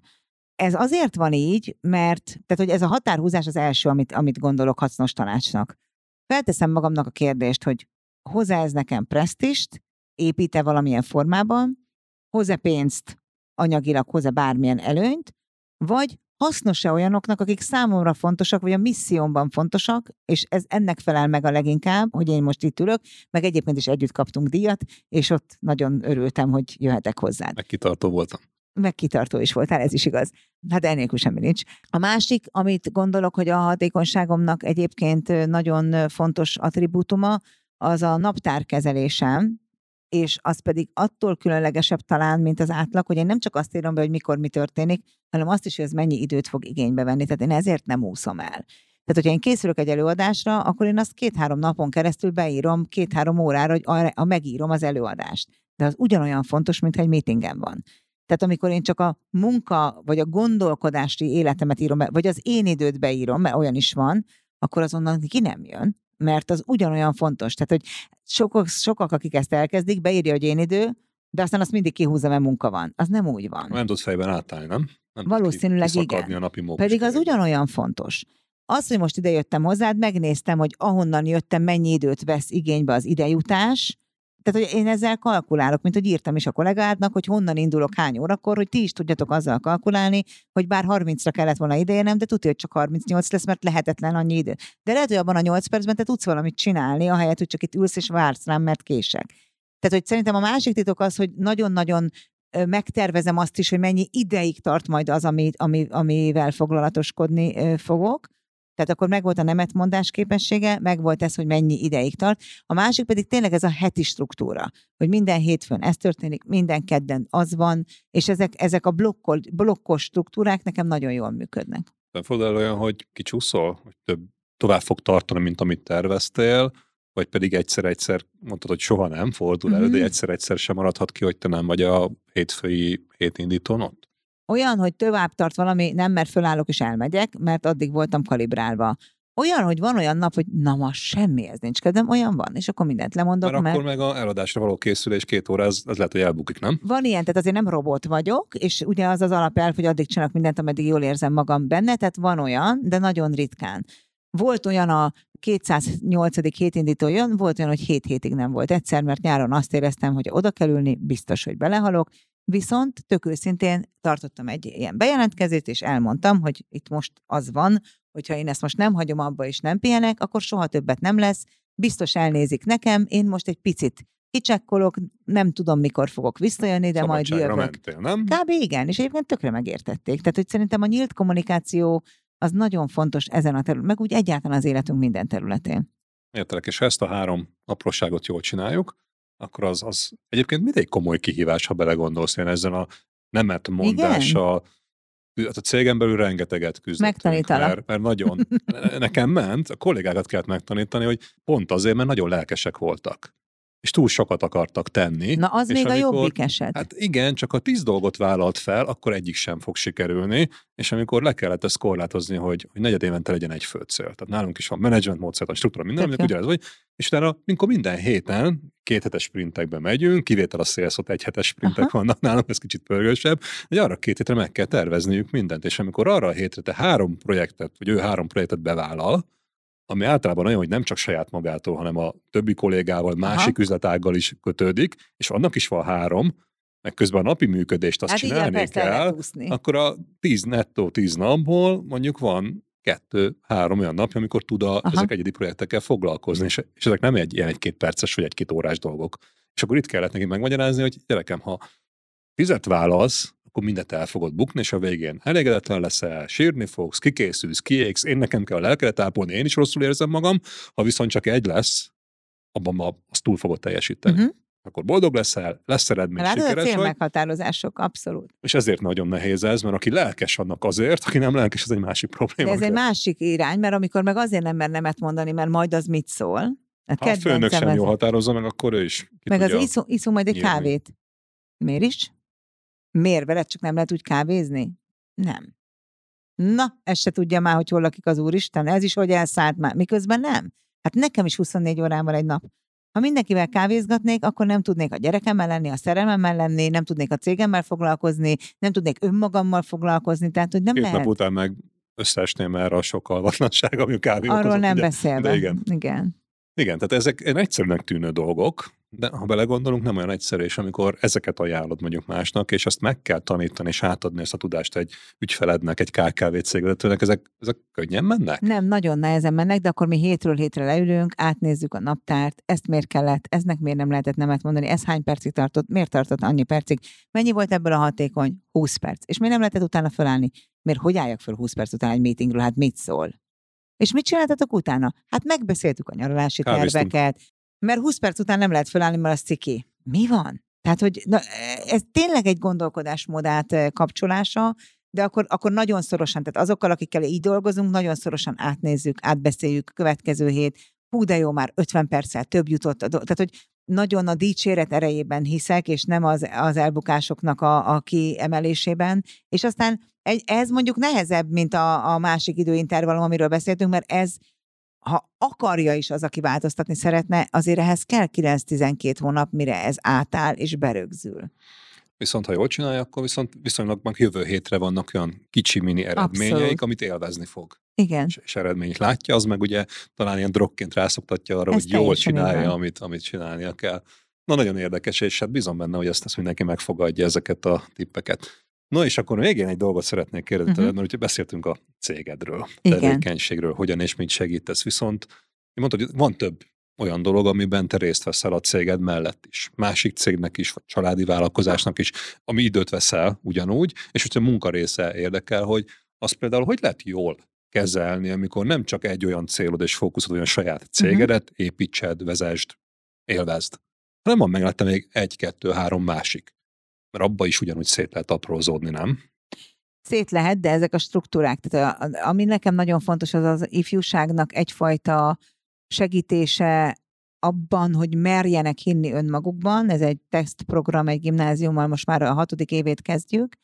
Ez azért van így, mert tehát, hogy ez a határhúzás az első, amit, amit gondolok hasznos tanácsnak. Felteszem magamnak a kérdést, hogy hozzá ez nekem presztist, épít-e valamilyen formában, hoz-e pénzt anyagilag, hoz-e bármilyen előnyt, vagy hasznos-e olyanoknak, akik számomra fontosak, vagy a missziómban fontosak, és ez ennek felel meg a leginkább, hogy én most itt ülök, meg egyébként is együtt kaptunk díjat, és ott nagyon örültem, hogy jöhetek hozzád. Meg kitartó voltam. Meg kitartó is voltál, ez is igaz. Hát ennélkül semmi nincs. A másik, amit gondolok, hogy a hatékonyságomnak egyébként nagyon fontos attribútuma, az a naptárkezelésem, és az pedig attól különlegesebb talán, mint az átlag, hogy én nem csak azt írom be, hogy mikor mi történik, hanem azt is, hogy ez mennyi időt fog igénybe venni. Tehát én ezért nem úszom el. Tehát, hogyha én készülök egy előadásra, akkor én azt két-három napon keresztül beírom két-három órára, hogy a, a megírom az előadást. De az ugyanolyan fontos, mint egy meetingen van. Tehát amikor én csak a munka, vagy a gondolkodási életemet írom vagy az én időt beírom, mert olyan is van, akkor azonnal ki nem jön, mert az ugyanolyan fontos. Tehát, hogy sokak, sokak akik ezt elkezdik, beírja, hogy én idő, de aztán azt mindig kihúzza, mert munka van. Az nem úgy van. Nem tudsz fejben átállni, nem? nem Valószínűleg igen. A napi Pedig az ugyanolyan fontos. Az, hogy most ide jöttem hozzád, megnéztem, hogy ahonnan jöttem, mennyi időt vesz igénybe az idejutás, tehát, hogy én ezzel kalkulálok, mint hogy írtam is a kollégádnak, hogy honnan indulok hány órakor, hogy ti is tudjatok azzal kalkulálni, hogy bár 30-ra kellett volna idejenem, de tudja, hogy csak 38 lesz, mert lehetetlen annyi idő. De lehet, hogy abban a 8 percben te tudsz valamit csinálni, ahelyett, hogy csak itt ülsz és vársz rám, mert kések. Tehát, hogy szerintem a másik titok az, hogy nagyon-nagyon megtervezem azt is, hogy mennyi ideig tart majd az, ami, ami, amivel foglalatoskodni fogok, tehát akkor megvolt a nemetmondás képessége, megvolt ez, hogy mennyi ideig tart. A másik pedig tényleg ez a heti struktúra, hogy minden hétfőn ez történik, minden kedden az van, és ezek, ezek a blokkol, blokkos struktúrák nekem nagyon jól működnek. Nem fordul olyan, hogy kicsúszol, hogy több, tovább fog tartani, mint amit terveztél, vagy pedig egyszer-egyszer mondtad, hogy soha nem fordul mm-hmm. elő, de mhm. egyszer-egyszer sem maradhat ki, hogy te nem vagy a hétfői hétindítón ott? Olyan, hogy tovább tart valami, nem, mert fölállok és elmegyek, mert addig voltam kalibrálva. Olyan, hogy van olyan nap, hogy na ma semmi ez nincs kedvem, olyan van, és akkor mindent lemondok. Mert, mert akkor meg a eladásra való készülés két óra, az, az lehet, hogy elbukik, nem? Van ilyen, tehát azért nem robot vagyok, és ugye az az alapelv, hogy addig csinálok mindent, ameddig jól érzem magam benne, tehát van olyan, de nagyon ritkán. Volt olyan a 208. hétindító jön, volt olyan, hogy 7 hétig nem volt egyszer, mert nyáron azt éreztem, hogy oda kell ülni, biztos, hogy belehalok, Viszont tök őszintén tartottam egy ilyen bejelentkezést, és elmondtam, hogy itt most az van, hogyha én ezt most nem hagyom abba, és nem pihenek, akkor soha többet nem lesz, biztos elnézik nekem, én most egy picit kicsekkolok, nem tudom, mikor fogok visszajönni, de majd jövök. Mentél, nem? Kb. igen, és egyébként tökre megértették. Tehát, hogy szerintem a nyílt kommunikáció az nagyon fontos ezen a területen, meg úgy egyáltalán az életünk minden területén. Értelek, és ha ezt a három apróságot jól csináljuk, akkor az, az egyébként mindig komoly kihívás, ha belegondolsz én ezzel a nemet mondással. Hát a cégen belül rengeteget küzdöttünk, mert, mert nagyon, nekem ment, a kollégákat kellett megtanítani, hogy pont azért, mert nagyon lelkesek voltak és túl sokat akartak tenni. Na, az még amikor, a jobbik eset. Hát igen, csak ha tíz dolgot vállalt fel, akkor egyik sem fog sikerülni, és amikor le kellett ezt korlátozni, hogy, hogy negyed évente legyen egy főcél. Tehát nálunk is van menedzsment módszer, a struktúra, minden, aminek ugyanez vagy, és utána, amikor minden héten két hetes sprintekbe megyünk, kivétel a szélszot, egy hetes sprintek Aha. vannak nálunk, ez kicsit pörgősebb, hogy arra két hétre meg kell tervezniük mindent, és amikor arra a hétre te három projektet, vagy ő három projektet bevállal, ami általában olyan, hogy nem csak saját magától, hanem a többi kollégával, másik Aha. üzletággal is kötődik, és annak is van három, meg közben a napi működést azt hát csinálni igen, kell, akkor a tíz nettó tíz napból mondjuk van kettő-három olyan napja, amikor tud a, ezek egyedi projektekkel foglalkozni, és, és ezek nem egy ilyen egy-két perces vagy egy-két órás dolgok. És akkor itt kellett neki megmagyarázni, hogy gyerekem, ha fizet válasz, akkor mindent el fogod bukni, és a végén elégedetlen leszel, sírni fogsz, kikészülsz, kiégsz, én nekem kell a lelkedet ápolni, én is rosszul érzem magam, ha viszont csak egy lesz, abban ma azt túl fogod teljesíteni. Uh-huh. Akkor boldog leszel, lesz eredmény, Látod, sikeres vagy. meghatározások, abszolút. És ezért nagyon nehéz ez, mert aki lelkes annak azért, aki nem lelkes, az egy másik probléma. De ez egy másik irány, mert amikor meg azért nem mer nemet mondani, mert majd az mit szól. A ha a főnök sem jól határozza meg, akkor ő is. Meg az iszom, iszom majd egy nyilván. kávét. Miért is? Miért veled csak nem lehet úgy kávézni? Nem. Na, ezt se tudja már, hogy hol lakik az Úristen. Ez is, hogy elszállt már. Miközben nem. Hát nekem is 24 órán van egy nap. Ha mindenkivel kávézgatnék, akkor nem tudnék a gyerekemmel lenni, a szerelmemmel lenni, nem tudnék a cégemmel foglalkozni, nem tudnék önmagammal foglalkozni, tehát hogy nem Két lehet. nap után meg összeesném erre a sok alvatlanság, ami kávé Arról nem beszélve. Igen. igen. Igen, tehát ezek egyszerűnek tűnő dolgok, de ha belegondolunk, nem olyan egyszerű, és amikor ezeket ajánlod mondjuk másnak, és azt meg kell tanítani, és átadni ezt a tudást egy ügyfelednek, egy KKV cégvezetőnek, ezek, ezek könnyen mennek? Nem, nagyon nehezen mennek, de akkor mi hétről hétre leülünk, átnézzük a naptárt, ezt miért kellett, eznek miért nem lehetett nemet mondani, ez hány percig tartott, miért tartott annyi percig, mennyi volt ebből a hatékony? 20 perc. És miért nem lehetett utána fölállni? Miért hogy álljak föl 20 perc után egy meetingről? Hát mit szól? És mit csináltatok utána? Hát megbeszéltük a nyaralási terveket, Mert 20 perc után nem lehet felállni, mert az ciki. Mi van? Tehát, hogy na, ez tényleg egy gondolkodásmódát kapcsolása, de akkor, akkor nagyon szorosan, tehát azokkal, akikkel így dolgozunk, nagyon szorosan átnézzük, átbeszéljük következő hét, hú, de jó, már 50 perccel több jutott. Tehát, hogy nagyon a dicséret erejében hiszek, és nem az, az elbukásoknak a, a kiemelésében. És aztán egy, ez mondjuk nehezebb, mint a, a másik időintervallum, amiről beszéltünk, mert ez, ha akarja is az, aki változtatni szeretne, azért ehhez kell 9-12 hónap, mire ez átáll és berögzül. Viszont ha jól csinálja, akkor viszont viszonylag meg jövő hétre vannak olyan kicsi mini eredményeik, Abszolút. amit élvezni fog. Igen. És, és eredményt látja, az meg ugye talán ilyen drogként rászoktatja arra, Ez hogy jól csinálja, amit, amit csinálnia kell. Na, nagyon érdekes, és hát bízom benne, hogy ezt, ezt mindenki megfogadja ezeket a tippeket. No, és akkor végén egy dolgot szeretnék kérdezni, uh-huh. mert ugye beszéltünk a cégedről, Igen. tevékenységről, hogyan és mit segítesz, viszont mondtad, hogy van több olyan dolog, amiben te részt veszel a céged mellett is. Másik cégnek is, vagy családi vállalkozásnak is, ami időt veszel ugyanúgy, és hogyha munka része érdekel, hogy az például hogy lehet jól kezelni, amikor nem csak egy olyan célod és fókuszod, olyan saját mhm. cégedet, uh-huh. építsed, vezesd, élvezd, hanem van mellette még egy, kettő, három másik. Mert abba is ugyanúgy szét lehet aprózódni, nem? Szét lehet, de ezek a struktúrák, tehát a, ami nekem nagyon fontos, az az ifjúságnak egyfajta segítése abban, hogy merjenek hinni önmagukban. Ez egy tesztprogram egy gimnáziummal, most már a hatodik évét kezdjük.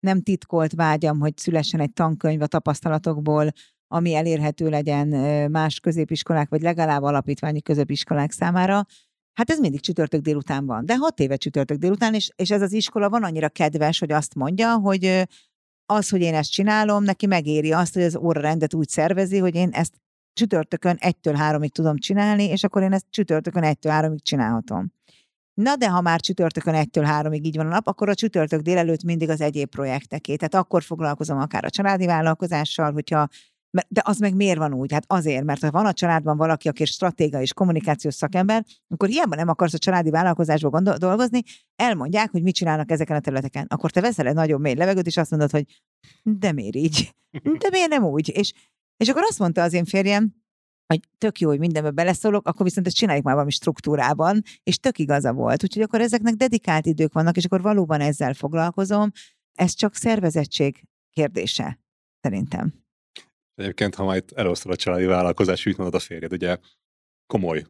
Nem titkolt vágyam, hogy szülessen egy tankönyv a tapasztalatokból, ami elérhető legyen más középiskolák, vagy legalább alapítványi középiskolák számára. Hát ez mindig csütörtök délután van, de hat éve csütörtök délután, és, és ez az iskola van annyira kedves, hogy azt mondja, hogy az, hogy én ezt csinálom, neki megéri azt, hogy az órarendet úgy szervezi, hogy én ezt csütörtökön egytől háromig tudom csinálni, és akkor én ezt csütörtökön egytől háromig csinálhatom. Na de ha már csütörtökön egytől háromig így van a nap, akkor a csütörtök délelőtt mindig az egyéb projekteké. Tehát akkor foglalkozom akár a családi vállalkozással, hogyha de az meg miért van úgy? Hát azért, mert ha van a családban valaki, aki stratéga és kommunikációs szakember, akkor hiába nem akarsz a családi vállalkozásból dolgozni, elmondják, hogy mit csinálnak ezeken a területeken. Akkor te veszel egy nagyon mély levegőt, és azt mondod, hogy de miért így? De miért nem úgy? És és akkor azt mondta az én férjem, hogy tök jó, hogy mindenbe beleszólok, akkor viszont ezt csináljuk már valami struktúrában, és tök igaza volt. Úgyhogy akkor ezeknek dedikált idők vannak, és akkor valóban ezzel foglalkozom. Ez csak szervezettség kérdése, szerintem. Egyébként, ha majd elosztod a családi vállalkozás, úgy mondod a férjed, ugye komoly,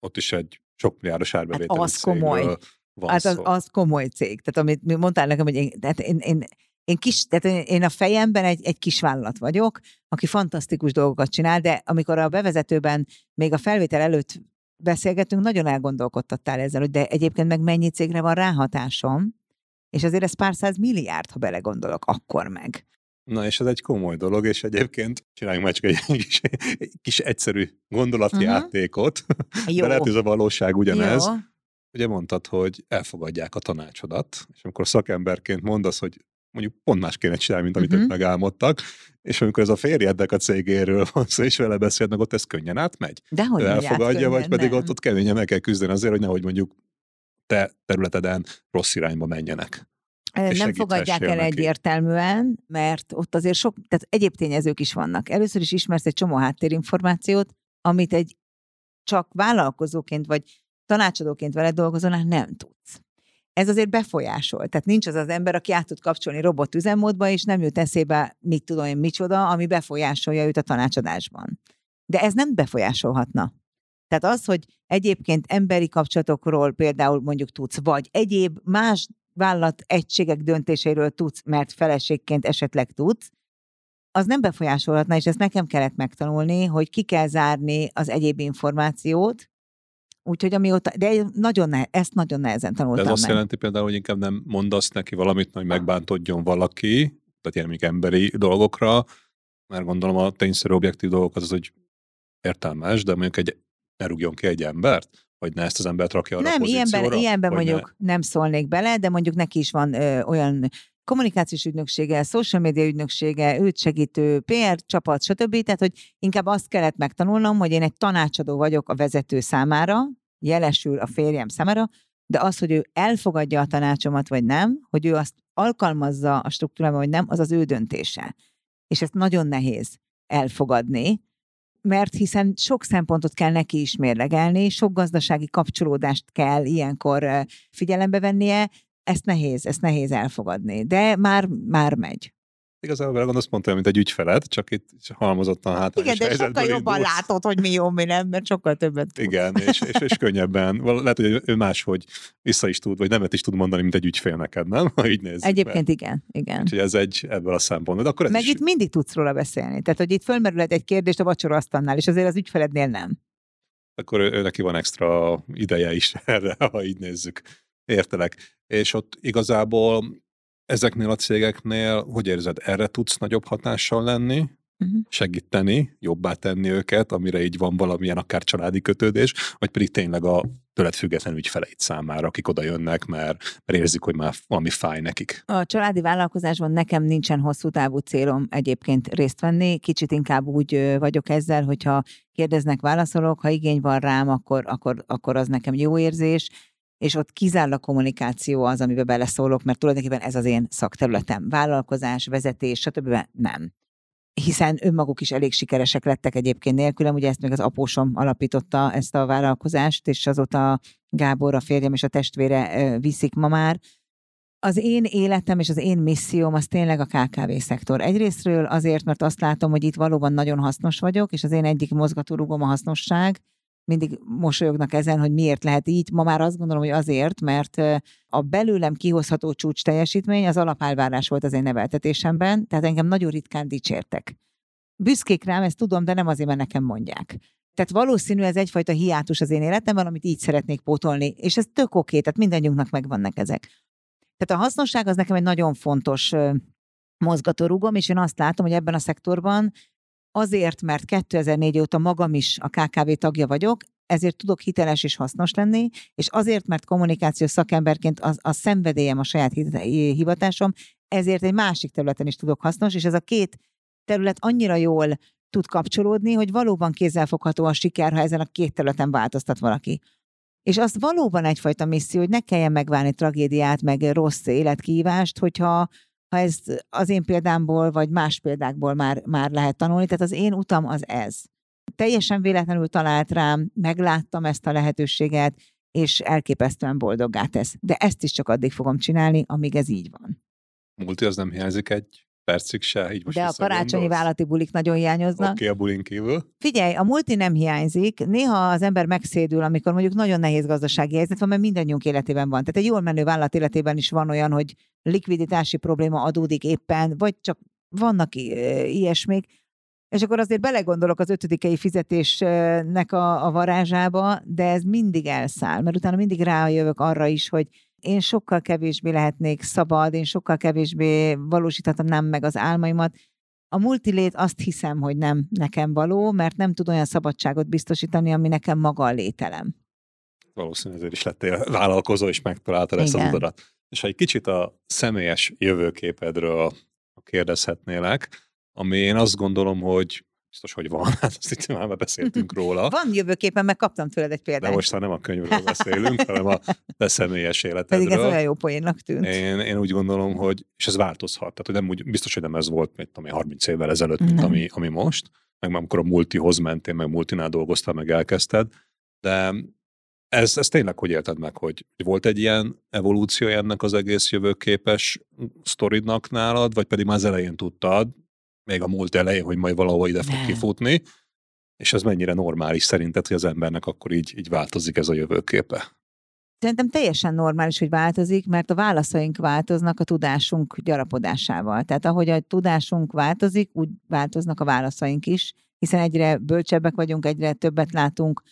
ott is egy sok milliárdos árbevétel. Hát az komoly. Van hát az, az komoly cég. Tehát amit mondtál nekem, hogy én, tehát én, én én, kis, tehát én a fejemben egy, egy kis vállalat vagyok, aki fantasztikus dolgokat csinál, de amikor a bevezetőben, még a felvétel előtt beszélgetünk, nagyon elgondolkodtattál ezzel, hogy de egyébként meg mennyi cégre van ráhatásom, és azért ez pár száz milliárd, ha belegondolok, akkor meg. Na, és ez egy komoly dolog, és egyébként csináljunk már csak egy kis, egy kis egyszerű gondolatjátékot, uh-huh. de lehet, hogy ez a valóság ugyanez. Jó. Ugye mondtad, hogy elfogadják a tanácsodat, és amikor szakemberként mondasz, hogy mondjuk pont más kéne csinálni, mint amit uh-huh. ők mhm. megálmodtak, és amikor ez a férjednek a cégéről van szó, és vele beszélt, meg ott ez könnyen átmegy. De hogy elfogadja, vagy pedig nem. ott, ott keményen meg kell küzdeni azért, hogy nehogy mondjuk te területeden rossz irányba menjenek. Nem fogadják el neki. egyértelműen, mert ott azért sok, tehát egyéb tényezők is vannak. Először is ismersz egy csomó háttérinformációt, amit egy csak vállalkozóként vagy tanácsadóként vele dolgozónál nem tudsz ez azért befolyásol. Tehát nincs az az ember, aki át tud kapcsolni robot üzemmódba, és nem jut eszébe, mit tudom én, micsoda, ami befolyásolja őt a tanácsadásban. De ez nem befolyásolhatna. Tehát az, hogy egyébként emberi kapcsolatokról például mondjuk tudsz, vagy egyéb más vállalat egységek döntéseiről tudsz, mert feleségként esetleg tudsz, az nem befolyásolhatna, és ezt nekem kellett megtanulni, hogy ki kell zárni az egyéb információt, Úgyhogy amióta, de nagyon ne, ezt nagyon nehezen tanultam De ez azt meg. jelenti például, hogy inkább nem mondasz neki valamit, hogy megbántodjon valaki, tehát ilyen még emberi dolgokra, mert gondolom a tényszerű objektív dolgok az, hogy értelmes, de mondjuk egy, ne rúgjon ki egy embert, vagy ne ezt az embert rakja arra Nem, ilyenben, ilyenben mondjuk ne... nem szólnék bele, de mondjuk neki is van ö, olyan kommunikációs ügynöksége, social media ügynöksége, őt segítő PR csapat, stb. Tehát, hogy inkább azt kellett megtanulnom, hogy én egy tanácsadó vagyok a vezető számára, jelesül a férjem számára, de az, hogy ő elfogadja a tanácsomat, vagy nem, hogy ő azt alkalmazza a struktúrában, vagy nem, az az ő döntése. És ezt nagyon nehéz elfogadni, mert hiszen sok szempontot kell neki is mérlegelni, sok gazdasági kapcsolódást kell ilyenkor figyelembe vennie, ezt nehéz, ezt nehéz elfogadni, de már, már megy. Igazából azt mondtam, mint egy ügyfeled, csak itt halmozottan hát. Igen, de sokkal jobban indulsz. látod, hogy mi jó, mi nem, mert sokkal többet tud. Igen, és, és, és könnyebben. Lehet, hogy ő máshogy vissza is tud, vagy nemet is tud mondani, mint egy ügyfél neked, nem? Ha így nézzük Egyébként be. igen, igen. Úgyhogy ez egy ebből a szempontból. Akkor Meg is... itt mindig tudsz róla beszélni. Tehát, hogy itt fölmerülhet egy kérdést a vacsora asztalnál, és azért az ügyfelednél nem. Akkor ő, ő neki van extra ideje is erre, ha így nézzük. Értelek. És ott igazából ezeknél a cégeknél, hogy érzed, erre tudsz nagyobb hatással lenni, uh-huh. segíteni, jobbá tenni őket, amire így van valamilyen akár családi kötődés, vagy pedig tényleg a tőled független ügyfeleid számára, akik oda jönnek, mert, mert érzik, hogy már valami fáj nekik. A családi vállalkozásban nekem nincsen hosszú távú célom egyébként részt venni, kicsit inkább úgy vagyok ezzel, hogyha kérdeznek, válaszolok, ha igény van rám, akkor, akkor, akkor az nekem jó érzés, és ott kizárólag kommunikáció az, amiben beleszólok, mert tulajdonképpen ez az én szakterületem. Vállalkozás, vezetés, stb. nem. Hiszen önmaguk is elég sikeresek lettek egyébként nélkülem, ugye ezt még az apósom alapította ezt a vállalkozást, és azóta Gábor, a férjem és a testvére viszik ma már. Az én életem és az én misszióm az tényleg a KKV szektor. Egyrésztről azért, mert azt látom, hogy itt valóban nagyon hasznos vagyok, és az én egyik mozgatórugom a hasznosság, mindig mosolyognak ezen, hogy miért lehet így. Ma már azt gondolom, hogy azért, mert a belőlem kihozható csúcs teljesítmény az alapálvárás volt az én neveltetésemben, tehát engem nagyon ritkán dicsértek. Büszkék rám, ezt tudom, de nem azért, mert nekem mondják. Tehát valószínű ez egyfajta hiátus az én életemben, amit így szeretnék pótolni, és ez tök oké, tehát mindannyiunknak megvannak ezek. Tehát a hasznosság az nekem egy nagyon fontos mozgatórugom, és én azt látom, hogy ebben a szektorban azért, mert 2004 óta magam is a KKV tagja vagyok, ezért tudok hiteles és hasznos lenni, és azért, mert kommunikációs szakemberként az, a szenvedélyem a saját hivatásom, ezért egy másik területen is tudok hasznos, és ez a két terület annyira jól tud kapcsolódni, hogy valóban kézzelfogható a siker, ha ezen a két területen változtat valaki. És az valóban egyfajta misszió, hogy ne kelljen megválni tragédiát, meg rossz életkívást, hogyha ha ez az én példámból, vagy más példákból már, már lehet tanulni. Tehát az én utam az ez. Teljesen véletlenül talált rám, megláttam ezt a lehetőséget, és elképesztően boldoggá tesz. De ezt is csak addig fogom csinálni, amíg ez így van. Multi az nem hiányzik egy percig se, így most De a karácsonyi vállalati bulik nagyon hiányoznak. Oké, okay, a bulin kívül. Figyelj, a multi nem hiányzik. Néha az ember megszédül, amikor mondjuk nagyon nehéz gazdasági helyzet van, mert mindannyiunk életében van. Tehát egy jól menő vállalat életében is van olyan, hogy likviditási probléma adódik éppen, vagy csak vannak ilyesmik. És akkor azért belegondolok az ötödikei fizetésnek a, a varázsába, de ez mindig elszáll, mert utána mindig rájövök arra is, hogy én sokkal kevésbé lehetnék szabad, én sokkal kevésbé valósíthatnám meg az álmaimat. A multilét azt hiszem, hogy nem nekem való, mert nem tud olyan szabadságot biztosítani, ami nekem maga a lételem. Valószínűleg ezért is lettél vállalkozó, és megtaláltad ezt az utadat. És ha egy kicsit a személyes jövőképedről kérdezhetnélek, ami én azt gondolom, hogy biztos, hogy van, hát azt itt már beszéltünk róla. Van jövőképpen, meg kaptam tőled egy példát. De most már nem a könyvről beszélünk, hanem a te személyes életedről. Pedig ez olyan jó poénnak tűnt. Én, én úgy gondolom, hogy, és ez változhat, tehát hogy nem úgy, biztos, hogy nem ez volt, mint ami 30 évvel ezelőtt, mint ami, ami most, meg amikor a multihoz mentél, meg multinál dolgoztál, meg elkezdted, de ez, ez tényleg hogy élted meg, hogy volt egy ilyen evolúció ennek az egész jövőképes sztoridnak nálad, vagy pedig már az elején tudtad, még a múlt elején, hogy majd valahol ide fog kifutni, és ez mennyire normális szerinted, hogy az embernek akkor így, így változik ez a jövőképe? Szerintem teljesen normális, hogy változik, mert a válaszaink változnak a tudásunk gyarapodásával. Tehát ahogy a tudásunk változik, úgy változnak a válaszaink is, hiszen egyre bölcsebbek vagyunk, egyre többet látunk,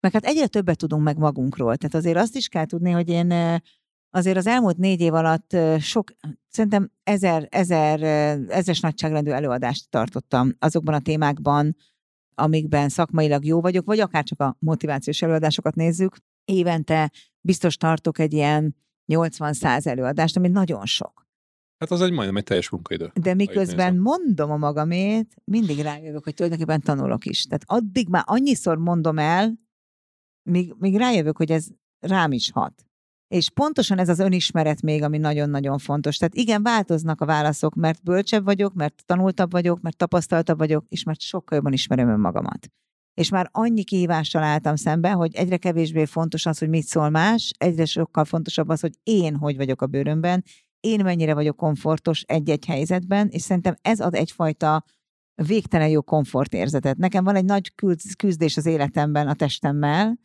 meg hát egyre többet tudunk meg magunkról. Tehát azért azt is kell tudni, hogy én azért az elmúlt négy év alatt sok, szerintem ezer, ezer, ezres nagyságrendű előadást tartottam azokban a témákban, amikben szakmailag jó vagyok, vagy akár csak a motivációs előadásokat nézzük. Évente biztos tartok egy ilyen 80-100 előadást, ami nagyon sok. Hát az egy majdnem egy teljes munkaidő. De miközben mondom a magamét, mindig rájövök, hogy tulajdonképpen tanulok is. Tehát addig már annyiszor mondom el, míg, míg rájövök, hogy ez rám is hat. És pontosan ez az önismeret még, ami nagyon-nagyon fontos. Tehát igen, változnak a válaszok, mert bölcsebb vagyok, mert tanultabb vagyok, mert tapasztaltabb vagyok, és mert sokkal jobban ismerem önmagamat. És már annyi kihívással álltam szembe, hogy egyre kevésbé fontos az, hogy mit szól más, egyre sokkal fontosabb az, hogy én hogy vagyok a bőrömben, én mennyire vagyok komfortos egy-egy helyzetben, és szerintem ez ad egyfajta végtelen jó komfortérzetet. Nekem van egy nagy küzdés az életemben a testemmel,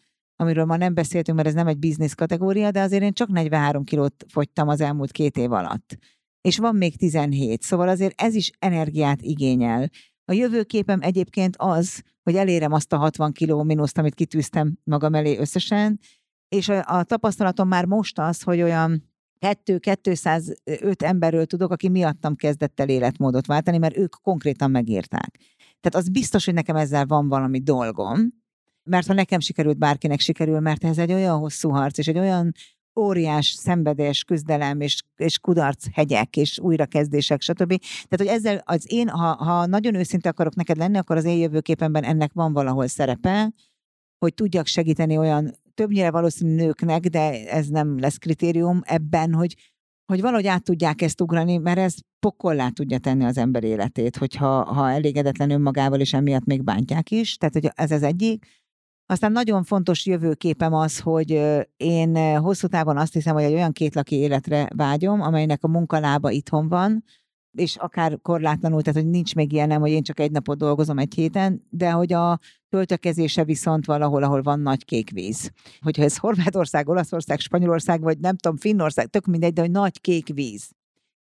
amiről ma nem beszéltünk, mert ez nem egy biznisz kategória, de azért én csak 43 kilót fogytam az elmúlt két év alatt. És van még 17, szóval azért ez is energiát igényel. A jövőképem egyébként az, hogy elérem azt a 60 kiló mínuszt, amit kitűztem magam elé összesen, és a, a tapasztalatom már most az, hogy olyan 2-205 emberről tudok, aki miattam kezdett el életmódot váltani, mert ők konkrétan megírták. Tehát az biztos, hogy nekem ezzel van valami dolgom, mert ha nekem sikerült, bárkinek sikerül, mert ez egy olyan hosszú harc, és egy olyan óriás szenvedés, küzdelem, és, és kudarc hegyek, és újrakezdések, stb. Tehát, hogy ezzel az én, ha, ha nagyon őszinte akarok neked lenni, akkor az én jövőképemben ennek van valahol szerepe, hogy tudjak segíteni olyan többnyire valószínű nőknek, de ez nem lesz kritérium ebben, hogy, hogy valahogy át tudják ezt ugrani, mert ez pokollá tudja tenni az ember életét, hogyha ha elégedetlen önmagával, és emiatt még bántják is. Tehát, hogy ez az egyik. Aztán nagyon fontos jövőképem az, hogy én hosszú távon azt hiszem, hogy egy olyan kétlaki életre vágyom, amelynek a munkalába itthon van, és akár korlátlanul, tehát hogy nincs még ilyen, nem, hogy én csak egy napot dolgozom egy héten, de hogy a töltökezése viszont valahol, ahol van nagy kék víz. Hogyha ez Horvátország, Olaszország, Spanyolország, vagy nem tudom, Finnország, tök mindegy, de hogy nagy kék víz.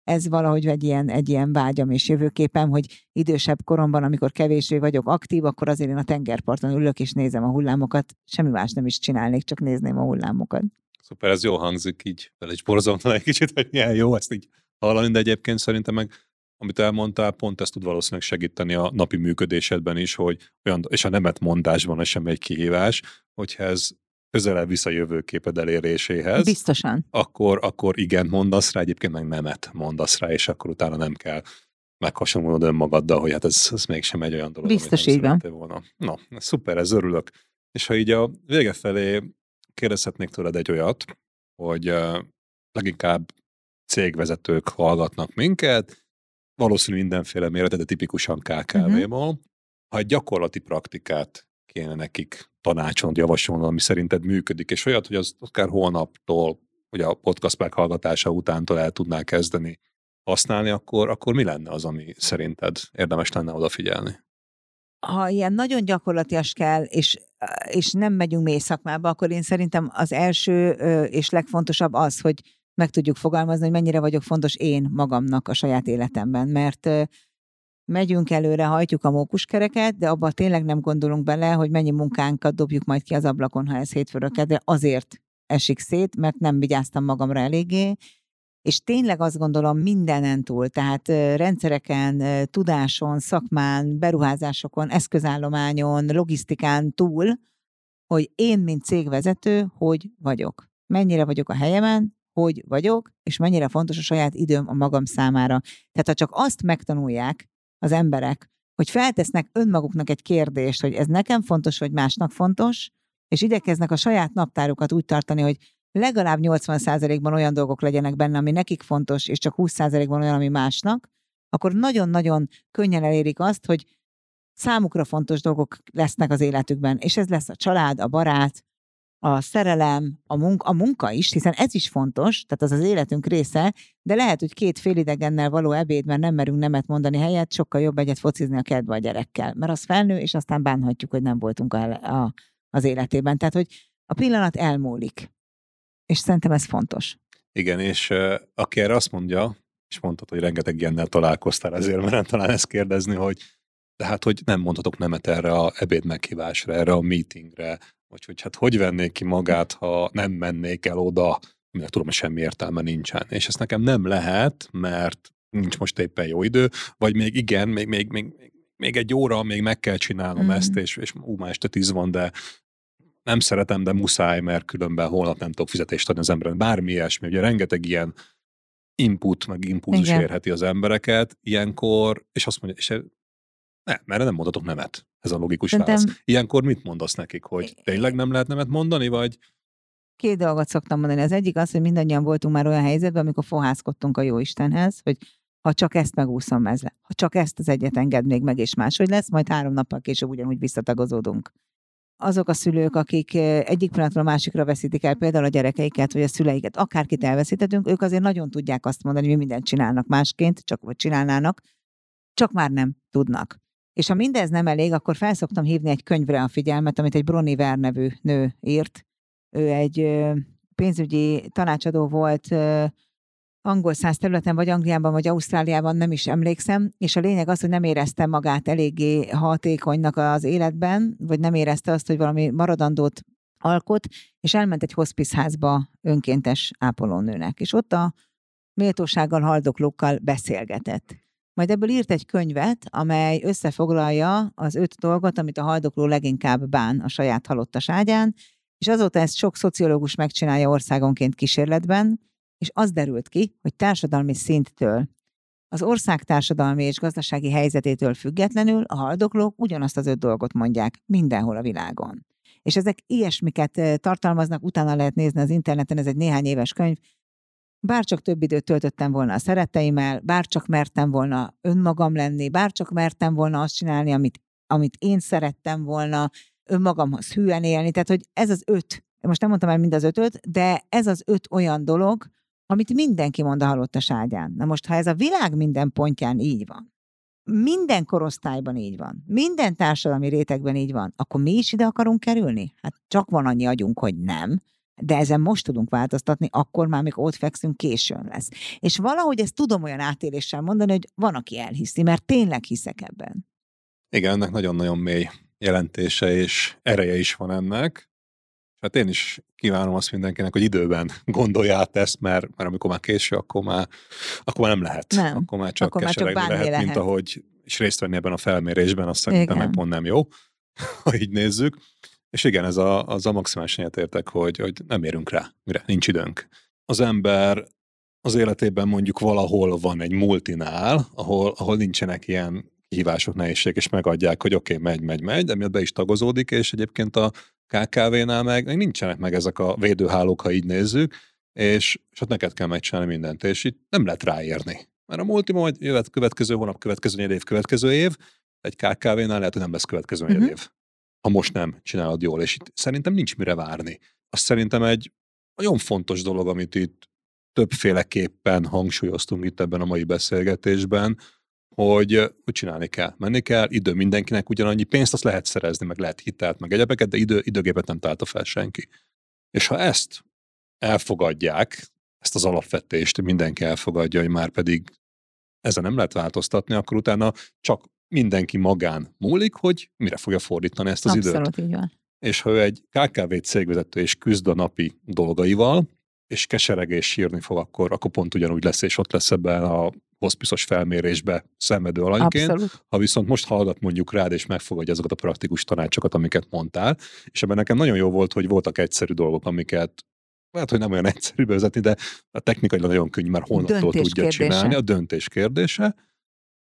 Ez valahogy egy ilyen, egy ilyen vágyam és jövőképem, hogy idősebb koromban, amikor kevésbé vagyok aktív, akkor azért én a tengerparton ülök és nézem a hullámokat. Semmi más nem is csinálnék, csak nézném a hullámokat. Szuper, ez jó hangzik így, fel is borzontan egy kicsit, hogy milyen jó ezt így hallani, de egyébként szerintem meg amit elmondtál, pont ezt tud valószínűleg segíteni a napi működésedben is, hogy olyan, és a nemet mondásban ez sem egy kihívás, hogyha ez közelebb visz a jövőképed eléréséhez. Biztosan. Akkor, akkor igen mondasz rá, egyébként meg nemet mondasz rá, és akkor utána nem kell meghasonlulod önmagaddal, hogy hát ez, ez mégsem egy olyan dolog, Biztos így van. volna. Na, szuper, ez örülök. És ha így a vége felé kérdezhetnék tőled egy olyat, hogy uh, leginkább cégvezetők hallgatnak minket, valószínű mindenféle méretet, de tipikusan KKV-ból. Uh-huh. Ha egy gyakorlati praktikát kéne nekik tanácsolnod, javasolnod, ami szerinted működik, és olyat, hogy az akár holnaptól, hogy a podcast meghallgatása utántól el tudnál kezdeni használni, akkor, akkor mi lenne az, ami szerinted érdemes lenne odafigyelni? Ha ilyen nagyon gyakorlatias kell, és, és nem megyünk mély szakmába, akkor én szerintem az első és legfontosabb az, hogy meg tudjuk fogalmazni, hogy mennyire vagyok fontos én magamnak a saját életemben, mert megyünk előre, hajtjuk a mókuskereket, de abba tényleg nem gondolunk bele, hogy mennyi munkánkat dobjuk majd ki az ablakon, ha ez hétfőről de azért esik szét, mert nem vigyáztam magamra eléggé, és tényleg azt gondolom mindenen túl, tehát rendszereken, tudáson, szakmán, beruházásokon, eszközállományon, logisztikán túl, hogy én, mint cégvezető, hogy vagyok. Mennyire vagyok a helyemen, hogy vagyok, és mennyire fontos a saját időm a magam számára. Tehát ha csak azt megtanulják az emberek, hogy feltesznek önmaguknak egy kérdést, hogy ez nekem fontos, vagy másnak fontos, és igyekeznek a saját naptárukat úgy tartani, hogy legalább 80%-ban olyan dolgok legyenek benne, ami nekik fontos, és csak 20%-ban olyan, ami másnak, akkor nagyon-nagyon könnyen elérik azt, hogy számukra fontos dolgok lesznek az életükben, és ez lesz a család, a barát, a szerelem, a munka, a munka is, hiszen ez is fontos, tehát az az életünk része, de lehet, hogy két félidegennel való ebédben nem merünk nemet mondani helyet, sokkal jobb egyet focizni a kedve a gyerekkel, mert az felnő, és aztán bánhatjuk, hogy nem voltunk a, a, az életében. Tehát, hogy a pillanat elmúlik. És szerintem ez fontos. Igen, és uh, aki erre azt mondja, és mondtad, hogy rengeteg ilyennel találkoztál, ezért merem talán ezt kérdezni, hogy tehát, hogy nem mondhatok nemet erre a ebéd meghívásra, erre a meetingre, vagy hogy hát hogy vennék ki magát, ha nem mennék el oda, aminek tudom, hogy semmi értelme nincsen. És ezt nekem nem lehet, mert nincs most éppen jó idő, vagy még igen, még, még, még, még egy óra, még meg kell csinálnom mm. ezt, és, és ú, már este tíz van, de nem szeretem, de muszáj, mert különben holnap nem tudok fizetést adni az emberen. Bármi ilyesmi, ugye rengeteg ilyen input, meg impulzus Igen. érheti az embereket ilyenkor, és azt mondja, és nem, mert nem mondhatok nemet. Ez a logikus Szerintem... válasz. Ilyenkor mit mondasz nekik, hogy tényleg nem lehet nemet mondani, vagy Két dolgot szoktam mondani. Az egyik az, hogy mindannyian voltunk már olyan helyzetben, amikor fohászkodtunk a Jóistenhez, hogy ha csak ezt megúszom ez le, ha csak ezt az egyet enged még meg, és máshogy lesz, majd három nappal később ugyanúgy visszatagozódunk. Azok a szülők, akik egyik pillanatról a másikra veszítik el például a gyerekeiket, vagy a szüleiket, akárkit elveszítettünk, ők azért nagyon tudják azt mondani, hogy mi mindent csinálnak másként, csak vagy csinálnának, csak már nem tudnak. És ha mindez nem elég, akkor felszoktam hívni egy könyvre a figyelmet, amit egy Broni Ver nevű nő írt. Ő egy pénzügyi tanácsadó volt angol száz területen, vagy Angliában, vagy Ausztráliában, nem is emlékszem, és a lényeg az, hogy nem érezte magát eléggé hatékonynak az életben, vagy nem érezte azt, hogy valami maradandót alkot, és elment egy házba önkéntes ápolónőnek, és ott a méltósággal, haldoklókkal beszélgetett. Majd ebből írt egy könyvet, amely összefoglalja az öt dolgot, amit a haldokló leginkább bán a saját halottas és azóta ezt sok szociológus megcsinálja országonként kísérletben, és az derült ki, hogy társadalmi szinttől, az ország társadalmi és gazdasági helyzetétől függetlenül a haldoklók ugyanazt az öt dolgot mondják mindenhol a világon. És ezek ilyesmiket tartalmaznak, utána lehet nézni az interneten, ez egy néhány éves könyv, bárcsak több időt töltöttem volna a szeretteimmel, bárcsak mertem volna önmagam lenni, bárcsak mertem volna azt csinálni, amit, amit én szerettem volna, önmagamhoz hűen élni. Tehát, hogy ez az öt, most nem mondtam el mind az ötöt, de ez az öt olyan dolog, amit mindenki mond a halottas ágyán. Na most, ha ez a világ minden pontján így van, minden korosztályban így van, minden társadalmi rétegben így van, akkor mi is ide akarunk kerülni? Hát csak van annyi agyunk, hogy nem, de ezen most tudunk változtatni, akkor már, mikor ott fekszünk, későn lesz. És valahogy ezt tudom olyan átéléssel mondani, hogy van, aki elhiszi, mert tényleg hiszek ebben. Igen, ennek nagyon-nagyon mély jelentése és ereje is van ennek. Hát én is kívánom azt mindenkinek, hogy időben gondolja át ezt, mert, mert amikor már késő, akkor már, akkor már nem lehet. Nem. Akkor már csak akkor már csak lehet, lehet, mint ahogy és részt venni ebben a felmérésben, azt szerintem meg pont nem jó, ha így nézzük. És igen, ez a, az a maximális értek, hogy, hogy nem érünk rá, mire nincs időnk. Az ember az életében mondjuk valahol van egy multinál, ahol, ahol nincsenek ilyen hívások, nehézség, és megadják, hogy oké, okay, megy, megy, megy, de miatt be is tagozódik, és egyébként a KKV-nál meg, meg nincsenek meg ezek a védőhálók, ha így nézzük, és, és ott neked kell megcsinálni mindent, és itt nem lehet ráérni. Mert a multi majd jövet következő hónap, következő év, következő év, egy KKV-nál lehet, hogy nem lesz következő uh-huh. év. Ha most nem csinálod jól, és itt szerintem nincs mire várni. Azt szerintem egy nagyon fontos dolog, amit itt többféleképpen hangsúlyoztunk itt ebben a mai beszélgetésben, hogy, hogy csinálni kell, menni kell, idő mindenkinek ugyanannyi pénzt, azt lehet szerezni, meg lehet hitelt, meg egyebeket, de idő, időgépet nem találta fel senki. És ha ezt elfogadják, ezt az alapvetést mindenki elfogadja, hogy már pedig ezen nem lehet változtatni, akkor utána csak mindenki magán múlik, hogy mire fogja fordítani ezt az Abszolút időt. Így van. És ha ő egy KKV cégvezető és küzd a napi dolgaival, és kesereg és sírni fog, akkor, akkor pont ugyanúgy lesz, és ott lesz ebben a hospiszos felmérésbe szenvedő alanyként. Abszolút. Ha viszont most hallgat mondjuk rád, és megfogadja azokat a praktikus tanácsokat, amiket mondtál, és ebben nekem nagyon jó volt, hogy voltak egyszerű dolgok, amiket lehet, hogy nem olyan egyszerű bevezetni, de a technikailag nagyon könnyű, mert holnaptól tudja kérdése. csinálni, a döntés kérdése,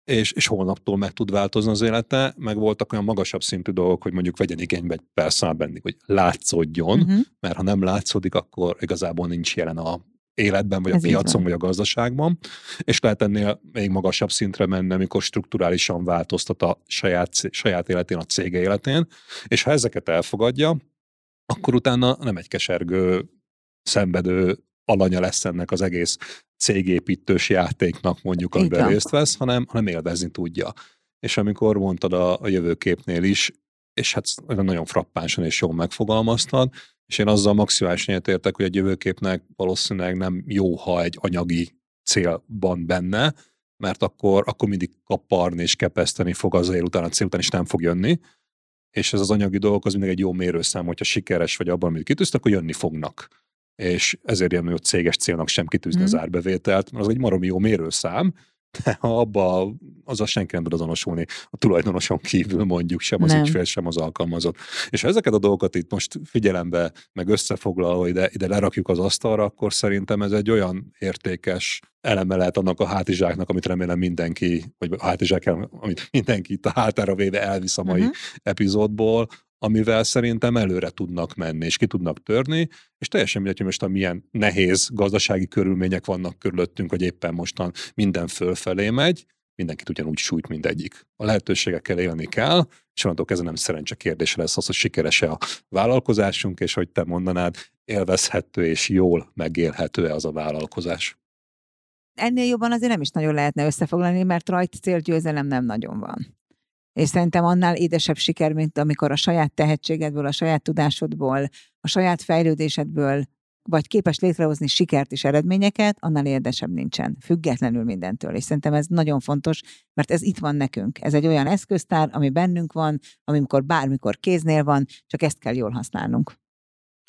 és, és holnaptól meg tud változni az élete, meg voltak olyan magasabb szintű dolgok, hogy mondjuk vegyen igénybe egy persze benni, hogy látszódjon, uh-huh. mert ha nem látszódik, akkor igazából nincs jelen a életben, vagy Ez a piacon, vagy a gazdaságban, és lehet ennél még magasabb szintre menni, amikor strukturálisan változtat a saját, saját életén, a cége életén, és ha ezeket elfogadja, akkor utána nem egy kesergő, szenvedő alanya lesz ennek az egész cégépítős játéknak mondjuk, amiben részt vesz, hanem, hanem élvezni tudja. És amikor mondtad a, a jövőképnél is, és hát nagyon frappánsan és jól megfogalmaztad, és én azzal maximálisan értek, hogy egy jövőképnek valószínűleg nem jó, ha egy anyagi célban benne, mert akkor, akkor mindig kaparni és kepeszteni fog azért utána a cél után, is nem fog jönni. És ez az anyagi dolog az mindig egy jó mérőszám, hogyha sikeres vagy abban, amit kitűztek, akkor jönni fognak. És ezért ilyen, hogy céges célnak sem kitűzni mm. az árbevételt, mert az egy maromi jó mérőszám, de ha abba az a senki nem tud azonosulni a tulajdonoson kívül mondjuk sem az nem. ügyfél, sem az alkalmazott. És ha ezeket a dolgokat itt most figyelembe, meg összefoglalva ide, ide lerakjuk az asztalra, akkor szerintem ez egy olyan értékes eleme lehet annak a hátizsáknak, amit remélem mindenki, vagy a hátizsák, amit mindenki itt a hátára véve elvisz a mai uh-huh. epizódból, amivel szerintem előre tudnak menni, és ki tudnak törni, és teljesen mindegy, hogy most a milyen nehéz gazdasági körülmények vannak körülöttünk, hogy éppen mostan minden fölfelé megy, mindenkit ugyanúgy sújt mindegyik. A lehetőségekkel élni kell, és onnantól kezdve nem szerencse kérdése lesz az, hogy sikeres-e a vállalkozásunk, és hogy te mondanád, élvezhető és jól megélhető-e az a vállalkozás. Ennél jobban azért nem is nagyon lehetne összefoglalni, mert rajt célgyőzelem nem nagyon van. És szerintem annál édesebb siker, mint amikor a saját tehetségedből, a saját tudásodból, a saját fejlődésedből vagy képes létrehozni sikert és eredményeket, annál érdesebb nincsen, függetlenül mindentől. És szerintem ez nagyon fontos, mert ez itt van nekünk. Ez egy olyan eszköztár, ami bennünk van, amikor bármikor kéznél van, csak ezt kell jól használnunk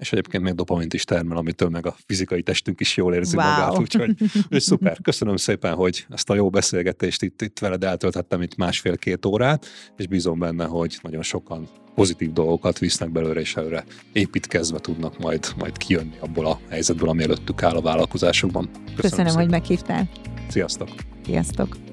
és egyébként még dopamint is termel, amitől meg a fizikai testünk is jól érzi wow. magát, úgyhogy és szuper. Köszönöm szépen, hogy ezt a jó beszélgetést itt, itt veled eltölthettem itt másfél-két órát, és bízom benne, hogy nagyon sokan pozitív dolgokat visznek belőle, és előre építkezve tudnak majd, majd kijönni abból a helyzetből, ami előttük áll a vállalkozásokban. Köszönöm, Köszönöm hogy meghívtál. Sziasztok! Sziasztok!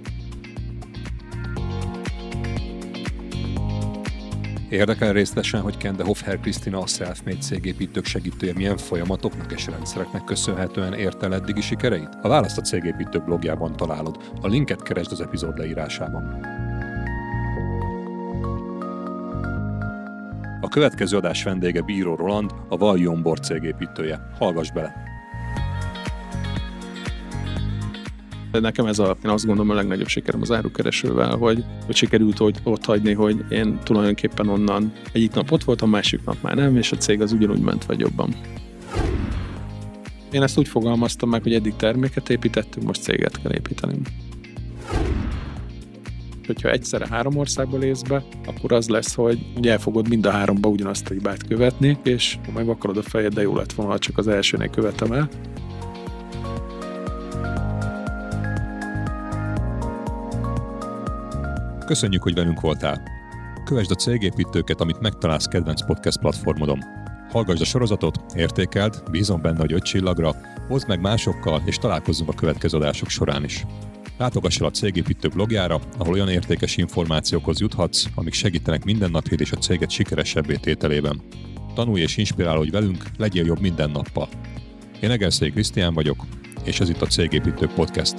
Érdekel részletesen, hogy Kende Hofher Krisztina a Selfmade cégépítők segítője milyen folyamatoknak és rendszereknek köszönhetően ért el eddigi sikereit? A választ a cégépítők blogjában találod. A linket keresd az epizód leírásában. A következő adás vendége Bíró Roland, a Valjon Bor cégépítője. Hallgass bele! Nekem ez a, én azt gondolom a legnagyobb sikerem az árukeresővel, hogy, hogy sikerült hogy ott hagyni, hogy én tulajdonképpen onnan egyik nap ott voltam, másik nap már nem, és a cég az ugyanúgy ment vagy jobban. Én ezt úgy fogalmaztam meg, hogy eddig terméket építettünk, most céget kell építenünk. Hogyha egyszerre három országba lész be, akkor az lesz, hogy el fogod mind a háromba ugyanazt a hibát követni, és ha megvakarod a fejed, de jó lett volna, csak az elsőnél követem el, Köszönjük, hogy velünk voltál. Kövesd a cégépítőket, amit megtalálsz kedvenc podcast platformodon. Hallgassd a sorozatot, értékeld, bízom benne, hogy öt csillagra, hozd meg másokkal, és találkozzunk a következő adások során is. Látogass el a Cégépítő blogjára, ahol olyan értékes információkhoz juthatsz, amik segítenek mindennapjét és a céget sikeresebbé tételében. Tanulj és inspirálódj velünk, legyél jobb minden nappal. Én Egerszék Krisztián vagyok, és ez itt a Cégépítő Podcast.